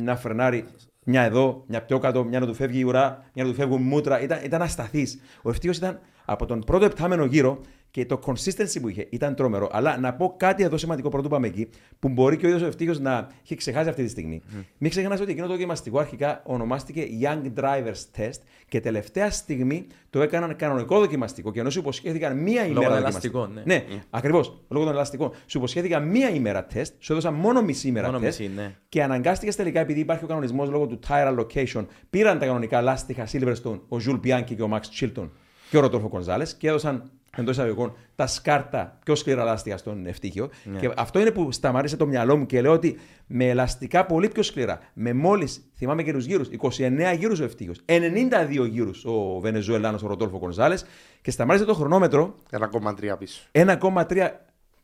να φρενάρει μια εδώ, μια πιο κάτω, μια να του φεύγει η ουρά, μια να του φεύγουν μούτρα. Ήταν, ήταν ασταθής. Ο ευτυχίο ήταν από τον πρώτο επτάμενο γύρο και το consistency που είχε ήταν τρομερό. Αλλά να πω κάτι εδώ σημαντικό πρωτού πάμε εκεί, που μπορεί και ο ίδιος ο ευτύχιο να έχει ξεχάσει αυτή τη στιγμή. Μην ξεχνάς ότι εκείνο το δοκιμαστικό αρχικά ονομάστηκε Young Drivers Test και τελευταία στιγμή το έκαναν κανονικό δοκιμαστικό. Και ενώ σου υποσχέθηκαν μία Λόγω ημέρα των δοκιμαστικό. ελαστικών, ναι. Ναι, ακριβώς. Λόγω των ελαστικών. Σου υποσχέθηκαν μία ημέρα τεστ, σου έδωσαν μόνο μισή ημέρα Μόνο τεστ. μισή, ναι. Και αναγκάστηκες τελικά, επειδή υπάρχει ο κανονισμός λόγω του tire allocation, πήραν τα κανονικά λάστιχα Silverstone, ο Jules Bianchi και ο Max Chilton και ο Rodolfo González και έδωσαν εντός εισαγωγικών τα σκάρτα πιο σκληρά λάστιχα στον Ευτύχιο. Ναι. Και αυτό είναι που σταμάτησε το μυαλό μου και λέω ότι με ελαστικά πολύ πιο σκληρά, με μόλις, θυμάμαι και τους γύρους, 29 γύρους ο Ευτύχιος, 92 γύρους ο Βενεζουελάνος ο Rodolfo González και σταμάτησε το χρονόμετρο 1,3 πίσω. 1,3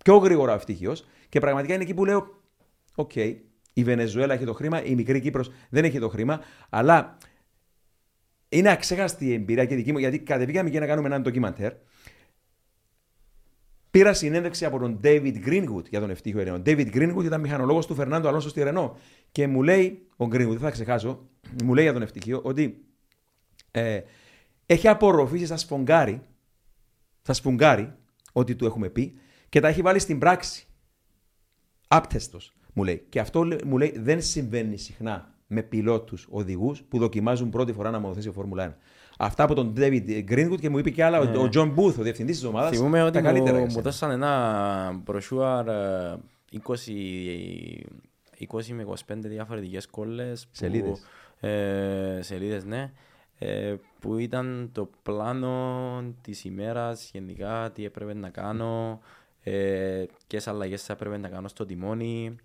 πιο γρήγορα ο Ευτύχιος. Και πραγματικά είναι εκεί που λέω: Οκ, η Βενεζουέλα έχει το χρήμα, η μικρή Κύπρος δεν έχει το χρήμα, αλλά είναι αξέχαστη η εμπειρία και δική μου, γιατί κατεβήκαμε και να κάνουμε έναν ντοκιμαντέρ. Πήρα συνέντευξη από τον David Greenwood για τον ευτύχιο Ερενό. Ο David Greenwood ήταν μηχανολόγος του Φερνάντο Αλόνσο στη Ρενό. Και μου λέει, ο Greenwood, δεν θα ξεχάσω, μου λέει για τον ευτυχίο ότι ε, έχει απορροφήσει στα σφογγάρι, στα σφουγγάρι, ό,τι του έχουμε πει, και τα έχει βάλει στην πράξη. Άπτεστος, μου λέει. Και αυτό λέ- μου λέει δεν συμβαίνει συχνά με πιλότους οδηγούς που δοκιμάζουν πρώτη φορά ένα μονοθέσιο Φόρμουλα 1. Αυτά από τον David Greenwood και μου είπε και άλλα ο- ο John Booth, ο διευθυντής της ομάδας. Ναι. Θυμούμαι ότι τα καλύτερα μου, για μου σένα. δώσαν ένα μπροσούαρ ε, 20, 20 με 25 διαφορετικές κόλλες. που- Σελίδες. Ε, σελίδες, ναι. Ε, που ήταν το πλάνο της ημέρας, γενικά τι έπρεπε να κάνω, ε, ποιες αλλαγές θα έπρεπε να κάνω στο τιμόνι,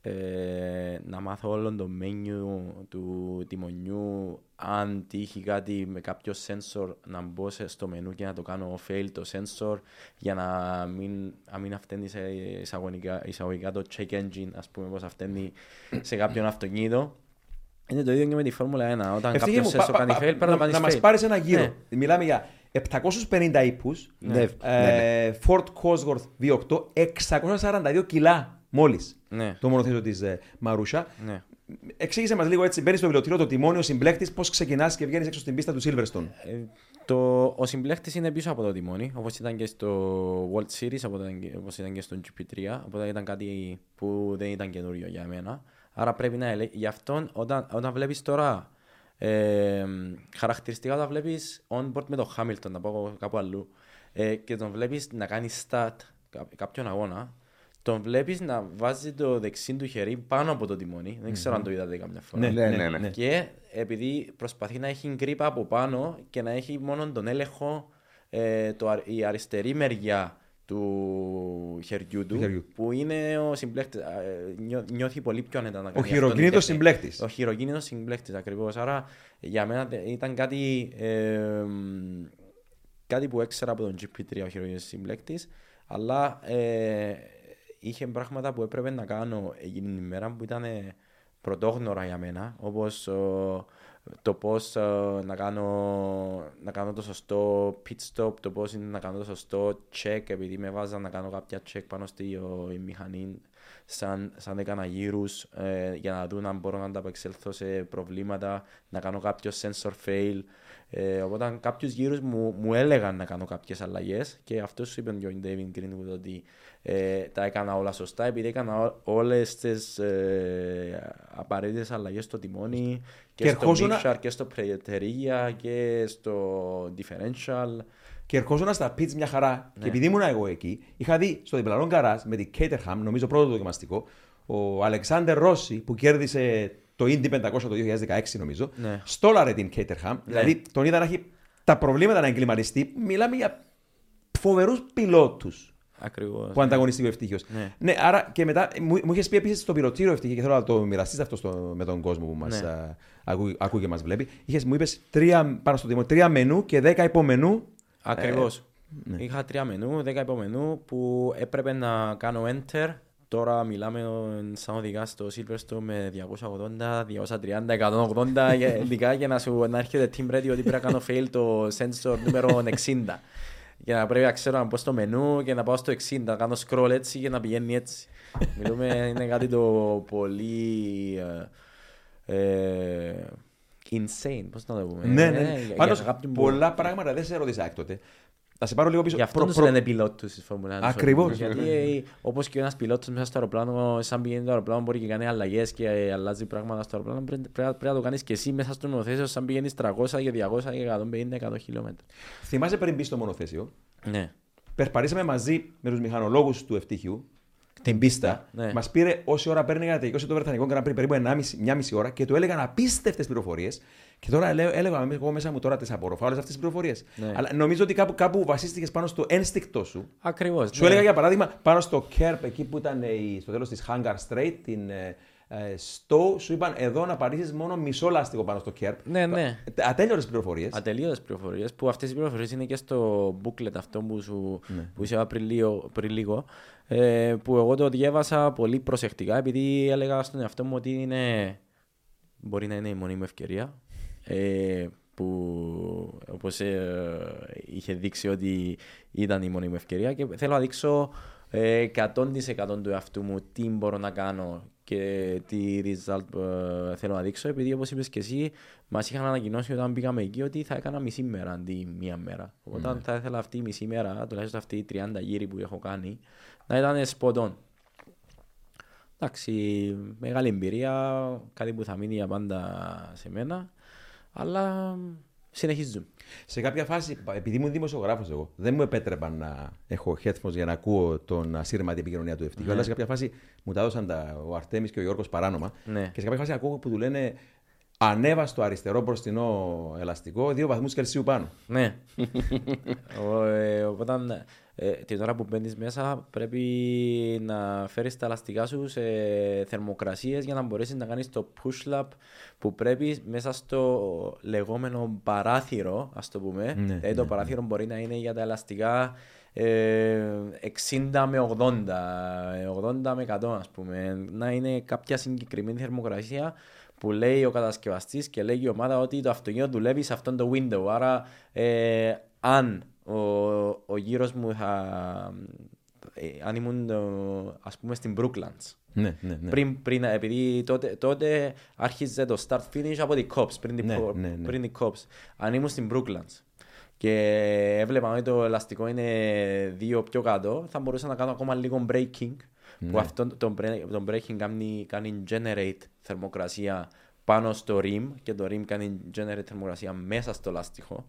ε, να μάθω όλο το μένιου του τιμονιού, αν τύχει κάτι με κάποιο sensor να μπω σε- στο μενού και να το κάνω fail το sensor για να μην, να μην αυταίνει σε εισαγωγικά, εισαγωγικά το check engine, ας πούμε, πώς αυταίνει σε κάποιον αυτοκίνητο. Είναι το ίδιο και με τη Φόρμουλα 1. Όταν Ευτυχία κάποιος μου, sensor πα- κάνει πα- fail, πρέπει να να, κάνεις να μας fail. πάρεις ένα γύρο. Ναι. Μιλάμε για 750 ύπους, Ναι, ε, Ford Cosworth V8, 642 κιλά μόλις. Ναι. Το μονοθέσιο της ε, Μαρούσα. Ναι. Εξήγησε μας λίγο έτσι, μπαίνεις στο βιβλιοτήριο, το τιμόνιο, ο συμπλέκτης, πώς ξεκινάς και βγαίνεις έξω στην πίστα του Silverstone. Ε, το, ο συμπλέκτης είναι πίσω από το τιμόνι, όπως ήταν και στο World Series, όπως ήταν, και- όπως ήταν και στο GP3, οπότε ήταν κάτι που δεν ήταν καινούριο για μένα. Άρα πρέπει να ελέγχει. Γι' αυτό όταν, όταν βλέπεις τώρα ε, χαρακτηριστικά όταν βλέπεις on-board με τον Hamilton, να πάω κάπου αλλού, ε, και τον βλέπεις να κάνει start κά- κάποιον αγώνα, τον βλέπεις να βάζει το δεξί του χέρι πάνω από το τιμόνι. Δεν ξέρω αν το είδατε καμιά φορά. Ναι, ναι, ναι. Και επειδή προσπαθεί να έχει γκρίπα από πάνω και να έχει μόνο τον έλεγχο ε, το, αρ- η αριστερή μεριά του χεριού του, χεριού. που είναι ο συμπλέκτης. ε, νιώ- νιώθει πολύ πιο άνετα να κάνει αυτό χειροκίνητος η τέχνη. συμπλέκτης. Ο χειροκίνητος συμπλέκτης ακριβώς. Άρα για μένα τε- ήταν κάτι, ε, μ, κάτι που έξερα από τον GP3 ο χειροκίνητος συμπλέκτης, αλλά ε, είχε πράγματα που έπρεπε να κάνω εκείνη την ημέρα που ήταν ε, πρωτόγνωρα για μένα, όπως ο, το πώς ε, να, κάνω, να κάνω το σωστό pit stop, το πώς είναι να κάνω το σωστό check, επειδή με βάζαν να κάνω κάποια check πάνω στη ο, η μηχανή σαν, σαν έκανα γύρους ε, για να δουν αν μπορώ να ανταπεξέλθω σε προβλήματα, να κάνω κάποιο sensor fail. Ε, οπότε κάποιους γύρους μου, μου έλεγαν να κάνω κάποιες αλλαγές και αυτός σου είπε και ο David Greenwood ότι ε, τα έκανα όλα σωστά επειδή έκανα ό- όλες τις ε, απαραίτητες αλλαγές στο τιμόνι και, Και στο ερχόσουνα- mixer και στο preterία και στο differential. Και ερχόσουν στα πιτς μια χαρά. Ναι. Και επειδή ήμουν εγώ εκεί, είχα δει στο διπλανό γκαράζ με την Caterham, νομίζω πρώτο δοκιμαστικό, ο Αλεξάνδερ Ρώση που κέρδισε το Indy 500 το 2016 νομίζω, Ναι. στόλαρε την Caterham. Δηλαδή τον είδα να έχει τα προβλήματα να εγκληματιστεί. Μιλάμε για φοβερούς πιλότους Ακριβώς. που ανταγωνιστεί ο ευτύχιος. Ναι. Ναι, άρα και μετά μου, μου είχες πει επίσης στο πυρωτήριο ευτύχη και θέλω να το μοιραστείς αυτό στο, με τον κόσμο που μας Ναι. ακούει, ακούει και μας βλέπει. Είχες, μου είπες πάνω στο τιμόνι τρία μενού και δέκα υπομενού. Ακριβώς. ναι. Είχα τρία μενού, δέκα υπομενού που έπρεπε να κάνω enter. Τώρα μιλάμε ε, σαν οδηγάς στο Silverstone με 280, 230, 180 για- ειδικά για να, σου, να έρχεται team ready ότι πρέπει να κάνω fail το sensor νούμερο 60. Για να πρέπει να ξέρω να μπω στο μενού και να πάω στο 60, να κάνω scroll έτσι και να πηγαίνει έτσι. Μιλούμε, είναι κάτι το πολύ ε, ε, insane, πώς να το πούμε. Ναι, Ε, ναι. για- για Πάντως, αγάπη μου. πολλά πράγματα δεν σε ρώτησα έκτοτε. Θα σε πάρω λίγο πίσω. Γι' αυτό Προ- τους προ- λένε πιλότους της Φόρμουλα 1. Ακριβώς. Γιατί ε, όπως και ένας πιλότος μέσα στο αεροπλάνο, σαν πηγαίνει το αεροπλάνο μπορεί και κάνει αλλαγές και ε, αλλάζει πράγματα στο αεροπλάνο, πρέπει, πρέπει, πρέπει να το κάνεις και εσύ μέσα στο μονοθέσιο σαν πηγαίνεις 300 και 200 και 150-100 χιλιόμετρα. Θυμάσαι πριν μπεις στο μονοθέσιο, Ναι. περπαρίσαμε μαζί με τους μηχανολόγους του ευτύχιου την πίστα. Ναι. Μας πήρε όση ώρα παίρνει για να τελειώσει το Βρετανικό Grand Prix, περίπου 1,5 μια μισή ώρα και του έλεγαν απίστευτες πληροφορίες. Και τώρα λέω- έλεγα εγώ μέσα μου τώρα τις απορροφάω όλες αυτές τις πληροφορίες. Ναι. Αλλά νομίζω ότι κάπου, κάπου βασίστηκες πάνω στο ένστικτό σου. Ακριβώς. Σου ναι. έλεγα για παράδειγμα πάνω στο Kerb εκεί που ήταν ε, η- στο τέλος της Hangar Strait, την ε, ε, Stowe, σου είπαν εδώ να παρήσεις μόνο μισό λάστιχο πάνω στο Kerb. Ναι, ναι. Ατέλειωτες πληροφορίες. Ατελείωτες πληροφορίες που αυτές οι πληροφορίες είναι και στο booklet αυτό που, σου, Ναι. που είσαι πριν λίγο, πριν λίγο ε, που εγώ το διέβασα πολύ προσεκτικά επειδή έλεγα στον εαυτό μου ότι είναι μπορεί να είναι η μόνη μου ευκαιρία ε, που όπως ε, είχε δείξει ότι ήταν η μόνη μου ευκαιρία και θέλω να δείξω ε, 100% του εαυτού μου τι μπορώ να κάνω και τι result ε, θέλω να δείξω επειδή όπως είπες και εσύ μας είχαν ανακοινώσει όταν πήγαμε εκεί ότι θα έκανα μισή μέρα αντί μία μέρα. Οπότε θα ήθελα αυτή η μισή μέρα τουλάχιστον αυτή οι 30 γύρι που έχω κάνει να ήταν spot on. Εντάξει, μεγάλη εμπειρία, κάτι που θα μείνει για πάντα σε μένα. Αλλά συνεχίζουν. Σε κάποια φάση, επειδή ήμουν δημοσιογράφος εγώ, δεν μου επέτρεπαν να έχω headphones για να ακούω τον ασύρματη επικοινωνία του ευτυχίου. Ναι. Αλλά σε κάποια φάση μου τα έδωσαν τα, ο Αρτέμις και ο Γιώργος παράνομα. Ναι. Και σε κάποια φάση ακούω που του λένε Ανέβα στο αριστερό μπροστινό ελαστικό, δύο βαθμούς Κελσίου πάνω. Ναι. Ο- ε, Οπότε ε, την ώρα που μπαίνεις μέσα πρέπει να φέρεις τα ελαστικά σου σε θερμοκρασίες για να μπορέσεις να κάνεις το push lap που πρέπει μέσα στο λεγόμενο παράθυρο, ας το πούμε. Ναι, δηλαδή το παράθυρο μπορεί να είναι για τα ελαστικά ε, 60 με 80, ε, 80 με 100 ας πούμε. Να είναι κάποια συγκεκριμένη θερμοκρασία που λέει ο κατασκευαστής και λέει η ομάδα ότι το αυτοκίνητο δουλεύει σε αυτόν το window. Άρα ε, αν ο, ο γύρος μου θα... ε, αν ήμουν ε, ας πούμε στην Brooklands Ναι, ναι, ναι. πριν, πριν, επειδή τότε, τότε άρχιζε το start finish από την Cops, πριν την, Ναι, προ- ναι, ναι. πριν την Cops. Αν ήμουν στην Brooklands και έβλεπα ότι το ελαστικό είναι δύο πιο κάτω, θα μπορούσα να κάνω ακόμα λίγο breaking. Ναι. Που αυτό το, break- το breaking κάνει, κάνει generate θερμοκρασία πάνω στο rim και το rim κάνει generate θερμοκρασία μέσα στο λάστιχο.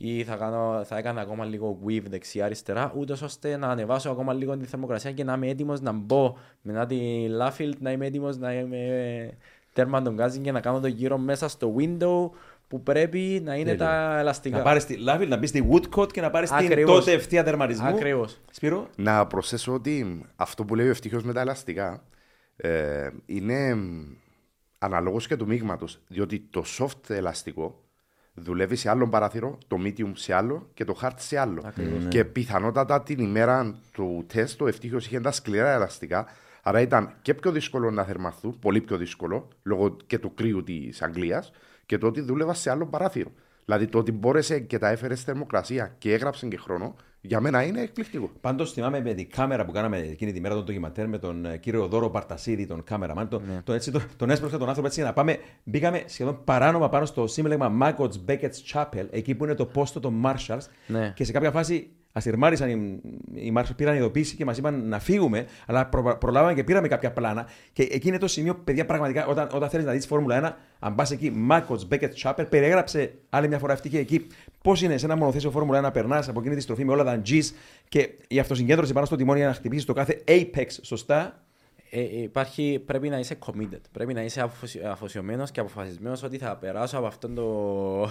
Ή θα, κάνω, θα έκανα ακόμα λίγο weave δεξιά-αριστερά, ούτως ώστε να ανεβάσω ακόμα λίγο τη θερμοκρασία και να είμαι έτοιμος να μπω μετά τη Laffield, να είμαι έτοιμος να είμαι τέρμα τον γκάζι και να κάνω το γύρο μέσα στο window που πρέπει να είναι Τέλειο. τα ελαστικά. Να πάρεις τη Λάβιλ, να μπεις στη Woodcote και να πάρεις την Ακριβώς. τότε ευθεία τερματισμού. Ακριβώς. Σπύρο; Να προσθέσω ότι αυτό που λέει ο ευτυχώς με τα ελαστικά ε, είναι αναλόγως και του μείγματος. Διότι το soft ελαστικό δουλεύει σε άλλο παράθυρο, το medium σε άλλο και το hard σε άλλο. Και πιθανότατα την ημέρα του τεστ ο ευτύχιος είχε τα σκληρά ελαστικά. Άρα ήταν και πιο δύσκολο να θερμαθούν, πολύ πιο δύσκολο, λόγω και του κρύου της Αγγλίας, και το ότι δούλευα σε άλλο παράθυρο. Δηλαδή το ότι μπόρεσε και τα έφερε στη θερμοκρασία και έγραψε και χρόνο, για μένα είναι εκπληκτικό. Πάντως θυμάμαι με την κάμερα που κάναμε εκείνη τη μέρα τον ντοκιματέρ με τον ε, κύριο Δώρο Παρτασίδη, τον κάμεραμαν. Τον, Ναι. τον, έτσι, τον, τον έσπρωξα τον άνθρωπο έτσι για να πάμε. Μπήκαμε σχεδόν παράνομα πάνω στο σύμπλεγμα Magots Beckett's Chapel, εκεί που είναι το πόστο των Marshalls. Ναι. Και σε κάποια φάση ασυρμάρισαν οι, οι Marshalls, πήραν ειδοποίηση και μας είπαν να φύγουμε, αλλά προ, προλάβαμε και πήραμε κάποια πλάνα. Και εκεί είναι το σημείο, παιδιά, πραγματικά, όταν, όταν θέλεις να δεις Φόρμουλα 1, αν πας εκεί, Magots Beckett's Chapel, περιέγραψε άλλη μια φορά ευτυχή εκεί πώς είναι σε ένα μονοθέσιο Φόρμουλα 1 να περνάς από εκείνη τη στροφή με όλα τα G's και η αυτοσυγκέντρωση πάνω στο τιμόνι για να χτυπήσεις το κάθε apex σωστά. Ε, υπάρχει, πρέπει να είσαι committed. Πρέπει να είσαι αφοσιωμένος και αποφασισμένος ότι θα περάσω από αυτό το,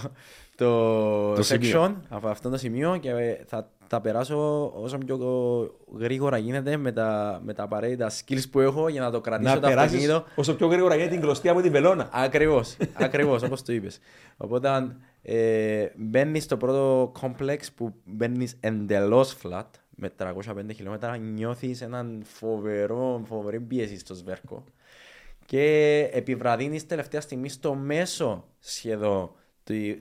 το, Το section, σημείο. από αυτό το σημείο και θα τα περάσω όσο πιο γρήγορα γίνεται με τα, με τα απαραίτητα skills που έχω για να το κρατήσω Να το περάσεις αυτοκίνητο. όσο πιο γρήγορα γίνεται την κλωστή από την βελόνα. Ακριβώς, ακριβώς όπως το είπες. Οπότε ε, μπαίνεις στο πρώτο complex που μπαίνεις εντελώς flat με 305 χιλιόμετρα, νιώθεις έναν φοβερό, φοβερή πίεση στο σβέρκο και επιβραδύνεις τελευταία στιγμή στο μέσο σχεδόν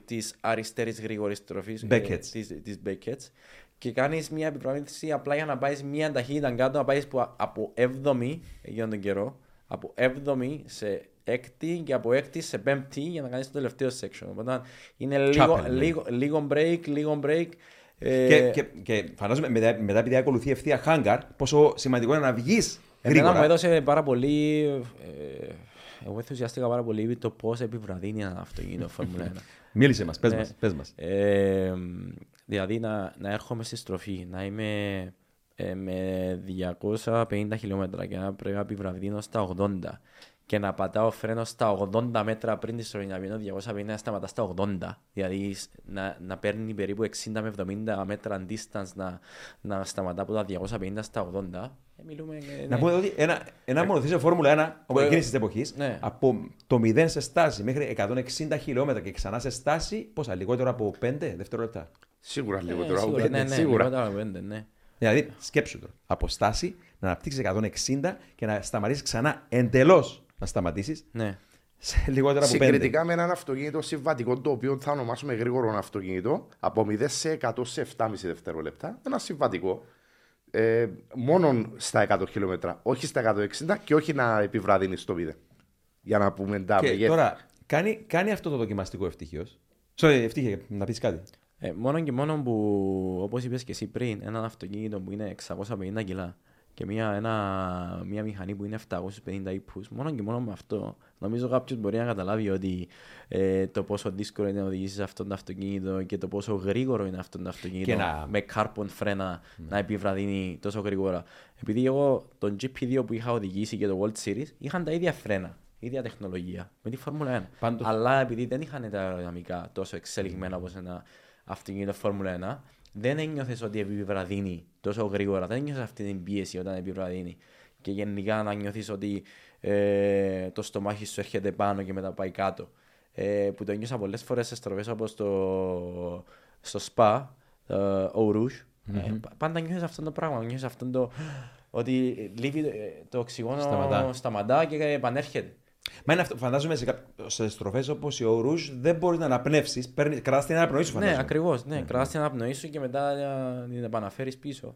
τη αριστερής γρήγορης τροφής Beckett's. της Beckett's και κάνεις μια επιβραδύνση απλά για να πάεις μια ταχύτητα κάτω, να πάεις από 7η εκείνον τον καιρό, από 7η σε έκτη και από έκτη σε πέμπτη για να κάνεις το τελευταίο section. Οπότε είναι λίγο, ναι. λίγο, λίγο break, λίγο break. Ε, Και, και, και φαντάζομαι μετά, μετά επειδή ακολουθεί ευθεία χάγκαρ, πόσο σημαντικό είναι να βγεις Εμένα μου γρήγορα. έδωσε πάρα πολύ. Ε, εγώ ενθουσιάστηκα πάρα πολύ το πώς επιβραδύνει ένα αυτοκίνητο Φόρμουλα 1. Μίλησε μας, πες Ναι. μας, πες μας. Ε, δηλαδή να, να έρχομαι στη στροφή, να είμαι ε, με 250 χιλιόμετρα και να πρέπει να επιβραδύνω στα 80 και να πατάω φρένο στα 80 μέτρα πριν τη στροφή, να πίνω 250 να σταματά στα 80. Δηλαδή να, να παίρνει περίπου 60 με 70 μέτρα distance να, να σταματά από τα 250 στα 80. Ε, μιλούμε, ε, Να ναι. πούμε ότι ένα, ένα μονοθέσιο Φόρμουλα 1 από Ε, εκείνης της εποχής, ναι. από το 0 σε στάση μέχρι 160 χιλιόμετρα και ξανά σε στάση, πόσα, λιγότερο από 5 δευτερόλεπτα. Σίγουρα Ε, λιγότερο από σίγουρα, πέντε, ναι, ναι, σίγουρα. λιγότερο από πέντε, ναι. Δηλαδή, σκέψου το. Από στάση να αναπτύξεις 160 και να σταματήσεις ξανά εντελώς να σταματήσεις ναι. σε λιγότερο από 5. Συγκριτικά με έναν αυτοκίνητο συμβατικό, το οποίο θα ονομάσουμε γρήγορο αυτοκίνητο, από 0 σε 100 σε 7,5 δευτερόλεπτα, ένα συμβατικό. Ε, μόνο στα 100 χιλιόμετρα, όχι στα 160 και όχι να επιβραδύνεις στο 0. Για να πούμε τα Και μεγέθη. τώρα, κάνει, κάνει αυτό το δοκιμαστικό ευτυχώς. Sorry, ευτύχε, να πεις κάτι. Ε, μόνο και μόνο που, όπως είπες και εσύ πριν, ένα αυτοκίνητο που είναι 650 κιλά και μια, ένα, μια μηχανή που είναι 750 ύπους, μόνο και μόνο με αυτό, νομίζω κάποιος μπορεί να καταλάβει ότι ε, το πόσο δύσκολο είναι να οδηγήσεις αυτό το αυτοκίνητο και το πόσο γρήγορο είναι αυτό το αυτοκίνητο Και να- με carbon φρένα να επιβραδύνει τόσο γρήγορα. Επειδή εγώ τον GP2 που είχα οδηγήσει και το World Series είχαν τα ίδια φρένα, ίδια τεχνολογία με τη Φόρμουλα 1. Πάντως- Αλλά επειδή δεν είχαν τα αεροδυναμικά τόσο εξελιγμένα όπως ένα αυτοκίνητο Φόρμουλα 1, δεν ένιωθες ότι επιβραδύνει τόσο γρήγορα. Δεν ένιωθες αυτή την πίεση όταν επιβραδύνει. Και γενικά να νιώθεις ότι ε, το στομάχι σου έρχεται πάνω και μετά πάει κάτω. Ε, που το ένιωσα πολλές φορές σε στροφέ όπως στο, στο ΣΠΑ, ε, ο Ρούζ. Ε, πα- πάντα νιώθεις αυτό το πράγμα. Νιώθεις αυτό το. ότι λείπει ε, το οξυγόνο Σταματά. σταματά και επανέρχεται. Μα είναι αυτό, φαντάζομαι σε, κά- σε στροφές όπως η Ορούζ δεν μπορείς να αναπνεύσεις. Κρατά την αναπνοή σου, Ναι, φαντάζομαι. ακριβώς. Ναι, κρατάς την αναπνοή σου και μετά ε, την επαναφέρεις πίσω.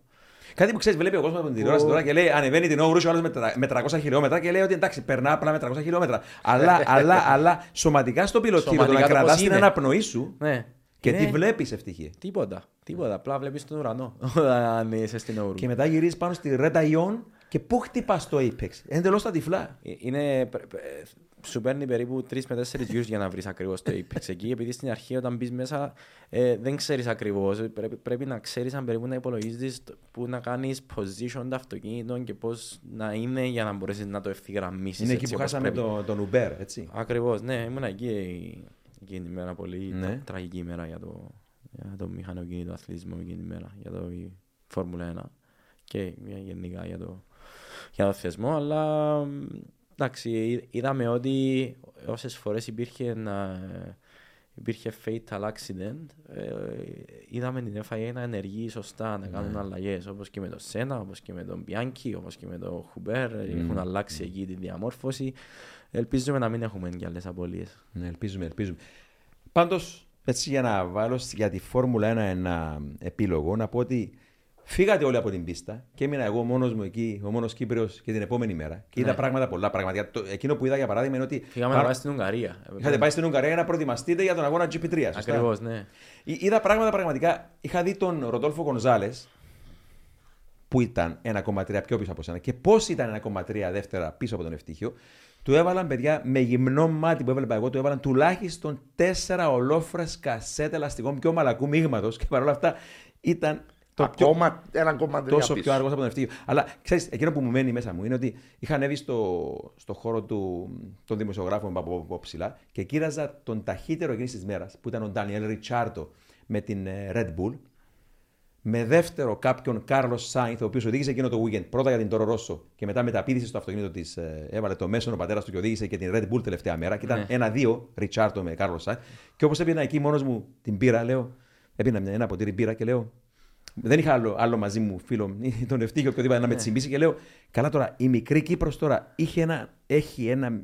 Κάτι που ξέρεις, βλέπει ο κόσμος από την τηλεόραση τώρα και λέει ανεβαίνει την Ορούζ ο άλλο με, τρα- με 300 χιλιόμετρα και λέει ότι εντάξει, περνά απλά με 300 χιλιόμετρα. αλλά, αλλά, αλλά σωματικά στο πιλωτήριο το να Σωματικά το κρατάς πώς την είναι. αναπνοή σου Ναι. και Είναι τι βλέπεις ευτυχία. Τίποτα. Τίποτα. Απλά βλέπεις τον ουρανό όταν είσαι στην ουρού. Και μετά γυρίζει πάνω στη Red Ion και πού χτυπάς το Apex; Εντελώς τα τυφλά. Ε, Είναι, πρε- πρε- σου παίρνει περίπου 3 με 4 γύρου για να βρεις ακριβώς το Apex εκεί. Επειδή στην αρχή όταν μπεις μέσα ε, δεν ξέρεις ακριβώς. Πρέπει, πρέπει να ξέρεις αν περίπου να υπολογίζεις που να κάνεις position το αυτοκίνητο και πώς να είναι για να μπορέσεις να το ευθυγραμμίσεις. Είναι εκεί που χάσαμε τον, τον Uber, έτσι. Ακριβώς, ναι, ήμουν εκεί εκείνη την ημέρα. Πολύ Ναι. τρα- τραγική ημέρα για το, για το μηχανοκίνητο αθλητισμό εκείνη την ημέρα. Για το η Φόρμουλα 1 και για- γενικά για το, για το θεσμό. Αλλά μ, εντάξει, εί- είδαμε ότι όσες φορές υπήρχε ένα. Υπήρχε fatal accident. Ε, είδαμε την FIA να ενεργεί σωστά, να κάνουν αλλαγές όπως και με τον Σένα, όπως και με τον Bianchi, όπως και με τον Χουμπέρ. Έχουν αλλάξει εκεί τη διαμόρφωση. Ελπίζουμε να μην έχουμε και άλλες απολύε. Ναι, ελπίζουμε, ελπίζουμε. Πάντως, έτσι για να βάλω σ- για τη Φόρμουλα 1 ένα επίλογο, να πω ότι φύγατε όλοι από την πίστα και έμεινα εγώ μόνος μου εκεί, ο μόνος Κύπριος και την επόμενη μέρα. Και είδα πράγματα πολλά. Πραγματικά, το, εκείνο που είδα για παράδειγμα είναι ότι. Ναι. Φύγαμε να πάρα- πάμε στην Ουγγαρία. Είχατε πάει στην Ουγγαρία για να προετοιμαστείτε για τον αγώνα GP3. σωστά; Ακριβώς, ναι. Εί- Είδα πράγματα πραγματικά. Είχα δει τον Ροντόλφο Γκονζάλες που ήταν 1,3 πιο πίσω από σένα και πώς ήταν 1,3 δεύτερα πίσω από τον Ευτύχιο. Του έβαλαν παιδιά με γυμνό μάτι που έβλεπα εγώ, του έβαλαν τουλάχιστον 4 ολόφρε κασέτε ελαστικών πιο μαλακού μείγματος και παρόλα αυτά ήταν το πιο, Ακόμα ένα κόμμα τόσο πιο αργό από τον Ευτύχιο. Αλλά ξέρεις, εκείνο που μου μένει μέσα μου είναι ότι είχα ανέβει στο, στο χώρο του, των δημοσιογράφων από, από ψηλά και κοίταζα τον ταχύτερο εκείνης της μέρας που ήταν ο Ντανιέλ Ριτσάρτο με την ε, Red Bull. Με δεύτερο κάποιον Κάρλος Σάινθ, ο οποίος οδήγησε εκείνο το weekend πρώτα για την Τόρο Ρώσο και μετά μεταπίδησε στο αυτοκίνητο της. έβαλε το μέσον ο πατέρας του και οδήγησε και την Red Bull τελευταία μέρα. Και ήταν ένα-δύο Ριτσάρτο με Κάρλος Σάινθ. Και όπως έπαιρνα εκεί μόνος μου την πήρα, λέω. Έπαιρνα μια- ένα ποτήρι μπύρα και λέω. Δεν είχα άλλο, άλλο μαζί μου φίλο, ή τον Ευτύχιο, οποιοδήποτε να με τσιμπήσει και λέω. Καλά τώρα, η μικρή Κύπρος τώρα είχε ένα, έχει ένα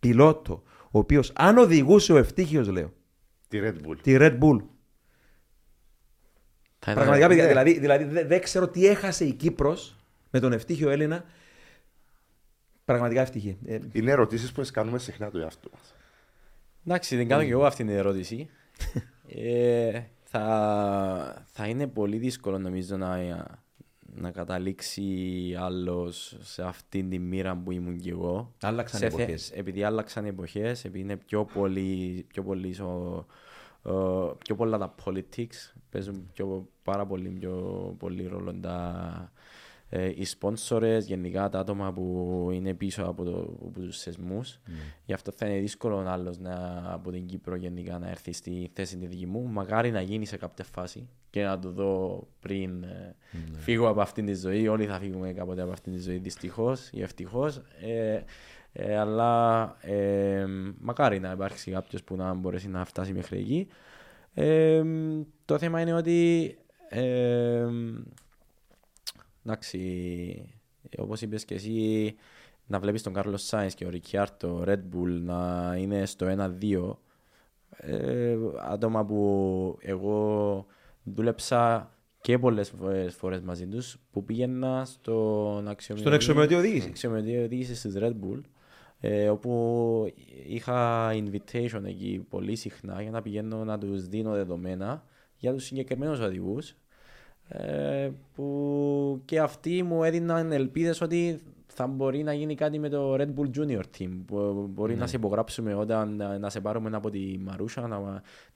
πιλότο, ο οποίος αν οδηγούσε ο Ευτύχιος, λέω, Τη Red Bull. τη Red Bull, Θα ήταν- Πραγματικά, παιδιά, ναι. δηλαδή, δηλαδή δεν δεν ξέρω τι έχασε η Κύπρος με τον ευτύχιο Έλληνα. Πραγματικά ευτυχή. Ε, Είναι ερωτήσεις που κάνουμε συχνά του εαυτού μας. Εντάξει, την κάνω και εγώ αυτή την ερώτηση. ε, θα, θα είναι πολύ δύσκολο νομίζω να, να καταλήξει άλλος σε αυτήν τη μοίρα που ήμουν κι εγώ. Άλλαξαν Σε οι θε- εποχές. Επειδή άλλαξαν οι εποχές, επειδή είναι πιο πολύ, πιο πολύ σο- ε, πιο πολλά τα politics, παίζουν πιο, πάρα πολύ, πιο πολύ ρόλο τα, ε, οι sponsors, γενικά τα άτομα που είναι πίσω από, το, από τους σεσμούς. Γι' αυτό θα είναι δύσκολο άλλος να, από την Κύπρο γενικά να έρθει στη θέση τη δική μου. Μακάρι να γίνει σε κάποια φάση και να το δω πριν ε, φύγω από αυτήν τη ζωή. Όλοι θα φύγουμε κάποτε από αυτήν τη ζωή δυστυχώς ή ευτυχώς. Ε, ε, αλλά ε, μακάρι να υπάρξει κάποιος που να μπορέσει να φτάσει μέχρι εκεί. Ε, το θέμα είναι ότι ε, εντάξει, όπως είπες και εσύ, να βλέπεις τον Κάρλος Σάινς και ο Ρικιάρτο, Red Bull να είναι στο 1-2, ε, άτομα που εγώ δούλεψα και πολλές φορές, φορές μαζί τους, που πήγαινα στον αξιωματικό Στον αξιωματική οδήγηση. αξιωματική οδήγηση στις Red Bull, ε, όπου είχα invitation εκεί πολύ συχνά για να πηγαίνω να τους δίνω δεδομένα για τους συγκεκριμένους οδηγούς ε, που και αυτοί μου έδιναν ελπίδες ότι θα μπορεί να γίνει κάτι με το Red Bull Junior Team. Που μπορεί να σε υπογράψουμε όταν να, να σε πάρουμε από τη Μαρούσα, να,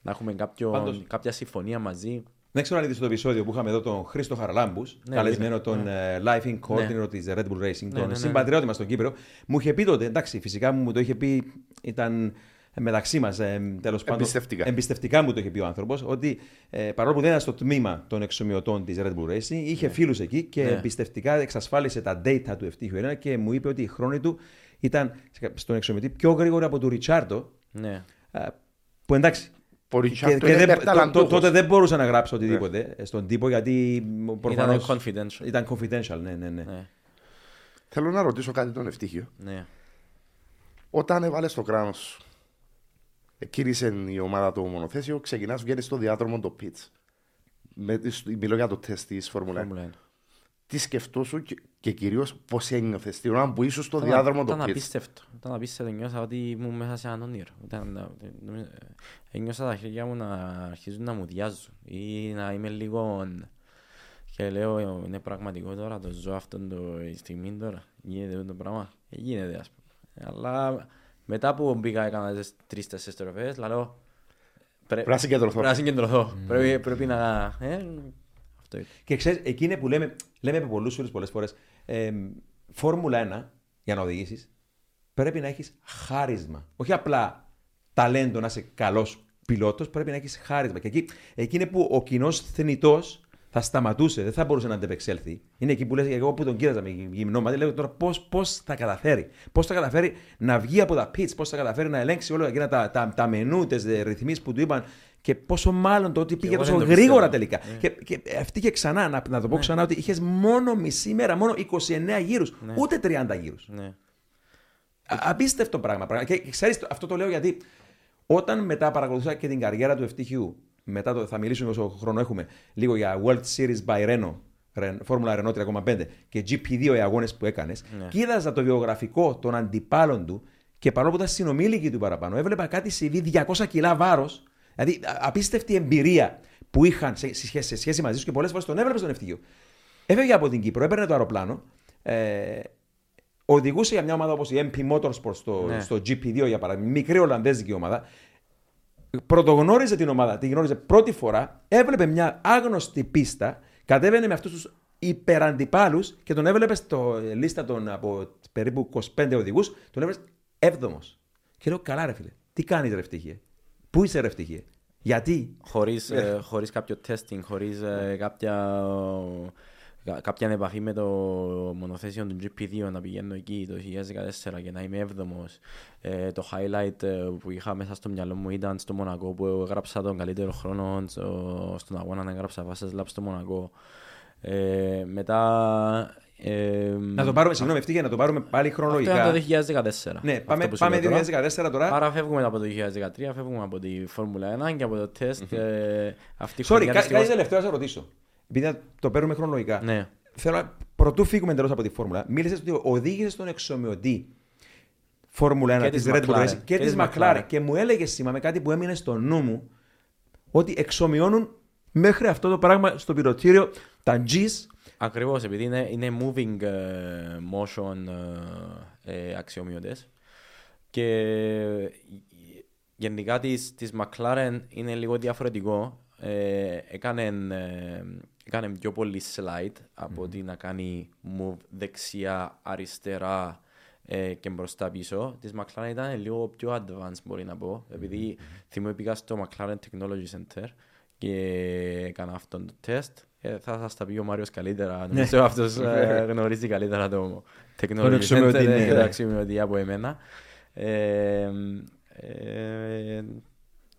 να έχουμε κάποιο, Πάντως- κάποια συμφωνία μαζί. Δεν ξέρω αν είδες το επεισόδιο που είχαμε εδώ τον Χρήστο Χαραλάμπους, Ναι, καλεσμένο είδα. τον ε, Life in Coordinator της Red Bull Racing, ναι, τον ναι. συμπατριώτη μας στον Κύπρο. Μου είχε πει τότε, εντάξει, φυσικά μου το είχε πει, ήταν μεταξύ μας, ε, τέλος πάντων. Εμπιστευτικά. Εμπιστευτικά μου το είχε πει ο άνθρωπος, ότι ε, παρόλο που δεν ήταν στο τμήμα των εξομοιωτών της Red Bull Racing, είχε φίλους εκεί και Ναι. εμπιστευτικά εξασφάλισε τα data του ευτύχου Ελένα και μου είπε ότι η χρόνη του ήταν στον εξομοιωτή πιο γρήγορα από του Ριτσάρντο. Ναι. ε, Που εντάξει, Ο και, Ριτσάρντο και είναι δεν, το- το- υπερταλαντούχος. τότε δεν μπορούσα να γράψω οτιδήποτε ε, στον τύπο γιατί προφανώς confidential. Ήταν confidential, ναι, ναι, ναι. Ναι. Θέλω να ρωτήσω κάτι τον ευτύχιο. Ναι. Όταν έβαλες το κράνος σου, κύρισε η ομάδα το μονοθέσιο, ξεκινάς, βγαίνεις στο διάδρομο το pitch. Με, μιλώ για το τεστ της Φόρμουλα 1. Φόρμουλα 1. Τι σκεφτόσου και, και κυρίως πώς ένιωθες την ώρα που ήσουν στο Ήταν- διάδρομο το Ήταν pitch. απίστευτο. Ήταν απίστευτο. Νιώσα ότι ήμουν μέσα σε έναν όνειρο. Ήταν, νομίζω- ένιωσα τα χέρια μου να αρχίζουν να μου διάζουν ή να είμαι λίγο... Και λέω, είναι πραγματικό τώρα, το ζω αυτόν το η στιγμή τώρα. Γίνεται αυτό το πράγμα. Ε, Γίνεται, ας πούμε. Αλλά μετά που μπήκα, έκανα τις τρεις-τέσσερις στροφές, λέω... πρέ- Πρέπει να συγκεντρωθώ. Πρέπει να συγκεντρωθώ. Πρέπει, πρέπει να... Ε, αυτό είναι. Και ξέρεις, εκείνη που λέμε, λέμε με πολλούς φίλους πολλές φορές, ε, Φόρμουλα 1 για να οδηγήσεις πρέπει να έχεις χάρισμα. Όχι απλά ταλέντο να είσαι καλός πιλότος, πρέπει να έχεις χάρισμα. Και εκεί, εκεί είναι που ο κοινός θνητός θα σταματούσε, δεν θα μπορούσε να αντεπεξέλθει. Είναι εκεί που λες, εγώ που τον κοίταζα με γυμνόματι, λέω τώρα πώς πώς θα καταφέρει. Πώς θα καταφέρει να βγει από τα pits, πώς θα καταφέρει να ελέγξει όλα εκείνα τα, τα, τα μενού, τις ρυθμίσεις που του είπαν και πόσο μάλλον το ότι πήγε εγώ τόσο δεν το γρήγορα πιστεύω. τελικά. Και, και αυτή και ξανά, να, να το πω ξανά, ότι είχες μόνο μισή μέρα, μόνο 29 γύρους, ούτε 30 γύρους. Ναι. Απίστευτο πράγμα. πράγμα. Και ξέρεις, αυτό το λέω γιατί όταν μετά παρακολουθούσα και την καριέρα του ευτυχιού, μετά το, θα μιλήσουμε όσο χρόνο έχουμε, λίγο για World Series by Renault, Ren- Φόρμουλα Renault 3,5 και GP2 οι αγώνες που έκανες, Ναι. κοίταζα το βιογραφικό των αντιπάλων του και παρόλο που ήταν συνομήλικοι του παραπάνω, έβλεπα κάτι CV 200 κιλά βάρος, δηλαδή α- απίστευτη εμπειρία που είχαν σε, σε, σχέση, σε σχέση μαζί σου και πολλές φορές τον έβλεπες στον ευτυχίο. Έφευγε από την Κύπρο, έπαιρνε το αεροπλάνο, ε, οδηγούσε για μια ομάδα όπως η MP Motorsport στο, Ναι. στο GP2 για παράδειγμα, μικρή Ολλανδέζικη ομάδα. Πρωτογνώριζε την ομάδα, την γνώριζε πρώτη φορά, έβλεπε μια άγνωστη πίστα, κατέβαινε με αυτούς τους υπεραντιπάλους και τον έβλεπε στο λίστα των από περίπου 25 οδηγούς, τον έβλεπες 7ο. Και λέω, καλά, ρε φίλε, τι κάνεις ρε ευτυχίε. Πού είσαι ρε ευτυχίε. Γιατί; χωρίς, ε, χωρίς κάποιο testing, χωρίς ε, κάποια, κα- κάποια επαφή με το μονοθέσιο του GP2 να πηγαίνω εκεί το 2014 και να είμαι έβδομος. Ε, το highlight ε, που είχα μέσα στο μυαλό μου ήταν στο Μονακό που έγραψα τον καλύτερο χρόνο στο, στον αγώνα να έγραψα βάσες λάπ στο Μονακό. Ε, μετά... Ε, Να το πάρουμε, συγγνώμη, ευτυχία, να το πάρουμε πάλι αυτό χρονολογικά. ήταν το 2014. Ναι, αυτό πάμε, που σου πάμε λέω τώρα. 2014 τώρα. Άρα φεύγουμε από το 2013, φεύγουμε από τη Φόρμουλα 1 και από το τεστ. ε, αυτή η Sorry, χρονιά κα- δυστυχώς- κάτι τελευταίο να σε ρωτήσω. Επειδή το παίρνουμε χρονολογικά. Ναι. Θέλω να, πρωτού φύγουμε εντελώς από τη Φόρμουλα, μίλησες ότι οδήγησες στον εξομοιωτή Φόρμουλα 1 Και της της Red Bull McLaren. Racing και Και της της McLaren. McLaren. Και μου έλεγες σήμα με κάτι που έμεινε στο νου μου ότι εξομοιώνουν μέχρι αυτό το πράγμα στο πυροτήριο τα G's. Ακριβώς, επειδή είναι, είναι moving ε, motion ε, ε, αξιομοιωτές και ε, γενικά της, της McLaren είναι λίγο διαφορετικό. Ε, έκανε, ε, έκανε πιο πολύ slide από ότι να κάνει move δεξιά, αριστερά ε, και μπροστά πίσω. Της McLaren ήταν λίγο πιο advanced μπορεί να πω, επειδή θυμούμαι πήγα στο McLaren Technology Center και έκανα αυτόν το τεστ. Ε, θα σας τα πει ο Μάριος καλύτερα. Νομίζω αυτός ε, γνωρίζει καλύτερα το Technology εξομοιωτή, Center ναι, και το ναι. αξιομοιωτή από εμένα. Ε, ε,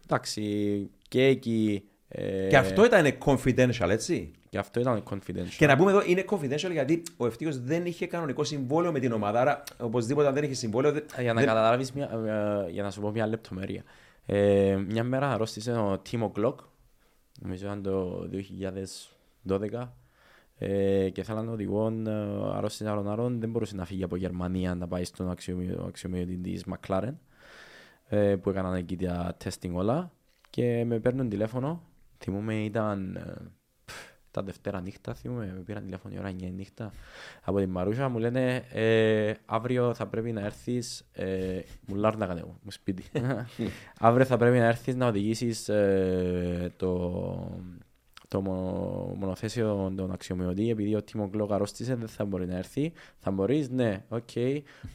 εντάξει, και εκεί... ε, Και αυτό ήταν confidential, έτσι; Και αυτό ήταν confidential. Και να πούμε εδώ, είναι confidential γιατί ο ευτύχιο δεν είχε κανονικό συμβόλαιο με την ομάδα. Άρα, οπωσδήποτε, αν δεν είχε συμβόλαιο. δεν- Για να δεν- καταλάβεις, μια, ε, για να σου πω μια λεπτομέρεια. Ε, μια μέρα αρρώστησε ο Timo Glock, νομίζω ήταν το 2012, ε, και θέλαν οδηγό, ε, αρρώστησε άλλον άλλον, δεν μπορούσε να φύγει από Γερμανία να πάει στον αξιομιο- αξιομοιωτή της McLaren, ε, που έκαναν εκεί τα testing όλα, και με παίρνουν τηλέφωνο, θυμούμαι ήταν, ε, νύχτα, Δευτέρα νύχτα, θυμούμαι, με πήραν τηλέφωνο η ώρα 9 η νύχτα από την Μαρούσα, μου λένε ε, αύριο θα πρέπει να έρθεις, ε, μου λάρναγαν εγώ, μου σπίτι. αύριο θα πρέπει να έρθεις να οδηγήσεις ε, το, το μο- μονοθέσιο τον εξομοιωτή, επειδή ο Timo Glock αρρώστησε, δεν θα μπορεί να έρθει. Θα μπορείς, ναι, οκ.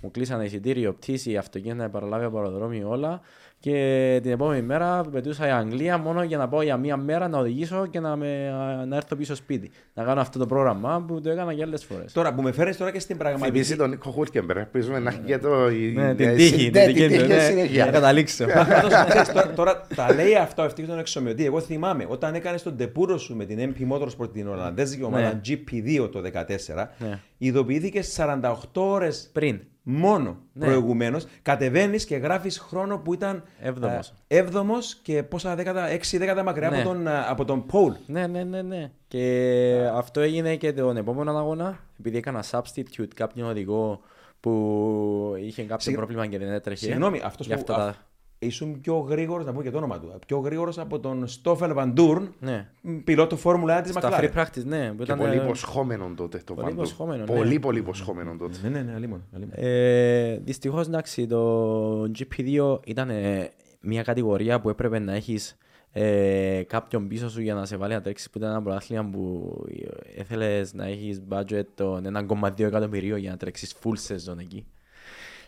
Μου κλείσανε εισιτήριο, πτήση, αυτοκίνητα να παραλάβει από αεροδρόμιο όλα. Και την επόμενη μέρα πετούσα Αγγλία μόνο για να πάω για μία μέρα να οδηγήσω και να, με, να έρθω πίσω σπίτι. Να κάνω αυτό το πρόγραμμα που το έκανα και άλλες φορές. Τώρα που με φέρει τώρα και στην Θυμίζει πραγματική. τον Nico Hülkenberg. Ελπίζουμε να έχει και το. η- Ναι, η- την τύχη, ναι, την δική του, ναι, συνέχεια. να καταλήξω. Πάντως, ξέρεις, τώρα, τώρα τα λέει αυτό ο ευτύχη τον εξομοιωτή. Εγώ θυμάμαι όταν έκανε τον τεπούρο σου με την MP Motorsport την Ολλανδέζικη ομάδα Ναι. GP2 το 2014, Ναι. ειδοποιήθηκε 48 ώρε Πριν. Μόνο Ναι. προηγουμένως. Κατεβαίνεις και γράφεις χρόνο που ήταν Έβδομος. ε, έβδομος και πόσα δέκατα, 6 δέκατα μακριά Ναι. από τον, ε, από τον Paul. Ναι, ναι, ναι, ναι. Και αυτό έγινε και τον επόμενο αγώνα, επειδή έκανα substitute κάποιον οδηγό που είχε κάποιο Συγ- πρόβλημα και δεν έτρεχε. Συγγνώμη, αυτός Γι' που. αυτά α- τα- Ήσουν πιο γρήγορος, να πω και το όνομα του. Πιο γρήγορος από τον Στόφελ Βαντούρν, Ναι. πιλότο Φόρμουλα 1 της Στα McLaren. free practice, ναι. Που Και ήταν, πολύ ε, υποσχόμενο τότε το πολύ παντού. υποσχόμενο, ναι. Πολύ, πολύ υποσχόμενο τότε. Ναι, ναι, ναι, αλίμονο, αλίμονο. Ε, Δυστυχώς, εντάξει, το GP2 ήταν ε, μια κατηγορία που έπρεπε να έχεις ε, κάποιον πίσω σου για να σε βάλει να τρέξεις που ήταν ένα πρωτάθλημα που ήθελε να έχεις budget των 1,2 εκατομμυρίων για να τρέξεις full season εκεί.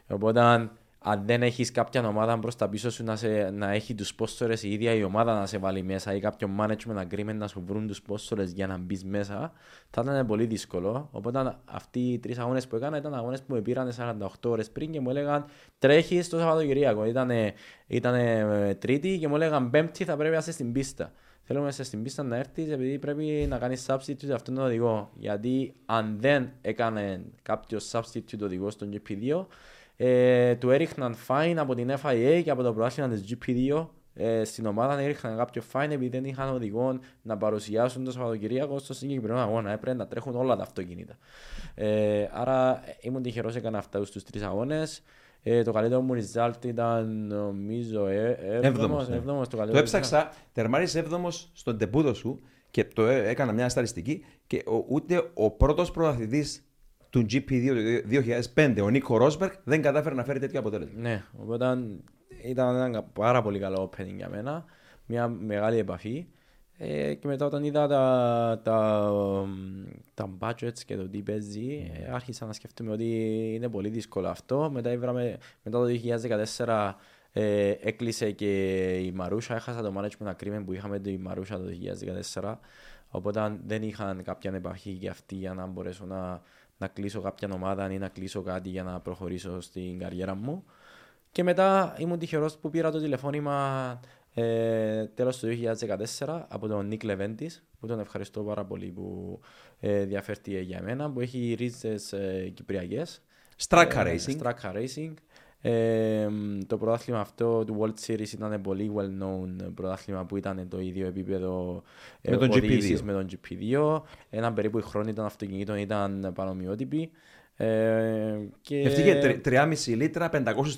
Οπότε, αν δεν έχεις κάποια ομάδα προ τα πίσω σου να, σε, να έχει τους πόστορες η ίδια η ομάδα να σε βάλει μέσα ή κάποιο management agreement να σου βρουν τους πόστορες για να μπεις μέσα, θα ήταν πολύ δύσκολο. Οπότε, αυτοί οι τρεις αγώνες που έκανα ήταν αγώνες που με πήραν 48 ώρες πριν και μου έλεγαν τρέχεις το Σαββατοκυριακό. Ήταν ήτανε Τρίτη και μου έλεγαν Πέμπτη θα πρέπει να είσαι στην πίστα. Θέλουμε να είσαι στην πίστα να έρθεις επειδή πρέπει να κάνεις substitute αυτόν τον οδηγό. Γιατί αν δεν έκανε κάποιο substitute οδηγό στον GP2, ε, του έριχναν fine από την FIA και από το πρωτάθλημα της GP2 ε, στην ομάδα έριχναν κάποιο fine επειδή δεν είχαν οδηγό να παρουσιάσουν το Σαββατοκυριακό στο συγκεκριμένο αγώνα. Έπρεπε να τρέχουν όλα τα αυτοκίνητα. Ε, άρα ε, ήμουν τυχερός, έκανα αυτά στου τρεις αγώνες. Ε, το καλύτερο μου result ήταν νομίζω ε, Έβδομος, 7ος, ναι. έβδομος, το Το καλύτερο result. έψαξα, τερμάρισε 7ο στον τεπούδο σου και το ε- έκανα μια σταριστική και ο- ούτε ο πρώτος πρωταθλητής του GP2 το 2005, ο Νίκο Ρόσμπεργκ, δεν κατάφερε να φέρει τέτοιο αποτέλεσμα. Ναι, οπότε ήταν ένα πάρα πολύ καλό opening για μένα. Μια μεγάλη επαφή. Ε, και μετά όταν είδα τα, τα, τα budgets και το τι παίζει, ε, άρχισα να σκέφτομαι ότι είναι πολύ δύσκολο αυτό. Μετά, ήβραμε, μετά το 2014 ε, έκλεισε και η Μαρούσα. Έχασα το management agreement που είχαμε το η Μαρούσα το 2014. Οπότε δεν είχαν κάποια επαφή για αυτή για να μπορέσω να, να κλείσω κάποια ομάδα ή να κλείσω κάτι για να προχωρήσω στην καριέρα μου. Και μετά ήμουν τυχερός που πήρα το τηλεφώνημα ε, τέλος του 2014 από τον Νίκ Λεβέντης που τον ευχαριστώ πάρα πολύ που ε, διαφέρθηκε για μένα που έχει ρίζες ε, κυπριακές Στράκα ε, Racing. Straka Racing. Ε, το πρωτάθλημα αυτό του World Series ήταν πολύ well known πρωτάθλημα που ήταν το ίδιο επίπεδο ε, Με τον οδήγησης GP2. με τον GP2. Έναν περίπου χρόνο των αυτοκινήτων ήταν παρομοιότυποι. Ε, και Ευτυχία 3,5 λίτρα,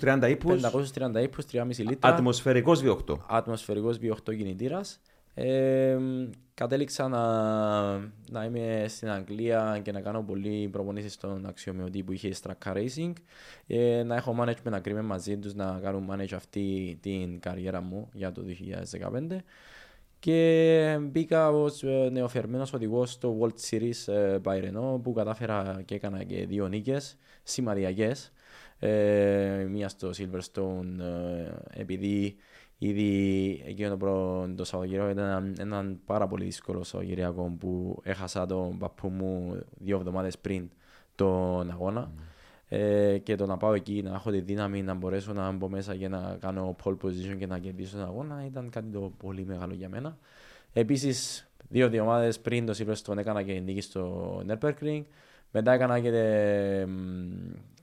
530 ύπους. 530 ύπους, 3,5 λίτρα. Ατμοσφαιρικός V8. Ατμοσφαιρικός V8 κινητήρας. Ε, κατέληξα να, να είμαι στην Αγγλία και να κάνω πολλή προπονήσεις στον αξιομοιωτή που είχε η Straka Racing. Ε, να έχω management agreement μαζί τους να κάνουν manage αυτή την καριέρα μου για το 2015. Και μπήκα ως ε, νεοφερμένος οδηγός στο World Series ε, by Renault που κατάφερα και έκανα και δύο νίκες σημαδιακές. Ε, μία στο Silverstone ε, επειδή ήδη εκείνο το, προ, το Σαββατοκύριακο ήταν ένα, έναν πάρα πολύ δύσκολο Σαββατοκύριακο που έχασα τον παππού μου δύο εβδομάδες πριν τον αγώνα. Ε, και το να πάω εκεί να έχω τη δύναμη να μπορέσω να μπω μέσα και να κάνω pole position και να κερδίσω τον αγώνα ήταν κάτι το πολύ μεγάλο για μένα. Επίσης, δύο εβδομάδες πριν το Silverstone έκανα και νίκη στο Nürburgring. Μετά έκανα και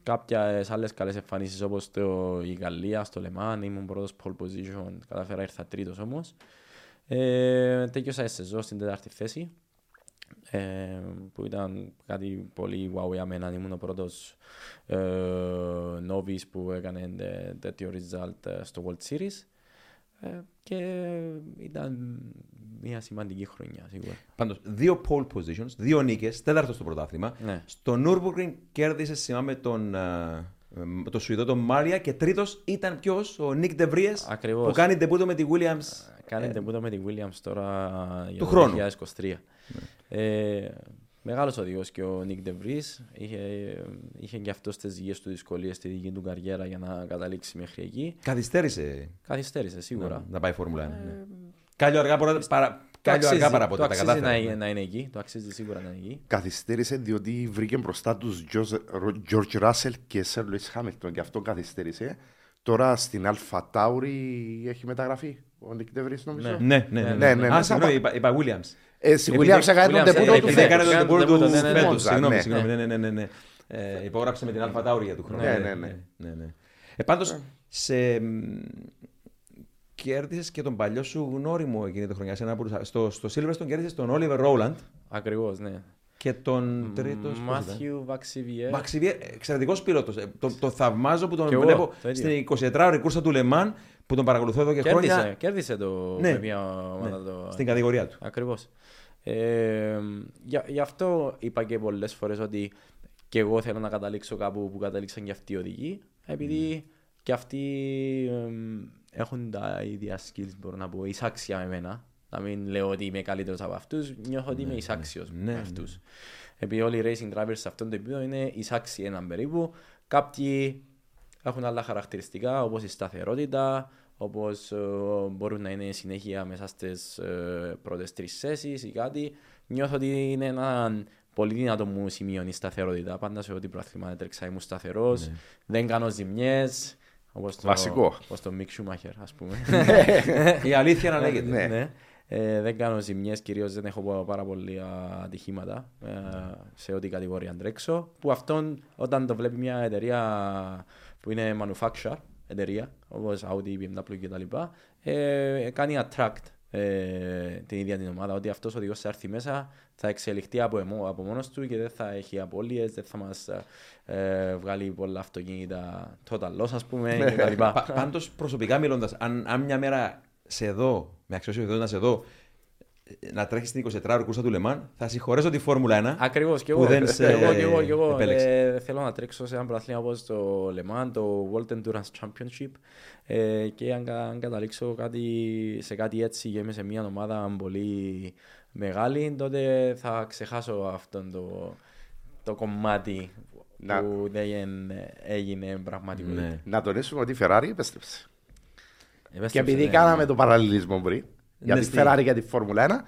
κάποιε άλλες καλές εμφανίσεις όπως η Γαλλία, στο Λεμάν. Ήμουν πρώτος pole position, καταφέρα ήρθα τρίτος όμως. Ε, τέλειωσα η σεζόν στην τέταρτη θέση. Ε, που ήταν κάτι πολύ wow για μένα. Ήμουν ο πρώτος ε, novice που έκανε τε- τέτοιο result ε, στο World Series. Ε, και ήταν μια σημαντική χρονιά σίγουρα. Πάντως, δύο pole positions, δύο νίκες, τέταρτο στο πρωτάθλημα. Ναι. Στο Nürburgring κέρδισε, θυμάμαι, τον, α, ε, το Σουηδό, τον Μάρια και τρίτος ήταν ποιος, ο Νίκ Ντεβρίες, Ακριβώς. που κάνει τεμπούτο με τη Williams. Κάνει τεμπούτο με τη Williams τώρα για το χρόνου. 2023. Ε, μεγάλος οδηγός και ο Νίκ Ντεβρής. Είχε, είχε και αυτός τις δικές του δυσκολίες στη δική του καριέρα για να καταλήξει μέχρι εκεί. Καθυστέρησε Καθυστέρησε σίγουρα. να, να πάει Φόρμουλα 1. ναι. Κάλιο αργά, παρα, παρα, Το κάλιο αξίζει- αργά παρά το ποτέ, τα αξίζει κατάφερε. να, ναι. είναι- να είναι εκεί. Το αξίζει σίγουρα να είναι εκεί. Καθυστέρησε διότι βρήκε μπροστά τους George Russell και Sir Lewis Hamilton και αυτό καθυστέρησε. Τώρα στην AlphaTauri έχει μεταγραφεί ο Nyck de Vries νομίζω. Ναι. Ναι, ναι, ναι. Ναι, ναι, Α, ναι. συγγνώμη, είπα, είπα Williams. Ε, στη Επειδή- Williams έκανε τον Williams, ντεμπούτο ε, του Επειδή έκανε φέτος. τον Έκανε ντεμπούτο τον του ντεμπούτο, ναι, ναι, φέτος. Monza, Συγγνώμη, ναι. συγγνώμη, ναι, ναι, ναι, ναι. Ε, Υπόγραψε με την AlphaTauri για του χρόνου. Ναι, ναι, ναι. ναι, ναι. Ε, πάντως, σε... μ, κέρδισες και τον παλιό σου γνώριμο εκείνη τη χρονιά. σε ένα που- στο, στο Silverstone κέρδισες τον Oliver Rowland Ακριβώς, ναι. και τον τρίτος. πώς ήταν; Μάθιου Βαξιβιέ. Μαξιβιέ, εξαιρετικός πιλότος. Το, το θαυμάζω που τον Κι εγώ, βλέπω το ίδιο. στην 24ωρη κούρσα του Λεμάν που τον παρακολουθώ εδώ και Κέρδισε, χρόνια. κέρδισε το Ναι. με μια ομάδα Ναι, το... στην κατηγορία του. Ακριβώς. Ε, για- γι' αυτό είπα και πολλές φορές ότι και εγώ θέλω να καταλήξω κάπου που κατάληξαν και αυτοί οι οδηγοί, επειδή και αυτοί εμ, έχουν τα ίδια skills, μπορώ να πω, εισάξια με εμένα. Να μην λέω ότι είμαι καλύτερος από αυτούς, νιώθω ότι είμαι εισάξιος ναι, με αυτούς. Επειδή όλοι οι racing drivers σε αυτόν το επίπεδο είναι εισάξιοι έναν περίπου. Κάποιοι έχουν άλλα χαρακτηριστικά όπως η σταθερότητα, όπως ε, μπορούν να είναι συνέχεια μέσα στις ε, πρώτες τρεις θέσεις ή κάτι. Νιώθω ότι είναι ένα πολύ δυνατό μου σημείο η σταθερότητα. Πάντα σε ό,τι προαθλήμα έτρεξα ήμουν σταθερός, δεν κάνω ζημιές. Όπως το, Βασικό. όπως το Mick Schumacher, ας πούμε. Η αλήθεια να λέγεται. Ναι. Ναι. Ε, δεν κάνω ζημιές, κυρίως δεν έχω πάρα πολλά ατυχήματα ε, σε ό,τι κατηγορία αντρέξω. Που αυτόν όταν το βλέπει μια εταιρεία που είναι manufacturer εταιρεία, όπως Audi, BMW κτλ. Ε, κάνει attract ε, την ίδια την ομάδα, ότι αυτός ο οδηγός θα έρθει μέσα, θα εξελιχθεί από, εμώ, από μόνος του και δεν θα έχει απώλειες, δεν θα μας ε, βγάλει πολλά αυτοκίνητα total loss ας πούμε κτλ. Πα, Πάντως, προσωπικά μιλώντας, αν, αν μια μέρα σε δω, με αξιosio να σε δω, ε, να τρέχεις στην 24 ωρη κούρσα του Λεμάν, θα συγχωρέσω τη Φόρμουλα 1. Ακριβώς και που εγώ. δεν σε Και εγώ, και εγώ, και εγώ. επέλεξε. Ε, θέλω να τρέξω σε ένα πρωτάθλημα όπως το Le Mans, το World Endurance Championship ε, και αν, κα- αν καταλήξω κάτι, σε κάτι έτσι και είμαι σε μια ομάδα πολύ μεγάλη, τότε θα ξεχάσω αυτό το, το κομμάτι Να- που δεν έγινε πραγματικότητα. Ναι. Να τονίσουμε ότι η Ferrari επέστρεψε. Επέστρεψε, Και επειδή ναι. κάναμε το παραλληλισμό πριν, για Ναι, τη στη- Ferrari και τη Φόρμουλα 1,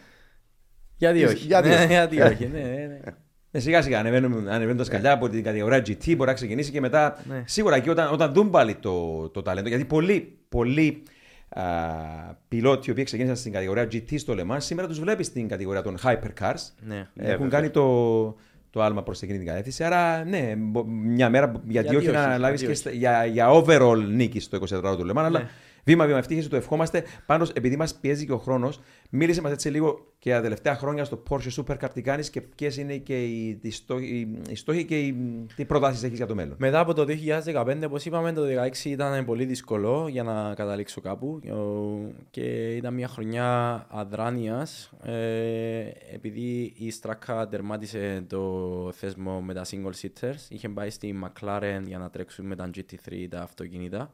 Γιατί όχι. Γιατί Ναι, όχι. γιατί όχι. ναι, ναι, ναι. Ναι, σιγά σιγά ανεβαίνουν, ανεβαίνουν τα σκαλιά από την κατηγορία GT, μπορεί να ξεκινήσει και μετά. Ναι. Σίγουρα εκεί όταν, όταν δουν πάλι το, το ταλέντο. Γιατί πολλοί, πολλοί α, πιλότοι οι οποίοι ξεκίνησαν στην κατηγορία GT στο Le Mans, σήμερα τους βλέπεις στην κατηγορία των hypercars. Ναι. Ε, έχουν βέβαια. κάνει το, το άλμα προς εκείνη την κατεύθυνση. Άρα, ναι, μπο- μια μέρα γιατί, Γιατί όχι, όχι, να λάβεις γιατί και όχι. στα- για, για overall νίκη στο 24ωρο του Le Mans, αλλά Ναι. Βήμα-βήμα ευτύχησε, το ευχόμαστε. Πάντως, επειδή μας πιέζει και ο χρόνος, μίλησε μας έτσι λίγο και τα τελευταία χρόνια στο Porsche Supercar τι κάνεις και ποιες είναι και οι, οι, στόχοι, οι στόχοι και οι, τι προτάσεις έχεις για το μέλλον. Μετά από το 2015, όπως είπαμε, το 2016 ήταν πολύ δύσκολο για να καταλήξω κάπου Ο- και ήταν μια χρονιά αδράνειας ε, επειδή η Στράκα τερμάτισε το θέσμο με τα single seaters. Είχε πάει στη McLaren για να τρέξουν με τα GT3 τα αυτοκίνητα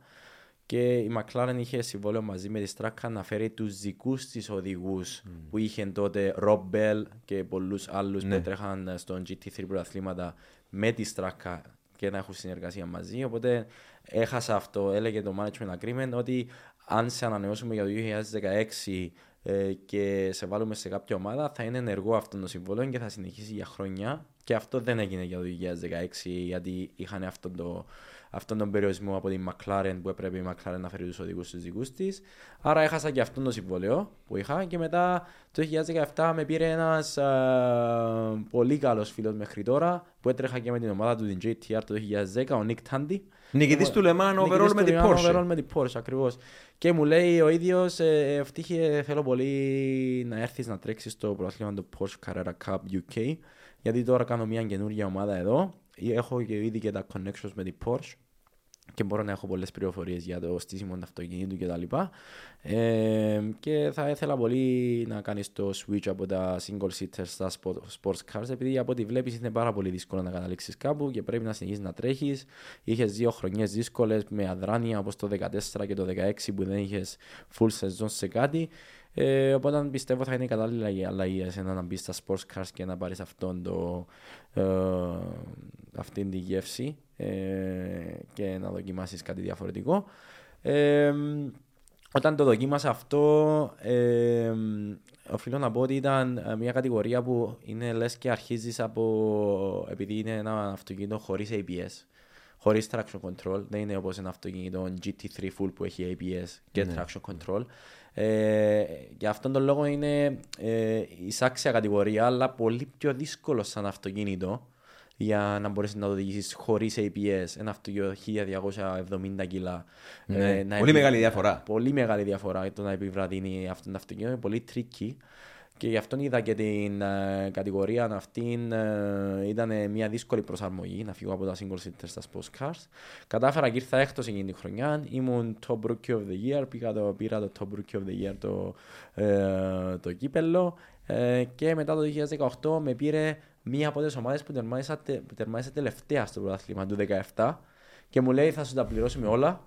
και η McLaren είχε συμβόλαιο μαζί με τη Στράκα να φέρει τους δικούς της οδηγούς που είχε τότε Rob Bell και πολλούς άλλους Ναι. που τρέχαν στον GT3 πρωταθλήματα με τη Στράκα και να έχουν συνεργασία μαζί. Οπότε έχασα αυτό. Έλεγε το management agreement ότι αν σε ανανεώσουμε για το 2016 ε, και σε βάλουμε σε κάποια ομάδα, θα είναι ενεργό αυτό το συμβόλαιο και θα συνεχίσει για χρόνια. Και αυτό δεν έγινε για το 2016 γιατί είχαν αυτόν το, αυτόν τον περιορισμό από την McLaren που έπρεπε η McLaren να φέρει τους οδηγούς στους δικούς της. Άρα έχασα και αυτόν το συμβόλαιο που είχα και μετά το 2017 με πήρε ένας α, πολύ καλός φίλος μέχρι τώρα που έτρεχα και με την ομάδα του την JTR το 2010, ο Nick Tandy. Νικητής του Le Mans Νικητής overall του με την Le Mans Porsche. overall με την Porsche, ακριβώς. Και μου λέει ο ίδιος, ε, ευτύχε θέλω πολύ να έρθεις να τρέξεις στο πρωτάθλημα του Porsche Carrera Cup UK γιατί τώρα κάνω μια καινούργια ομάδα εδώ. Έχω και ήδη και τα connections με την Porsche και μπορώ να έχω πολλές πληροφορίες για το στήσιμο του αυτοκινήτου και τα λοιπά. Ε, και θα ήθελα πολύ να κάνεις το switch από τα single seaters στα spo- sports cars επειδή από ό,τι βλέπεις είναι πάρα πολύ δύσκολο να καταλήξεις κάπου και πρέπει να συνεχίσεις να τρέχεις. Είχες δύο χρονιές δύσκολες με αδράνεια όπως το 14 και το 16 που δεν είχες full season σε κάτι. Ε, οπότε πιστεύω θα είναι κατάλληλα αλλαγή για εσένα να μπεις στα sports cars και να πάρεις αυτόν το, ε, αυτήν τη γεύση ε, και να δοκιμάσεις κάτι διαφορετικό. Ε, όταν το δοκίμασα αυτό, ε, οφείλω να πω ότι ήταν ε, μια κατηγορία που είναι λες και αρχίζεις από, επειδή είναι ένα αυτοκίνητο χωρίς ABS, χωρίς traction control, δεν είναι όπως ένα αυτοκίνητο GT3 full που έχει ABS και traction control. Ε, για αυτόν τον λόγο είναι ε, εισάξια κατηγορία, αλλά πολύ πιο δύσκολο σαν αυτοκίνητο για να μπορέσεις να το οδηγήσεις χωρίς APS ένα αυτοκίνητο 1270 κιλά. Ναι, Ε, να πολύ μεγάλη διαφορά. Πολύ μεγάλη διαφορά το να επιβραδύνει αυτό το αυτοκίνητο. Είναι πολύ tricky. Και γι' αυτό είδα και την ε, κατηγορία αυτή ε, ήταν μια δύσκολη προσαρμογή να φύγω από τα single seater στα sports cars. Κατάφερα και ήρθα έκτος εκείνη τη χρονιά. Ήμουν top rookie of the year. Πήγα το, πήρα το top rookie of the year το, ε, το κύπελο. Ε, και μετά το 2018 με πήρε μία από τις ομάδες που τερμάτισε, που τερμάτισε τελευταία στο πρωτάθλημα του 2017 και μου λέει θα σου τα πληρώσουμε όλα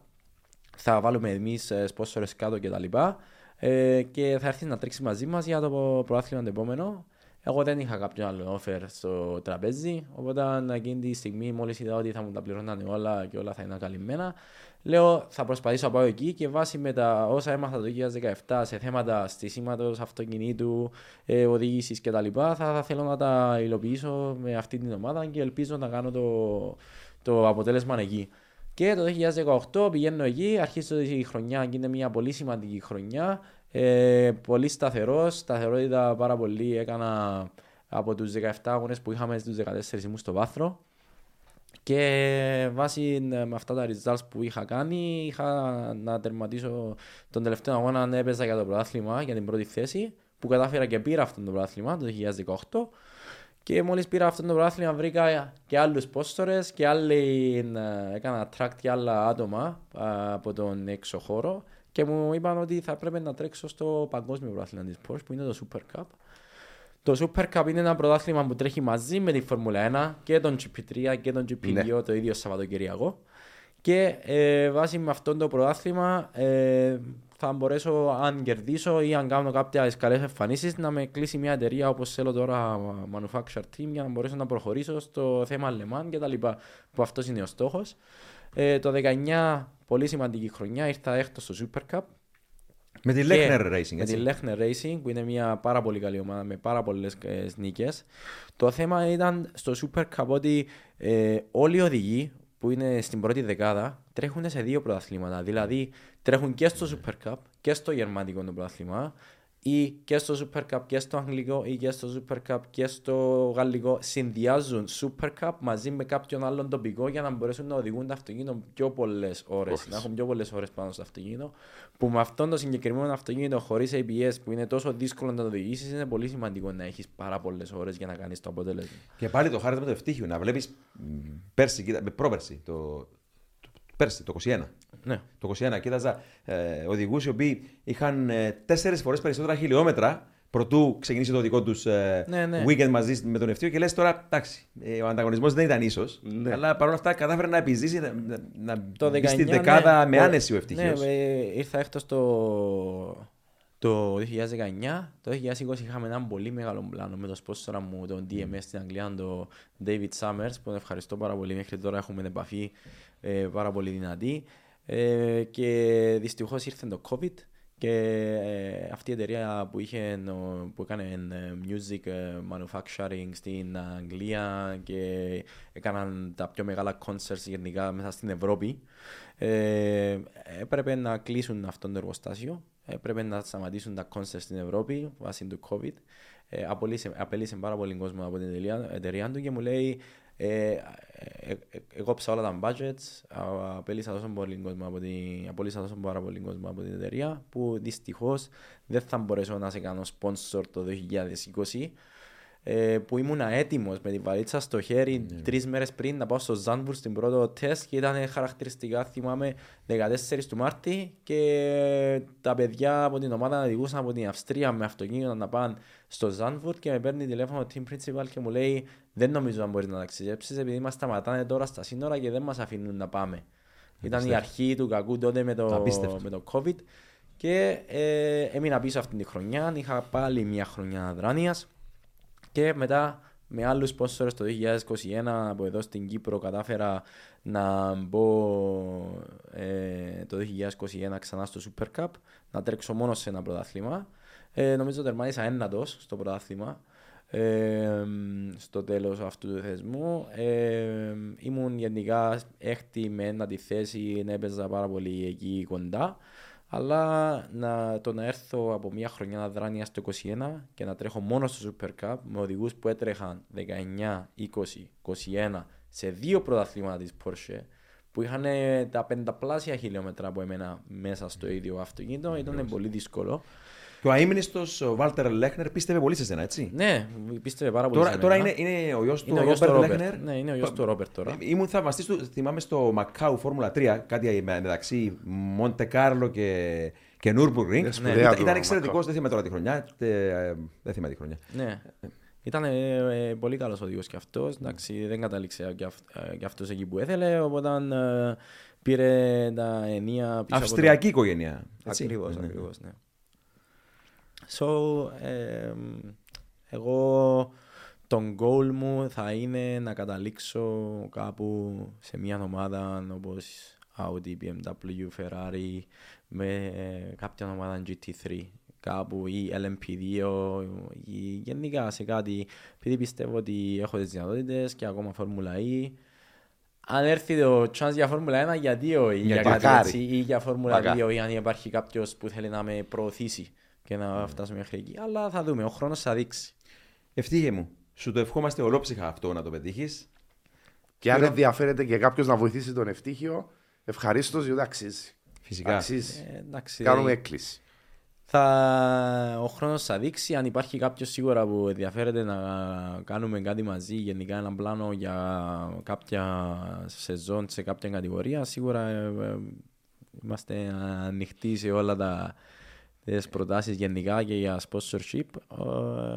θα βάλουμε εμείς σπόσορες κάτω και τα λοιπά ε, και θα έρθει να τρέξει μαζί μας για το πρωτάθλημα το επόμενο. Εγώ δεν είχα κάποιο άλλο offer στο τραπέζι, οπότε εκείνη τη στιγμή μόλις είδα ότι θα μου τα πληρώνανε όλα και όλα θα είναι καλυμμένα, λέω θα προσπαθήσω να πάω εκεί και βάσει με τα όσα έμαθα το 2017 σε θέματα στήσιματο αυτοκινήτου, ε, οδήγησης κτλ. Θα, θα θέλω να τα υλοποιήσω με αυτή την ομάδα και ελπίζω να κάνω το, το αποτέλεσμα εκεί. Και το 2018 πηγαίνω εκεί, αρχίζω η χρονιά και είναι μια πολύ σημαντική χρονιά. Ε, πολύ σταθερό, σταθερότητα πάρα πολύ. Έκανα από τους 17 αγώνες που είχαμε στους 14 ήμουν στο βάθρο. Και βάσει με αυτά τα results που είχα κάνει, είχα να τερματίσω τον τελευταίο αγώνα να έπαιζα για το πρωτάθλημα, για την πρώτη θέση, που κατάφερα και πήρα αυτό το πρωτάθλημα το 2018. Και μόλις πήρα αυτό το πρωτάθλημα βρήκα και άλλους πόστορες και άλλοι, ε, έκανα attract και άλλα άτομα α, από τον έξω χώρο και μου είπαν ότι θα πρέπει να τρέξω στο παγκόσμιο πρωτάθλημα της Porsche που είναι το Super Cup. Το Super Cup είναι ένα πρωτάθλημα που τρέχει μαζί με τη Φόρμουλα 1 και τον GP3 και τον GP2 Ναι. το ίδιο Σαββατοκυριακό. Και ε, βάσει με αυτό το πρωτάθλημα ε, θα μπορέσω αν κερδίσω ή αν κάνω κάποια καλές εμφανίσεις να με κλείσει μια εταιρεία όπως θέλω τώρα Manufacture Team για να μπορέσω να προχωρήσω στο θέμα Le Mans και τα λοιπά που αυτός είναι ο στόχος. Ε, το 19 πολύ σημαντική χρονιά ήρθα έκτος στο Super Cup Με τη και Lechner Racing, Με έτσι. τη Lechner Racing που είναι μια πάρα πολύ καλή ομάδα με πάρα πολλές νίκες. Το θέμα ήταν στο Super Cup ότι ε, όλοι οι οδηγοί που είναι στην πρώτη δεκάδα τρέχουν σε δύο πρωταθλήματα. Δηλαδή τρέχουν και στο Super Cup και στο γερμανικό το πρωταθλήμα ή και στο Super Cup και στο Αγγλικό ή και στο Super Cup και στο Γαλλικό συνδυάζουν Super Cup μαζί με κάποιον άλλον τοπικό για να μπορέσουν να οδηγούν το αυτοκίνητο πιο πολλές ώρες. Να έχουν πιο πολλές ώρες πάνω στο αυτοκίνητο. Που με αυτόν το συγκεκριμένο αυτοκίνητο χωρίς ABS που είναι τόσο δύσκολο να το οδηγήσεις, είναι πολύ σημαντικό να έχεις πάρα πολλές ώρες για να κάνεις το αποτέλεσμα. Και πάλι το χάρτη με το ευτύχιο. Να βλέπεις πέρσι, κοίτα, με πρόπερσι, το, το, πέρσι, το 21. Ναι. Το 21 κοίταζα ε, οδηγούς οι οποίοι είχαν ε, τέσσερις φορές περισσότερα χιλιόμετρα προτού ξεκινήσει το δικό τους ε, Ναι, ναι. weekend μαζί με τον ευτύχιο και λες τώρα εντάξει, ε, ο ανταγωνισμός δεν ήταν ίσως. Ναι. Αλλά παρόλα αυτά κατάφερε να επιζήσει, να, να, να Το μπει 19, στη δεκάδα ναι, με ο- άνεση ο ευτυχίος. Ναι, ε, ήρθα έκτος το, το 2019. Το 2020 είχαμε έναν πολύ μεγάλο πλάνο με το σπόσορα μου, τον DMS στην Αγγλία, τον David Summers, που τον ευχαριστώ πάρα πολύ. Μέχρι τώρα έχουμε επαφή ε, πάρα πολύ δυνατή. Ε, και δυστυχώς ήρθε το COVID και ε, αυτή η εταιρεία που, είχε, ο- που έκανε ε, music ε, manufacturing στην Αγγλία και έκαναν τα πιο μεγάλα concerts γενικά μέσα στην Ευρώπη ε, έπρεπε να κλείσουν αυτό το εργοστάσιο έπρεπε να σταματήσουν τα concerts στην Ευρώπη βάσει του COVID ε, απολύσε, απέλησε πάρα πολύ κόσμο από την εταιρεία, εταιρεία του και μου λέει ε, ε, ε, ε, εγώ ψάω όλα τα budgets, α- απέλησα τόσο πολύ κόσμο από την, απολύσα τόσο πάρα πολύ κόσμο από την εταιρεία που δυστυχώς δεν θα μπορέσω να σε κάνω sponsor το 2020 ε, που ήμουν έτοιμο με την βαλίτσα στο χέρι Ναι. τρεις μέρες πριν να πάω στο Ζάνμπουργκ στην πρώτο τεστ και ήταν χαρακτηριστικά, θυμάμαι, 14 του Μάρτη και τα παιδιά από την ομάδα οδηγούσαν από την Αυστρία με αυτοκίνητο να πάνε στο Ζάνμπουργκ και με παίρνει τηλέφωνο ο team principal και μου λέει δεν νομίζω να μπορείς να ταξιδέψεις επειδή μας σταματάνε τώρα στα σύνορα και δεν μας αφήνουν να πάμε. Ήταν η αρχή του κακού τότε με το, Απίστευτο. με το COVID και ε, έμεινα πίσω αυτήν τη χρονιά. Είχα πάλι μια χρονιά αδράνειας και μετά με άλλους sponsors το 2021 από εδώ στην Κύπρο κατάφερα να μπω ε, το 2021 ξανά στο Super Cup, να τρέξω μόνο σε ένα πρωτάθλημα. Ε, νομίζω τερμάτισα ένατος στο πρωτάθλημα ε, στο τέλος αυτού του θεσμού. Ε, ήμουν γενικά έκτη με ένατη θέση, έπαιζα πάρα πολύ εκεί κοντά. Αλλά να, το να έρθω από μια χρονιά αδράνεια στο 21 και να τρέχω μόνο στο Super Cup με οδηγούς που έτρεχαν 19, 20, 21 σε δύο πρωταθλήματα της Porsche που είχαν ε, τα πενταπλάσια χιλιόμετρα από εμένα μέσα στο ίδιο αυτοκίνητο ήταν πολύ δύσκολο. Και ο αείμνηστος ο Βάλτερ Λέχνερ πίστευε πολύ σε σένα, έτσι. Ναι, πίστευε πάρα πολύ Τώρα, σε τώρα μένα. είναι, είναι ο γιος του Είναι ο γιος του Ρόμπερτ Ρόμπερτ. Λέχνερ. Ναι, είναι ο γιος του Ρόμπερτ τώρα. Ε, Ήμουν θαυμαστής του, θυμάμαι στο Μακάου Φόρμουλα 3, κάτι με- μεταξύ Μοντε Κάρλο και, και Nürburgring. Είναι σπουδαία Ήταν, το ήταν εξαιρετικός, Μακάου. δεν θυμάμαι τώρα τη χρονιά. ε, δεν θυμάμαι τη χρονιά. Ναι. Ήταν ε, ε, πολύ καλός οδηγός και αυτός. Εντάξει, δεν κατάληξε και, αυ, ε, και αυτός εκεί που ήθελε, οπότε ε, πήρε τα ενία πίσω από το- Αυστριακή οικογένεια. έτσι. Ακριβώς, Ναι, ναι. ακριβώς, ναι. So, ε, εγώ τον goal μου θα είναι να καταλήξω κάπου σε μια ομάδα όπως Audi, BMW, Ferrari με κάποια ομάδα GT3 κάπου ή LMP2 ή γενικά σε κάτι επειδή πιστεύω ότι έχω τις δυνατότητες και ακόμα Φόρμουλα E αν έρθει το chance για Φόρμουλα 1 γιατί όχι για Γιατί κάτι μακάρι. έτσι ή για Φόρμουλα Μακάρι. 2 ή αν υπάρχει κάποιος που θέλει να με προωθήσει και να φτάσουμε μέχρι εκεί αλλά θα δούμε, ο χρόνος θα δείξει Ευτύχε μου. Σου το ευχόμαστε ολόψυχα αυτό να το πετύχεις. Και αν ενδιαφέρεται και κάποιος να βοηθήσει τον ευτύχιο, ευχαρίστως διότι αξίζει. Φυσικά. Αξίζει. Ε, εντάξει, Κάνουμε έκκληση. Θα... Ο χρόνος θα δείξει αν υπάρχει κάποιος σίγουρα που ενδιαφέρεται να κάνουμε κάτι μαζί, γενικά ένα πλάνο για κάποια σεζόν σε κάποια κατηγορία. Σίγουρα ε, ε, είμαστε ανοιχτοί σε όλα τα τις προτάσεις γενικά και για sponsorship. Ε,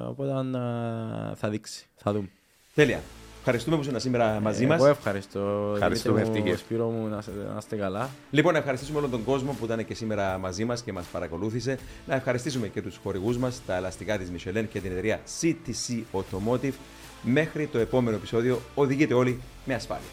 Οπότε ε, θα δείξει, θα δούμε. Τέλεια. Ευχαριστούμε που ήσουν σήμερα μαζί μας. Εγώ ευχαριστώ. Ευχαριστούμε, Δημήτρη μου, ευτυχία. Σπύρο μου, να είστε- να είστε καλά. Λοιπόν, να ευχαριστήσουμε όλον τον κόσμο που ήταν και σήμερα μαζί μας και μας παρακολούθησε. Να ευχαριστήσουμε και τους χορηγούς μας, τα ελαστικά της Michelin και την εταιρεία CTC Automotive. Μέχρι το επόμενο επεισόδιο, οδηγείτε όλοι με ασφάλεια.